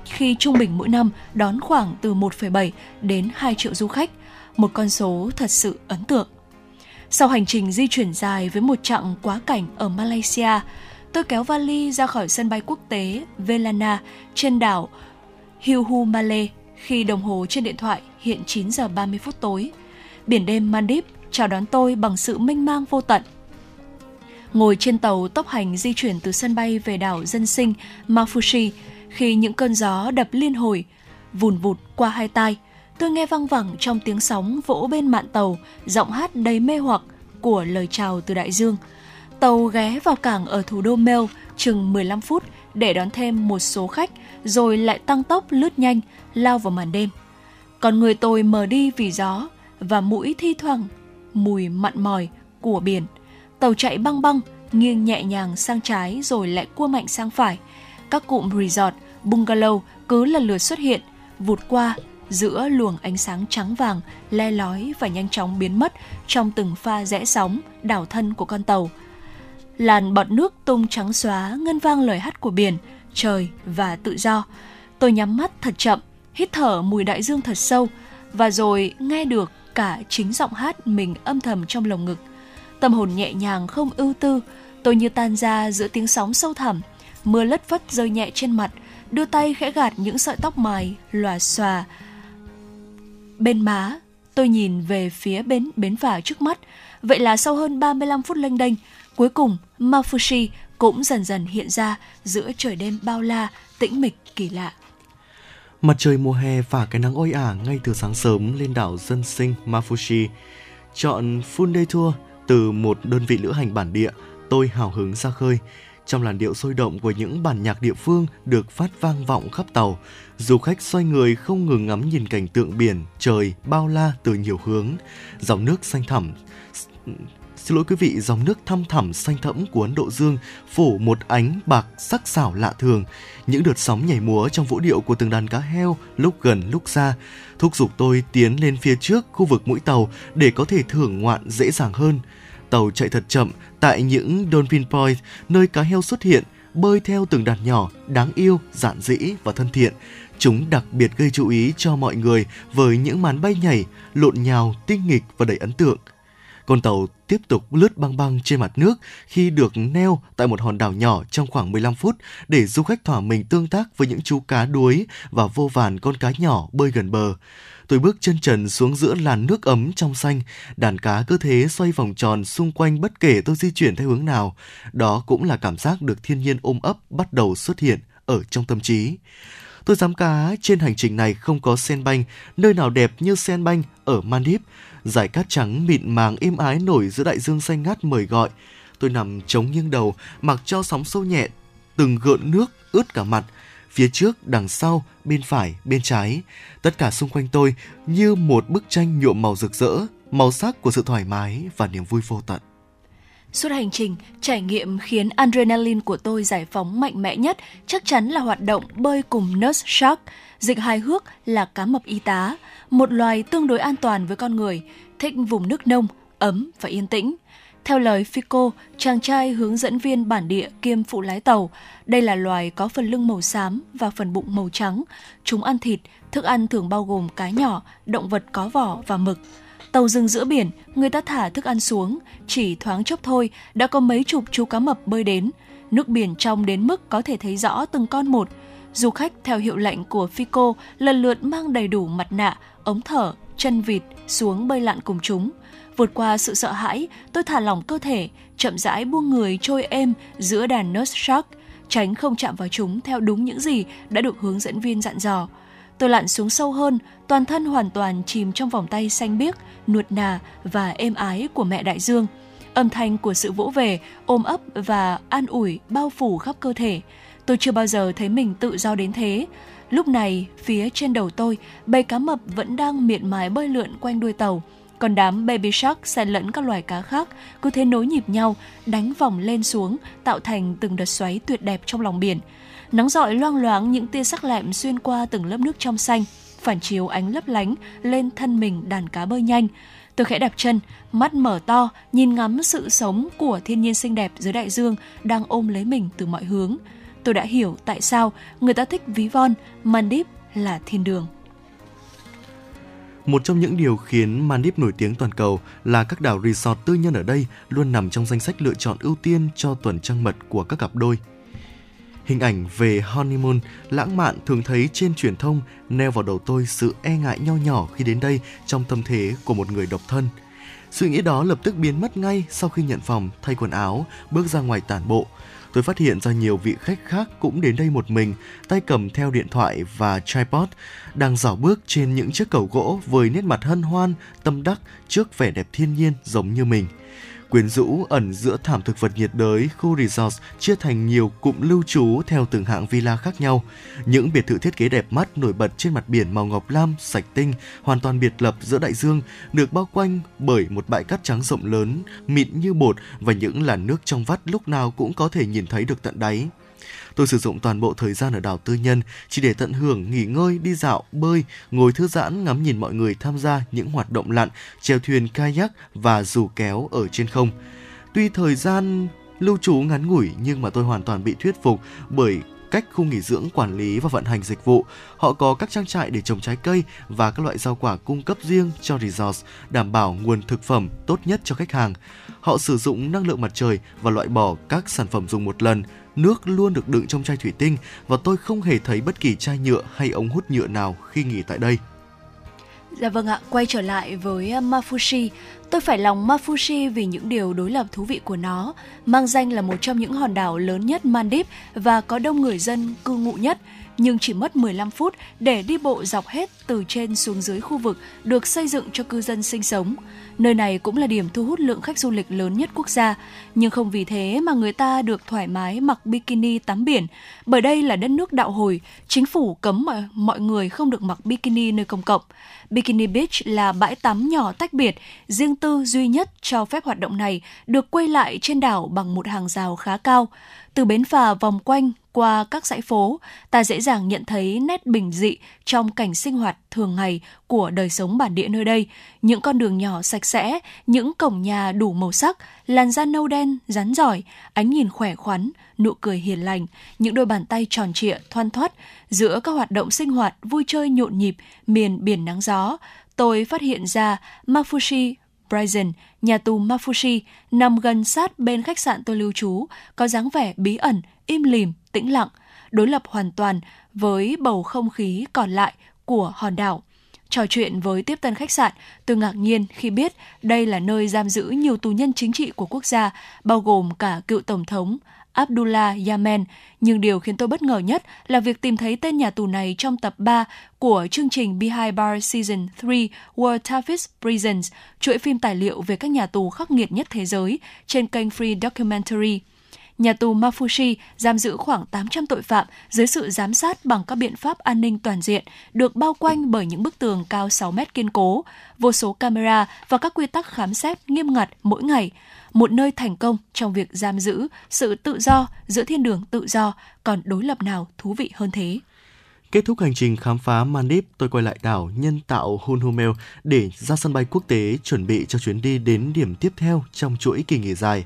Speaker 3: khi trung bình mỗi năm đón khoảng từ 1,7 đến 2 triệu du khách, một con số thật sự ấn tượng. Sau hành trình di chuyển dài với một chặng quá cảnh ở Malaysia, tôi kéo vali ra khỏi sân bay quốc tế Velana trên đảo Hiuhu Malay khi đồng hồ trên điện thoại hiện 9 giờ 30 phút tối. Biển đêm Maldives chào đón tôi bằng sự mênh mang vô tận. Ngồi trên tàu tốc hành di chuyển từ sân bay về đảo dân sinh Mafushi, khi những cơn gió đập liên hồi, vùn vụt qua hai tai, tôi nghe văng vẳng trong tiếng sóng vỗ bên mạn tàu, giọng hát đầy mê hoặc của lời chào từ đại dương. Tàu ghé vào cảng ở thủ đô Mel chừng 15 phút để đón thêm một số khách, rồi lại tăng tốc lướt nhanh, lao vào màn đêm. Còn người tôi mờ đi vì gió và mũi thi thoảng mùi mặn mòi của biển. Tàu chạy băng băng, nghiêng nhẹ nhàng sang trái rồi lại cua mạnh sang phải. Các cụm resort, bungalow cứ lần lượt xuất hiện, vụt qua giữa luồng ánh sáng trắng vàng le lói và nhanh chóng biến mất trong từng pha rẽ sóng, đảo thân của con tàu. Làn bọt nước tung trắng xóa ngân vang lời hát của biển, trời và tự do. Tôi nhắm mắt thật chậm, hít thở mùi đại dương thật sâu và rồi nghe được cả chính giọng hát mình âm thầm trong lồng ngực. Tâm hồn nhẹ nhàng không ưu tư, tôi như tan ra giữa tiếng sóng sâu thẳm, mưa lất phất rơi nhẹ trên mặt, đưa tay khẽ gạt những sợi tóc mài lòa xòa. Bên má, tôi nhìn về phía bến bến phà trước mắt. Vậy là sau hơn 35 phút lênh đênh, cuối cùng Mafushi cũng dần dần hiện ra giữa trời đêm bao la, tĩnh mịch kỳ lạ.
Speaker 4: Mặt trời mùa hè và cái nắng oi ả ngay từ sáng sớm lên đảo dân sinh Mafushi. Chọn full day tour từ một đơn vị lữ hành bản địa, tôi hào hứng ra khơi. Trong làn điệu sôi động của những bản nhạc địa phương được phát vang vọng khắp tàu, du khách xoay người không ngừng ngắm nhìn cảnh tượng biển, trời bao la từ nhiều hướng, dòng nước xanh thẳm Xin lỗi quý vị, dòng nước thăm thẳm xanh thẫm của Ấn Độ Dương phủ một ánh bạc sắc sảo lạ thường. Những đợt sóng nhảy múa trong vũ điệu của từng đàn cá heo lúc gần lúc xa thúc giục tôi tiến lên phía trước khu vực mũi tàu để có thể thưởng ngoạn dễ dàng hơn. Tàu chạy thật chậm tại những Dolphin Point, nơi cá heo xuất hiện, bơi theo từng đàn nhỏ, đáng yêu, giản dĩ và thân thiện. Chúng đặc biệt gây chú ý cho mọi người với những màn bay nhảy, lộn nhào, tinh nghịch và đầy ấn tượng. Con tàu tiếp tục lướt băng băng trên mặt nước khi được neo tại một hòn đảo nhỏ trong khoảng 15 phút để du khách thỏa mình tương tác với những chú cá đuối và vô vàn con cá nhỏ bơi gần bờ. Tôi bước chân trần xuống giữa làn nước ấm trong xanh, đàn cá cứ thế xoay vòng tròn xung quanh bất kể tôi di chuyển theo hướng nào. Đó cũng là cảm giác được thiên nhiên ôm ấp bắt đầu xuất hiện ở trong tâm trí. Tôi dám cá trên hành trình này không có sen banh, nơi nào đẹp như sen banh ở Maldives Dải cát trắng mịn màng êm ái nổi giữa đại dương xanh ngát mời gọi. Tôi nằm chống nghiêng đầu, mặc cho sóng sâu nhẹ, từng gợn nước ướt cả mặt. Phía trước, đằng sau, bên phải, bên trái. Tất cả xung quanh tôi như một bức tranh nhuộm màu rực rỡ, màu sắc của sự thoải mái và niềm vui vô tận.
Speaker 3: Suốt hành trình, trải nghiệm khiến adrenaline của tôi giải phóng mạnh mẽ nhất chắc chắn là hoạt động bơi cùng nurse shark, dịch hài hước là cá mập y tá, một loài tương đối an toàn với con người, thích vùng nước nông, ấm và yên tĩnh. Theo lời Fico, chàng trai hướng dẫn viên bản địa kiêm phụ lái tàu, đây là loài có phần lưng màu xám và phần bụng màu trắng. Chúng ăn thịt, thức ăn thường bao gồm cá nhỏ, động vật có vỏ và mực. Tàu dừng giữa biển, người ta thả thức ăn xuống, chỉ thoáng chốc thôi đã có mấy chục chú cá mập bơi đến. Nước biển trong đến mức có thể thấy rõ từng con một. Du khách theo hiệu lệnh của Fico lần lượt mang đầy đủ mặt nạ, ống thở, chân vịt xuống bơi lặn cùng chúng. Vượt qua sự sợ hãi, tôi thả lỏng cơ thể, chậm rãi buông người trôi êm giữa đàn nurse shark, tránh không chạm vào chúng theo đúng những gì đã được hướng dẫn viên dặn dò. Tôi lặn xuống sâu hơn, toàn thân hoàn toàn chìm trong vòng tay xanh biếc, nuột nà và êm ái của mẹ đại dương. Âm thanh của sự vỗ về, ôm ấp và an ủi bao phủ khắp cơ thể. Tôi chưa bao giờ thấy mình tự do đến thế. Lúc này, phía trên đầu tôi, bầy cá mập vẫn đang miệt mài bơi lượn quanh đuôi tàu. Còn đám baby shark xen lẫn các loài cá khác cứ thế nối nhịp nhau, đánh vòng lên xuống, tạo thành từng đợt xoáy tuyệt đẹp trong lòng biển. Nắng rọi loang loáng những tia sắc lẹm xuyên qua từng lớp nước trong xanh, phản chiếu ánh lấp lánh lên thân mình đàn cá bơi nhanh. Tôi khẽ đạp chân, mắt mở to, nhìn ngắm sự sống của thiên nhiên xinh đẹp dưới đại dương đang ôm lấy mình từ mọi hướng. Tôi đã hiểu tại sao người ta thích ví von, Mandip là thiên đường.
Speaker 4: Một trong những điều khiến Maldives nổi tiếng toàn cầu là các đảo resort tư nhân ở đây luôn nằm trong danh sách lựa chọn ưu tiên cho tuần trăng mật của các cặp đôi. Hình ảnh về honeymoon lãng mạn thường thấy trên truyền thông neo vào đầu tôi sự e ngại nho nhỏ khi đến đây trong tâm thế của một người độc thân. Suy nghĩ đó lập tức biến mất ngay sau khi nhận phòng, thay quần áo, bước ra ngoài tản bộ. Tôi phát hiện ra nhiều vị khách khác cũng đến đây một mình, tay cầm theo điện thoại và tripod, đang dạo bước trên những chiếc cầu gỗ với nét mặt hân hoan, tâm đắc trước vẻ đẹp thiên nhiên giống như mình quyến rũ ẩn giữa thảm thực vật nhiệt đới, khu resort chia thành nhiều cụm lưu trú theo từng hạng villa khác nhau. Những biệt thự thiết kế đẹp mắt nổi bật trên mặt biển màu ngọc lam, sạch tinh, hoàn toàn biệt lập giữa đại dương, được bao quanh bởi một bãi cát trắng rộng lớn, mịn như bột và những làn nước trong vắt lúc nào cũng có thể nhìn thấy được tận đáy. Tôi sử dụng toàn bộ thời gian ở đảo tư nhân chỉ để tận hưởng, nghỉ ngơi, đi dạo, bơi, ngồi thư giãn ngắm nhìn mọi người tham gia những hoạt động lặn, chèo thuyền kayak và dù kéo ở trên không. Tuy thời gian lưu trú ngắn ngủi nhưng mà tôi hoàn toàn bị thuyết phục bởi cách khu nghỉ dưỡng quản lý và vận hành dịch vụ. Họ có các trang trại để trồng trái cây và các loại rau quả cung cấp riêng cho resort, đảm bảo nguồn thực phẩm tốt nhất cho khách hàng. Họ sử dụng năng lượng mặt trời và loại bỏ các sản phẩm dùng một lần, nước luôn được đựng trong chai thủy tinh và tôi không hề thấy bất kỳ chai nhựa hay ống hút nhựa nào khi nghỉ tại đây.
Speaker 3: Dạ vâng ạ, quay trở lại với à, Mafushi. Tôi phải lòng Mafushi vì những điều đối lập thú vị của nó. Mang danh là một trong những hòn đảo lớn nhất Mandip và có đông người dân cư ngụ nhất nhưng chỉ mất 15 phút để đi bộ dọc hết từ trên xuống dưới khu vực được xây dựng cho cư dân sinh sống. Nơi này cũng là điểm thu hút lượng khách du lịch lớn nhất quốc gia, nhưng không vì thế mà người ta được thoải mái mặc bikini tắm biển, bởi đây là đất nước đạo hồi, chính phủ cấm mọi, mọi người không được mặc bikini nơi công cộng. Bikini Beach là bãi tắm nhỏ tách biệt, riêng tư duy nhất cho phép hoạt động này được quay lại trên đảo bằng một hàng rào khá cao. Từ bến phà vòng quanh qua các dãy phố, ta dễ dàng nhận thấy nét bình dị trong cảnh sinh hoạt thường ngày của đời sống bản địa nơi đây. Những con đường nhỏ sạch sẽ, những cổng nhà đủ màu sắc, làn da nâu đen, rắn giỏi, ánh nhìn khỏe khoắn, nụ cười hiền lành, những đôi bàn tay tròn trịa, thoăn thoắt. Giữa các hoạt động sinh hoạt, vui chơi nhộn nhịp, miền biển nắng gió, tôi phát hiện ra Mafushi Bryson, nhà tù Mafushi, nằm gần sát bên khách sạn tôi lưu trú, có dáng vẻ bí ẩn, im lìm, tĩnh lặng, đối lập hoàn toàn với bầu không khí còn lại của hòn đảo. Trò chuyện với tiếp tân khách sạn, tôi ngạc nhiên khi biết đây là nơi giam giữ nhiều tù nhân chính trị của quốc gia, bao gồm cả cựu tổng thống Abdullah Yemen, nhưng điều khiến tôi bất ngờ nhất là việc tìm thấy tên nhà tù này trong tập 3 của chương trình Behind Bars Season 3 World Toughest Prisons, chuỗi phim tài liệu về các nhà tù khắc nghiệt nhất thế giới trên kênh Free Documentary. Nhà tù Mafushi giam giữ khoảng 800 tội phạm dưới sự giám sát bằng các biện pháp an ninh toàn diện, được bao quanh bởi những bức tường cao 6 mét kiên cố, vô số camera và các quy tắc khám xét nghiêm ngặt mỗi ngày một nơi thành công trong việc giam giữ sự tự do giữa thiên đường tự do, còn đối lập nào thú vị hơn thế?
Speaker 4: Kết thúc hành trình khám phá Manip, tôi quay lại đảo nhân tạo Hunhumel để ra sân bay quốc tế chuẩn bị cho chuyến đi đến điểm tiếp theo trong chuỗi kỳ nghỉ dài.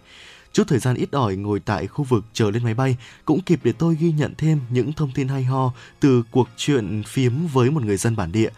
Speaker 4: Chút thời gian ít ỏi ngồi tại khu vực chờ lên máy bay cũng kịp để tôi ghi nhận thêm những thông tin hay ho từ cuộc chuyện phiếm với một người dân bản địa.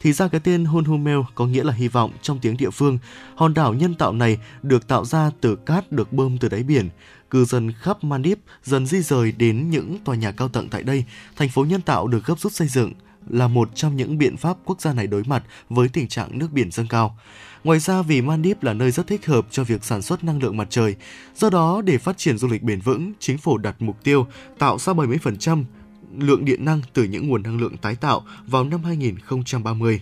Speaker 4: Thì ra cái tên Hunhumel có nghĩa là hy vọng trong tiếng địa phương. Hòn đảo nhân tạo này được tạo ra từ cát được bơm từ đáy biển. Cư dân khắp Manip dần di rời đến những tòa nhà cao tầng tại đây. Thành phố nhân tạo được gấp rút xây dựng là một trong những biện pháp quốc gia này đối mặt với tình trạng nước biển dâng cao. Ngoài ra vì Maldives là nơi rất thích hợp cho việc sản xuất năng lượng mặt trời, do đó để phát triển du lịch bền vững, chính phủ đặt mục tiêu tạo ra 70% lượng điện năng từ những nguồn năng lượng tái tạo vào năm 2030.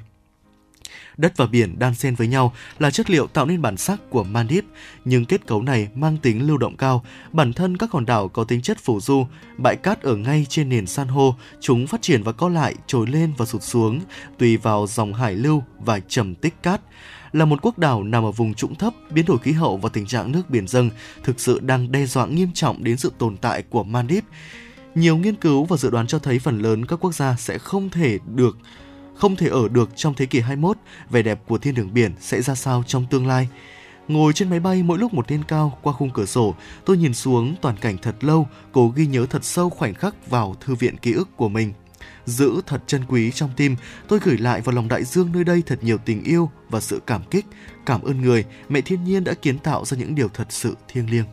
Speaker 4: Đất và biển đan xen với nhau là chất liệu tạo nên bản sắc của Maldives, nhưng kết cấu này mang tính lưu động cao. Bản thân các hòn đảo có tính chất phủ du, bãi cát ở ngay trên nền san hô, chúng phát triển và co lại, trồi lên và sụt xuống, tùy vào dòng hải lưu và trầm tích cát là một quốc đảo nằm ở vùng trũng thấp, biến đổi khí hậu và tình trạng nước biển dâng thực sự đang đe dọa nghiêm trọng đến sự tồn tại của Maldives. Nhiều nghiên cứu và dự đoán cho thấy phần lớn các quốc gia sẽ không thể được không thể ở được trong thế kỷ 21, vẻ đẹp của thiên đường biển sẽ ra sao trong tương lai. Ngồi trên máy bay mỗi lúc một lên cao qua khung cửa sổ, tôi nhìn xuống toàn cảnh thật lâu, cố ghi nhớ thật sâu khoảnh khắc vào thư viện ký ức của mình. Giữ thật chân quý trong tim, tôi gửi lại vào lòng đại dương nơi đây thật nhiều tình yêu và sự cảm kích. Cảm ơn người, mẹ thiên nhiên đã kiến tạo ra những điều thật sự thiêng liêng.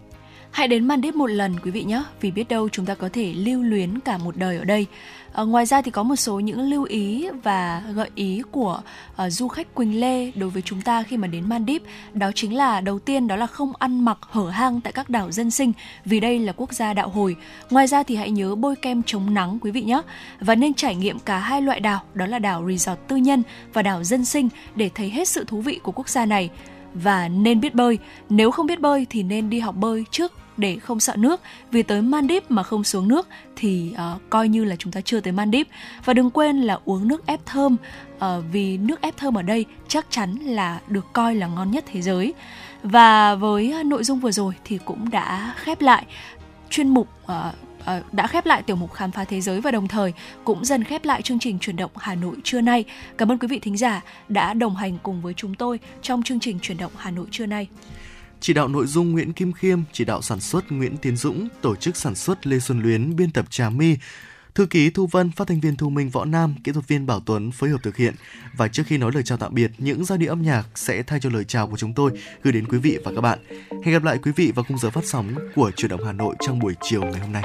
Speaker 3: Hãy đến Maldives một lần quý vị nhé, vì biết đâu chúng ta có thể lưu luyến cả một đời ở đây. À, ngoài ra thì có một số những lưu ý và gợi ý của uh, du khách Quỳnh Lê đối với chúng ta khi mà đến Maldives. Đó chính là đầu tiên đó là không ăn mặc hở hang tại các đảo dân sinh vì đây là quốc gia đạo hồi. Ngoài ra thì hãy nhớ bôi kem chống nắng quý vị nhé và nên trải nghiệm cả hai loại đảo đó là đảo resort tư nhân và đảo dân sinh để thấy hết sự thú vị của quốc gia này và nên biết bơi. Nếu không biết bơi thì nên đi học bơi trước để không sợ nước vì tới Maldives mà không xuống nước thì uh, coi như là chúng ta chưa tới Maldives và đừng quên là uống nước ép thơm uh, vì nước ép thơm ở đây chắc chắn là được coi là ngon nhất thế giới và với ờ, nội dung vừa rồi thì cũng đã khép lại chuyên mục uh, đã khép lại tiểu mục khám phá thế giới và đồng thời cũng dần khép lại chương trình chuyển động Hà Nội trưa nay. Cảm ơn quý vị thính giả đã đồng hành cùng với chúng tôi trong chương trình chuyển động Hà Nội trưa nay.
Speaker 4: Chỉ đạo nội dung Nguyễn Kim Khiêm, chỉ đạo sản xuất Nguyễn Tiến Dũng, tổ chức sản xuất Lê Xuân Luyến, biên tập Trà My, Thư ký Thu Vân, phát thanh viên Thu Minh Võ Nam, kỹ thuật viên Bảo Tuấn phối hợp thực hiện. Và trước khi nói lời chào tạm biệt, những giai điệu âm nhạc sẽ thay cho lời chào của chúng tôi gửi đến quý vị và các bạn. Hẹn gặp lại quý vị vào khung giờ phát sóng của Truyền động Hà Nội trong buổi chiều ngày hôm nay.